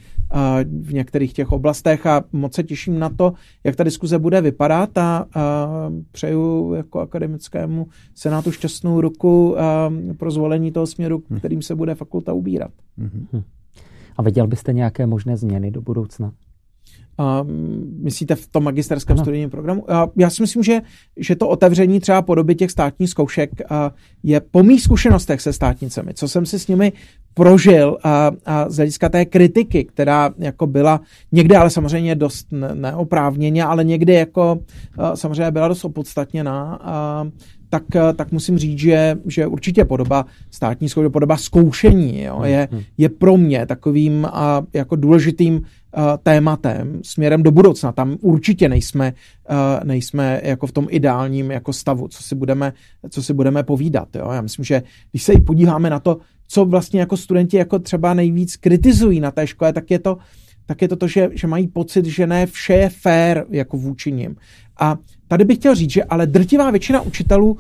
Speaker 3: v některých těch oblastech a moc se těším na to, jak ta diskuze bude vypadat a, přeju jako akademickému senátu šťastnou ruku pro zvolení toho směru, hm. kterým se bude fakulta ubírat.
Speaker 2: Mm-hmm. A viděl byste nějaké možné změny do budoucna?
Speaker 3: Uh, myslíte v tom magisterském ano. studijním programu? Uh, já si myslím, že, že to otevření třeba podoby těch státních zkoušek uh, je po mých zkušenostech se státnicemi, co jsem si s nimi prožil a, a z hlediska té kritiky, která jako byla někdy ale samozřejmě dost neoprávněně, ale někdy jako samozřejmě byla dost opodstatněná. Uh, tak, tak musím říct, že, že určitě podoba státní zkoušky, podoba zkoušení jo, je, hmm. je pro mě takovým a, jako důležitým uh, tématem směrem do budoucna. Tam určitě nejsme, uh, nejsme jako v tom ideálním jako stavu, co si budeme, co si budeme povídat. Jo. Já myslím, že když se i podíváme na to, co vlastně jako studenti jako třeba nejvíc kritizují na té škole, tak je to, tak je to to, že, že mají pocit, že ne vše je fair jako vůči nim. A tady bych chtěl říct, že ale drtivá většina učitelů uh,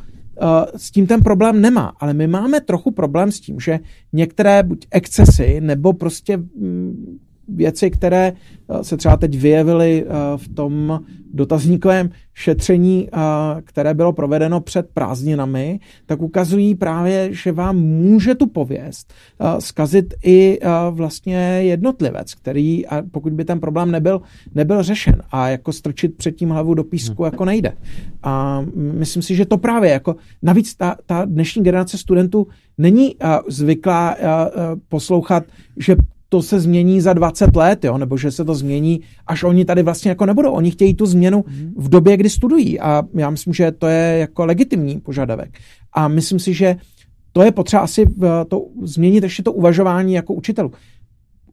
Speaker 3: s tím ten problém nemá, ale my máme trochu problém s tím, že některé buď excesy nebo prostě mm, věci, které eh, se třeba teď vyjevily eh, v tom dotazníkovém šetření, eh, které bylo provedeno před prázdninami, tak ukazují právě, že vám může tu pověst zkazit i vlastně jednotlivec, který, pokud by ten problém nebyl, nebyl řešen a jako strčit před tím hlavu do písku jako nejde. A myslím si, že to právě jako, navíc ta, ta dnešní generace studentů není zvyklá poslouchat, že to se změní za 20 let, jo, nebo že se to změní, až oni tady vlastně jako nebudou. Oni chtějí tu změnu v době, kdy studují a já myslím, že to je jako legitimní požadavek. A myslím si, že to je potřeba asi to změnit ještě to uvažování jako učitelů.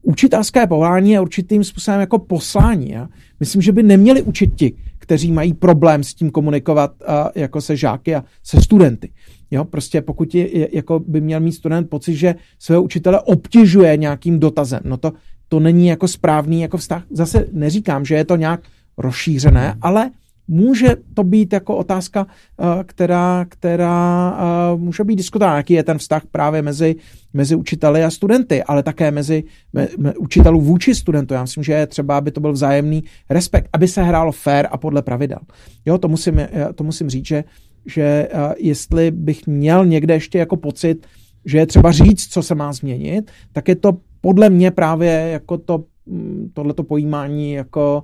Speaker 3: Učitelské povolání je určitým způsobem jako poslání. Já myslím, že by neměli učit ti, kteří mají problém s tím komunikovat uh, jako se žáky a se studenty. Jo, prostě pokud je, jako by měl mít student pocit, že svého učitele obtěžuje nějakým dotazem, no to, to není jako správný jako vztah. Zase neříkám, že je to nějak rozšířené, ale může to být jako otázka, která, která může být diskutována, jaký je ten vztah právě mezi, mezi učiteli a studenty, ale také mezi me, me, učitelů vůči studentu. Já myslím, že je třeba, aby to byl vzájemný respekt, aby se hrálo fair a podle pravidel. Jo, to musím, to musím říct, že, že jestli bych měl někde ještě jako pocit, že je třeba říct, co se má změnit, tak je to podle mě právě jako to, mm, tohleto pojímání jako jak,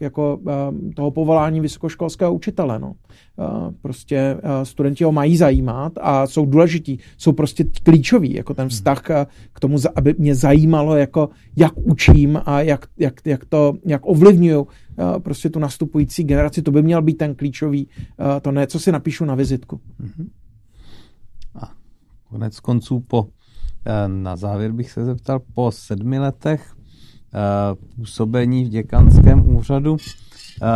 Speaker 3: jako eh, toho povolání vysokoškolského učitele. No. Eh, prostě studenti ho mají zajímat a jsou důležití, jsou prostě klíčoví, jako ten vztah k tomu, aby mě zajímalo, jako jak učím a jak, jak, jak to, jak ovlivňuju prostě tu nastupující generaci, to by měl být ten klíčový, to ne, co si napíšu na vizitku. Mm-hmm.
Speaker 1: Konec konců po, eh, na závěr bych se zeptal, po sedmi letech eh, působení v děkanském úřadu, eh,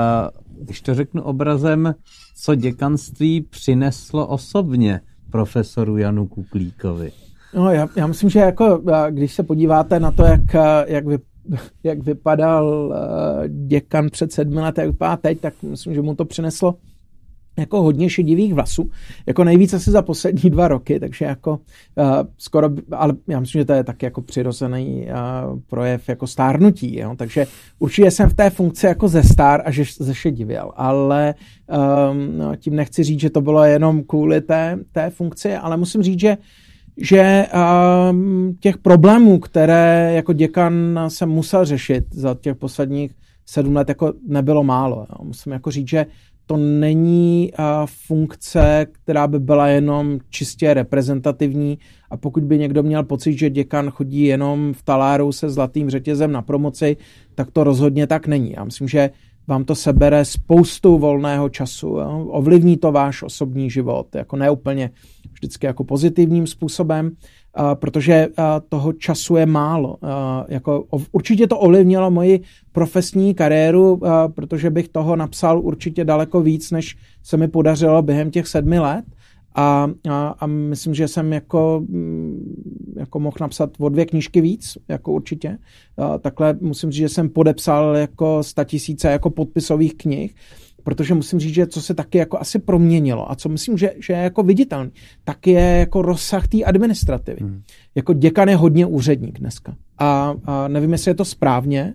Speaker 1: když to řeknu obrazem, co děkanství přineslo osobně profesoru Janu Kuklíkovi?
Speaker 3: No, já, já myslím, že jako, když se podíváte na to, jak, jak, vy, jak vypadal děkan před sedmi lety, jak vypadá teď, tak myslím, že mu to přineslo jako hodně šedivých vlasů, jako nejvíc asi za poslední dva roky, takže jako uh, skoro, ale já myslím, že to je tak jako přirozený uh, projev jako stárnutí, jo? takže určitě jsem v té funkci jako ze stár a že zešedivěl, ale um, no, tím nechci říct, že to bylo jenom kvůli té, té funkci, ale musím říct, že že um, těch problémů, které jako děkan jsem musel řešit za těch posledních sedm let, jako nebylo málo. Jo. Musím jako říct, že to není funkce, která by byla jenom čistě reprezentativní a pokud by někdo měl pocit, že děkan chodí jenom v taláru se zlatým řetězem na promoci, tak to rozhodně tak není. Já myslím, že vám to sebere spoustu volného času. Jo? Ovlivní to váš osobní život, jako neúplně vždycky jako pozitivním způsobem, protože toho času je málo. Jako, určitě to ovlivnilo moji profesní kariéru, protože bych toho napsal určitě daleko víc, než se mi podařilo během těch sedmi let. A, a, a myslím, že jsem jako, mm, jako mohl napsat o dvě knížky víc, jako určitě. A takhle musím říct, že jsem podepsal jako tisíce jako podpisových knih protože musím říct, že co se taky jako asi proměnilo a co myslím, že, že je jako viditelný, tak je jako rozsah té administrativy. Hmm. Jako děkan je hodně úředník dneska. A, a nevím, jestli je to správně,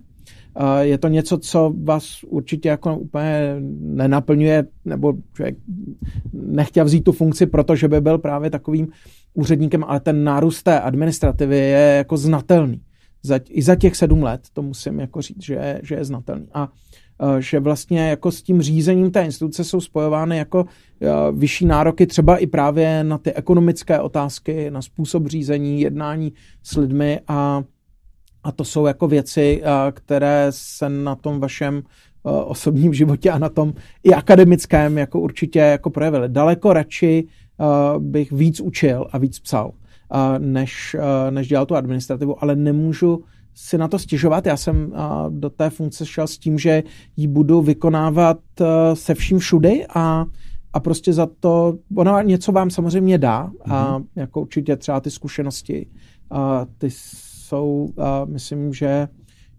Speaker 3: je to něco, co vás určitě jako úplně nenaplňuje, nebo člověk nechtěl vzít tu funkci, protože by byl právě takovým úředníkem, ale ten nárůst té administrativy je jako znatelný. Za, I za těch sedm let to musím jako říct, že, že je znatelný. A že vlastně jako s tím řízením té instituce jsou spojovány jako eh, vyšší nároky třeba i právě na ty ekonomické otázky, na způsob řízení, jednání s lidmi a, a to jsou jako věci, eh, které se na tom vašem osobním životě a na tom i akademickém jako určitě jako projevily. Daleko radši bych víc učil a víc psal, než, než dělal tu administrativu, ale nemůžu si na to stěžovat. Já jsem do té funkce šel s tím, že ji budu vykonávat e, se vším všudy a, a prostě za to, ona něco vám samozřejmě dá a mm-hmm. jako určitě třeba ty zkušenosti, a ty jsou, a myslím, že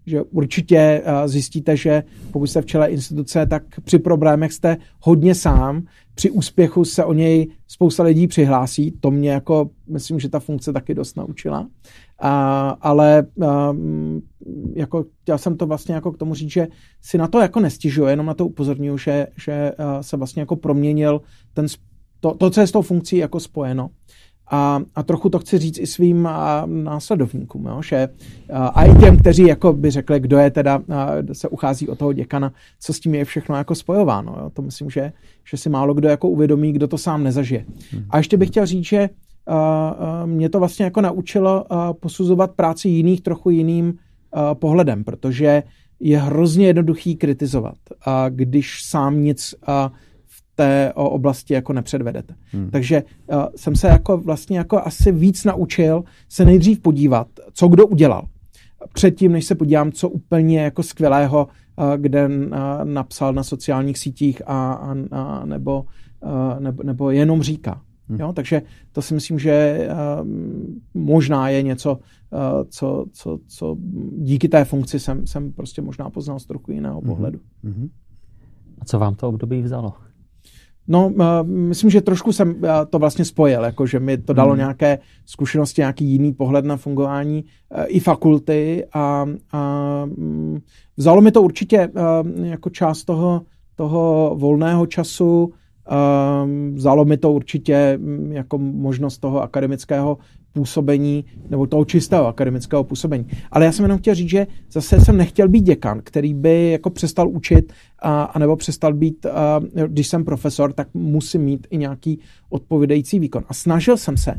Speaker 3: že určitě zjistíte, že pokud jste v čele instituce, tak při problémech jste hodně sám, při úspěchu se o něj spousta lidí přihlásí, to mě jako, myslím, že ta funkce taky dost naučila. A, ale a, jako chtěl jsem to vlastně jako k tomu říct, že si na to jako nestěžuji, jenom na to upozorňuji, že, že se vlastně jako proměnil ten, to, to, co je s tou funkcí jako spojeno. A, a trochu to chci říct i svým a, následovníkům, jo, že a, a i těm, kteří jako by řekli, kdo je teda, a, se uchází o toho děkana, co s tím je všechno jako spojováno. Jo. To myslím, že, že si málo kdo jako uvědomí, kdo to sám nezažije. Hmm. A ještě bych chtěl říct, že mě to vlastně jako naučilo posuzovat práci jiných trochu jiným pohledem, protože je hrozně jednoduchý kritizovat, a když sám nic a, té oblasti jako nepředvedete. Hmm. Takže jsem se jako vlastně jako asi víc naučil se nejdřív podívat, co kdo udělal. Předtím, než se podívám, co úplně jako skvělého, kde napsal na sociálních sítích a, a, a nebo, nebo, nebo jenom říká. Hmm. Jo? Takže to si myslím, že uh, možná je něco, uh, co, co, co díky té funkci jsem, jsem prostě možná poznal z trochu jiného hmm. pohledu. Hmm.
Speaker 2: A co vám to období vzalo?
Speaker 3: No, myslím, že trošku jsem to vlastně spojil, jako že mi to dalo hmm. nějaké zkušenosti, nějaký jiný pohled na fungování i fakulty a, a mm, vzalo mi to určitě jako část toho, toho volného času, vzalo mi to určitě mm, jako možnost toho akademického působení, nebo toho čistého akademického působení. Ale já jsem jenom chtěl říct, že zase jsem nechtěl být děkan, který by jako přestal učit, a, a nebo přestal být, a, když jsem profesor, tak musím mít i nějaký odpovídající výkon. A snažil jsem se,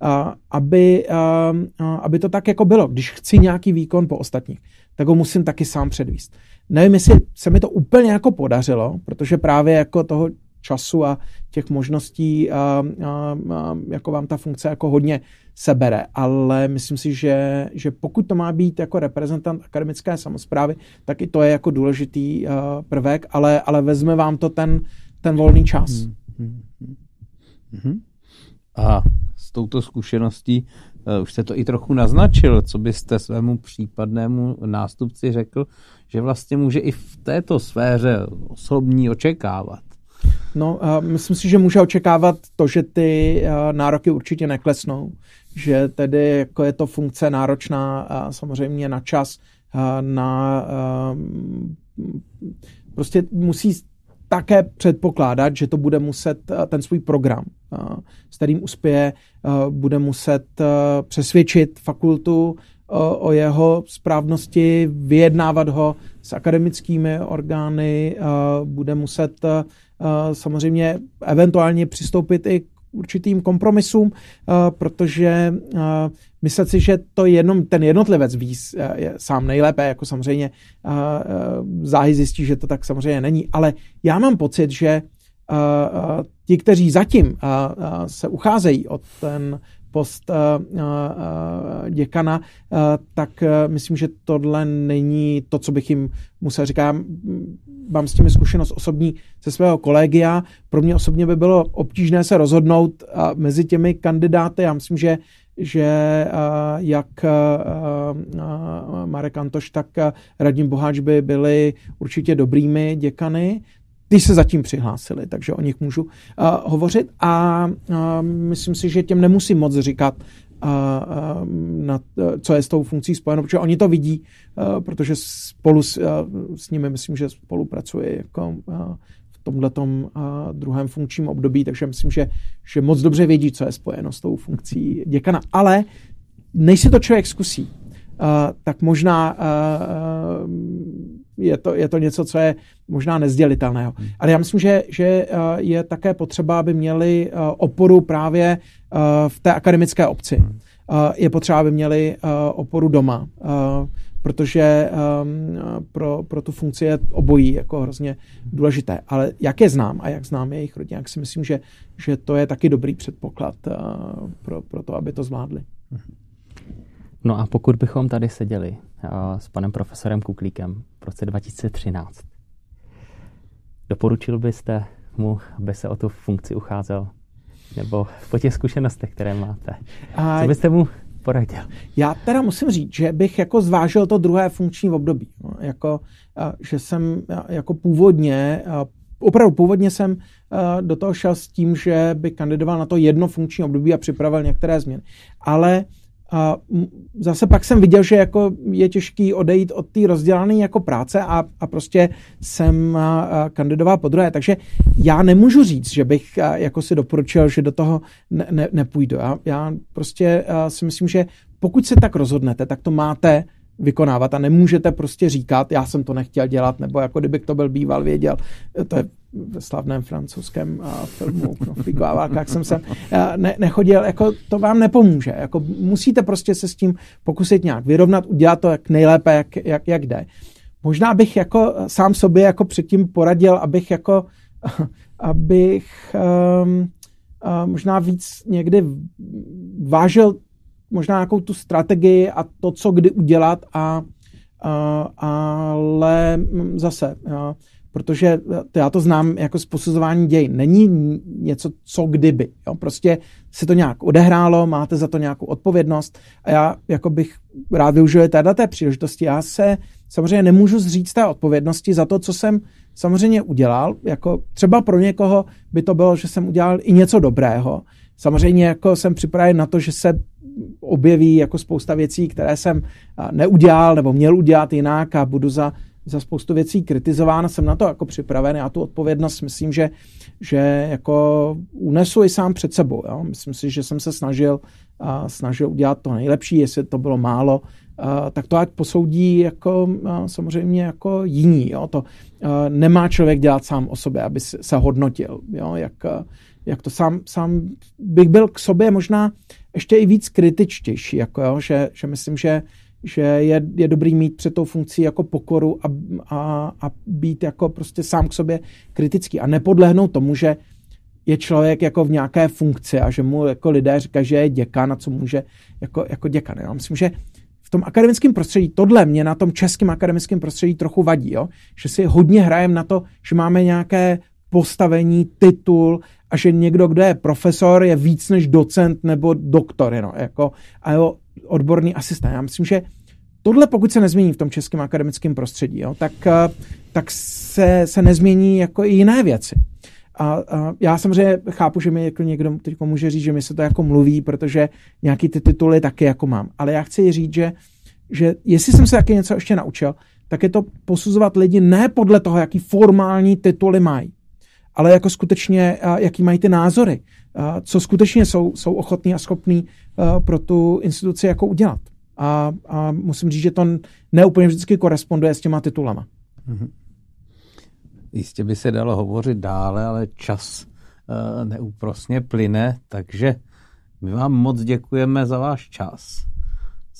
Speaker 3: a, aby, a, aby to tak jako bylo. Když chci nějaký výkon po ostatních, tak ho musím taky sám předvíst. Nevím, jestli se mi to úplně jako podařilo, protože právě jako toho času a těch možností, a, a, a, jako vám ta funkce jako hodně sebere, ale myslím si, že, že pokud to má být jako reprezentant akademické samozprávy, tak i to je jako důležitý uh, prvek, ale, ale vezme vám to ten, ten volný čas. Hmm. Hmm.
Speaker 1: Hmm. A s touto zkušeností uh, už jste to i trochu naznačil, co byste svému případnému nástupci řekl, že vlastně může i v této sféře osobní očekávat.
Speaker 3: No, uh, myslím si, že může očekávat to, že ty uh, nároky určitě neklesnou, že tedy jako je to funkce náročná uh, samozřejmě na čas, uh, na uh, prostě musí také předpokládat, že to bude muset ten svůj program, s kterým uspěje, bude muset přesvědčit fakultu o jeho správnosti, vyjednávat ho s akademickými orgány, bude muset samozřejmě eventuálně přistoupit i k určitým kompromisům, protože myslet si, že to jenom ten jednotlivec ví je sám nejlépe, jako samozřejmě záhy zjistí, že to tak samozřejmě není, ale já mám pocit, že ti, kteří zatím se ucházejí o ten post děkana, tak myslím, že tohle není to, co bych jim musel říkat mám s těmi zkušenost osobní ze svého kolegia. Pro mě osobně by bylo obtížné se rozhodnout mezi těmi kandidáty. Já myslím, že že jak Marek Antoš, tak Radim Boháč by byli určitě dobrými děkany. Ty se zatím přihlásili, takže o nich můžu hovořit a myslím si, že těm nemusím moc říkat, na, co je s tou funkcí spojeno, protože oni to vidí, protože spolu s, s nimi myslím, že spolupracuje jako v tomhletom druhém funkčním období, takže myslím, že, že moc dobře vědí, co je spojeno s tou funkcí děkana. Ale než si to člověk zkusí, tak možná je to, je to něco, co je možná nezdělitelného. Hmm. Ale já myslím, že, že je také potřeba, aby měli oporu právě v té akademické obci. Hmm. Je potřeba, aby měli oporu doma, protože pro, pro tu funkci je obojí jako hrozně důležité. Ale jak je znám a jak znám jejich rodině, jak si myslím, že, že to je taky dobrý předpoklad pro, pro to, aby to zvládli.
Speaker 2: No a pokud bychom tady seděli s panem profesorem Kuklíkem roce 2013, doporučil byste mu, aby se o tu funkci ucházel? Nebo po těch zkušenostech, které máte? Co byste mu poradil?
Speaker 3: Já teda musím říct, že bych jako zvážil to druhé funkční období. No, jako, že jsem jako původně, opravdu původně jsem do toho šel s tím, že by kandidoval na to jedno funkční období a připravil některé změny. Ale a zase pak jsem viděl, že jako je těžký odejít od té rozdělané jako práce a, a prostě jsem kandidoval po druhé. Takže já nemůžu říct, že bych jako si doporučil, že do toho ne, ne, nepůjdu. Já, já prostě si myslím, že pokud se tak rozhodnete, tak to máte vykonávat a nemůžete prostě říkat, já jsem to nechtěl dělat, nebo jako kdyby to byl býval věděl. To je ve slavném francouzském filmu Knoflíková válka, jak jsem se ne, nechodil, jako to vám nepomůže. Jako musíte prostě se s tím pokusit nějak vyrovnat, udělat to jak nejlépe, jak, jak, jak jde. Možná bych jako sám sobě jako předtím poradil, abych jako <laughs> abych um, uh, možná víc někdy vážil možná nějakou tu strategii a to, co kdy udělat a, a ale zase protože to já to znám jako z posuzování děj. Není něco, co kdyby. Jo? Prostě se to nějak odehrálo, máte za to nějakou odpovědnost a já jako bych rád využil této té příležitosti. Já se samozřejmě nemůžu zříct té odpovědnosti za to, co jsem samozřejmě udělal. Jako třeba pro někoho by to bylo, že jsem udělal i něco dobrého. Samozřejmě jako jsem připraven na to, že se objeví jako spousta věcí, které jsem neudělal nebo měl udělat jinak a budu za za spoustu věcí kritizován, jsem na to jako připraven, já tu odpovědnost myslím, že, že jako unesu i sám před sebou. Jo? Myslím si, že jsem se snažil, a snažil udělat to nejlepší, jestli to bylo málo, a, tak to ať posoudí jako a, samozřejmě jako jiní. Jo? To a, nemá člověk dělat sám o sobě, aby se hodnotil. Jo? Jak, a, jak to sám, sám bych byl k sobě možná ještě i víc kritičtější, jako jo? Že, že myslím, že že je, je dobrý mít před tou funkcí jako pokoru a, a, a být jako prostě sám k sobě kritický a nepodlehnout tomu, že je člověk jako v nějaké funkci a že mu jako lidé říkají, že je děkan a co může jako, jako děkan. Já myslím, že v tom akademickém prostředí, tohle mě na tom českém akademickém prostředí trochu vadí, jo? že si hodně hrajeme na to, že máme nějaké postavení, titul a že někdo, kdo je profesor, je víc než docent nebo doktor. Jo? Jako, a jo, odborný asistent. Já myslím, že tohle, pokud se nezmění v tom českém akademickém prostředí, jo, tak, eh, tak se, se nezmění jako i jiné věci. A, a já samozřejmě chápu, že mi jako někdo teď může říct, že mi se to jako mluví, protože nějaký ty tituly taky jako mám. Ale já chci říct, že, že jestli jsem se taky něco ještě naučil, tak je to posuzovat lidi ne podle toho, jaký formální tituly mají, ale jako skutečně, jaký mají ty názory, co skutečně jsou, jsou ochotní a schopní pro tu instituci jako udělat. A, a musím říct, že to neúplně vždycky koresponduje s těma titulama. Mm-hmm.
Speaker 1: Jistě by se dalo hovořit dále, ale čas uh, neúprosně plyne, takže my vám moc děkujeme za váš čas,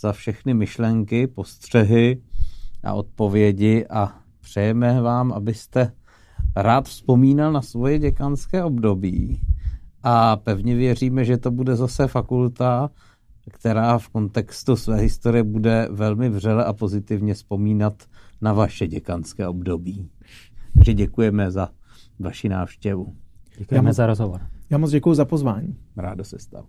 Speaker 1: za všechny myšlenky, postřehy a odpovědi a přejeme vám, abyste rád vzpomínal na svoje děkanské období a pevně věříme, že to bude zase fakulta, která v kontextu své historie bude velmi vřele a pozitivně vzpomínat na vaše děkanské období. Takže děkujeme za vaši návštěvu.
Speaker 2: Děkujeme já za rozhovor.
Speaker 3: Já moc děkuji za pozvání.
Speaker 1: Rádo se stalo.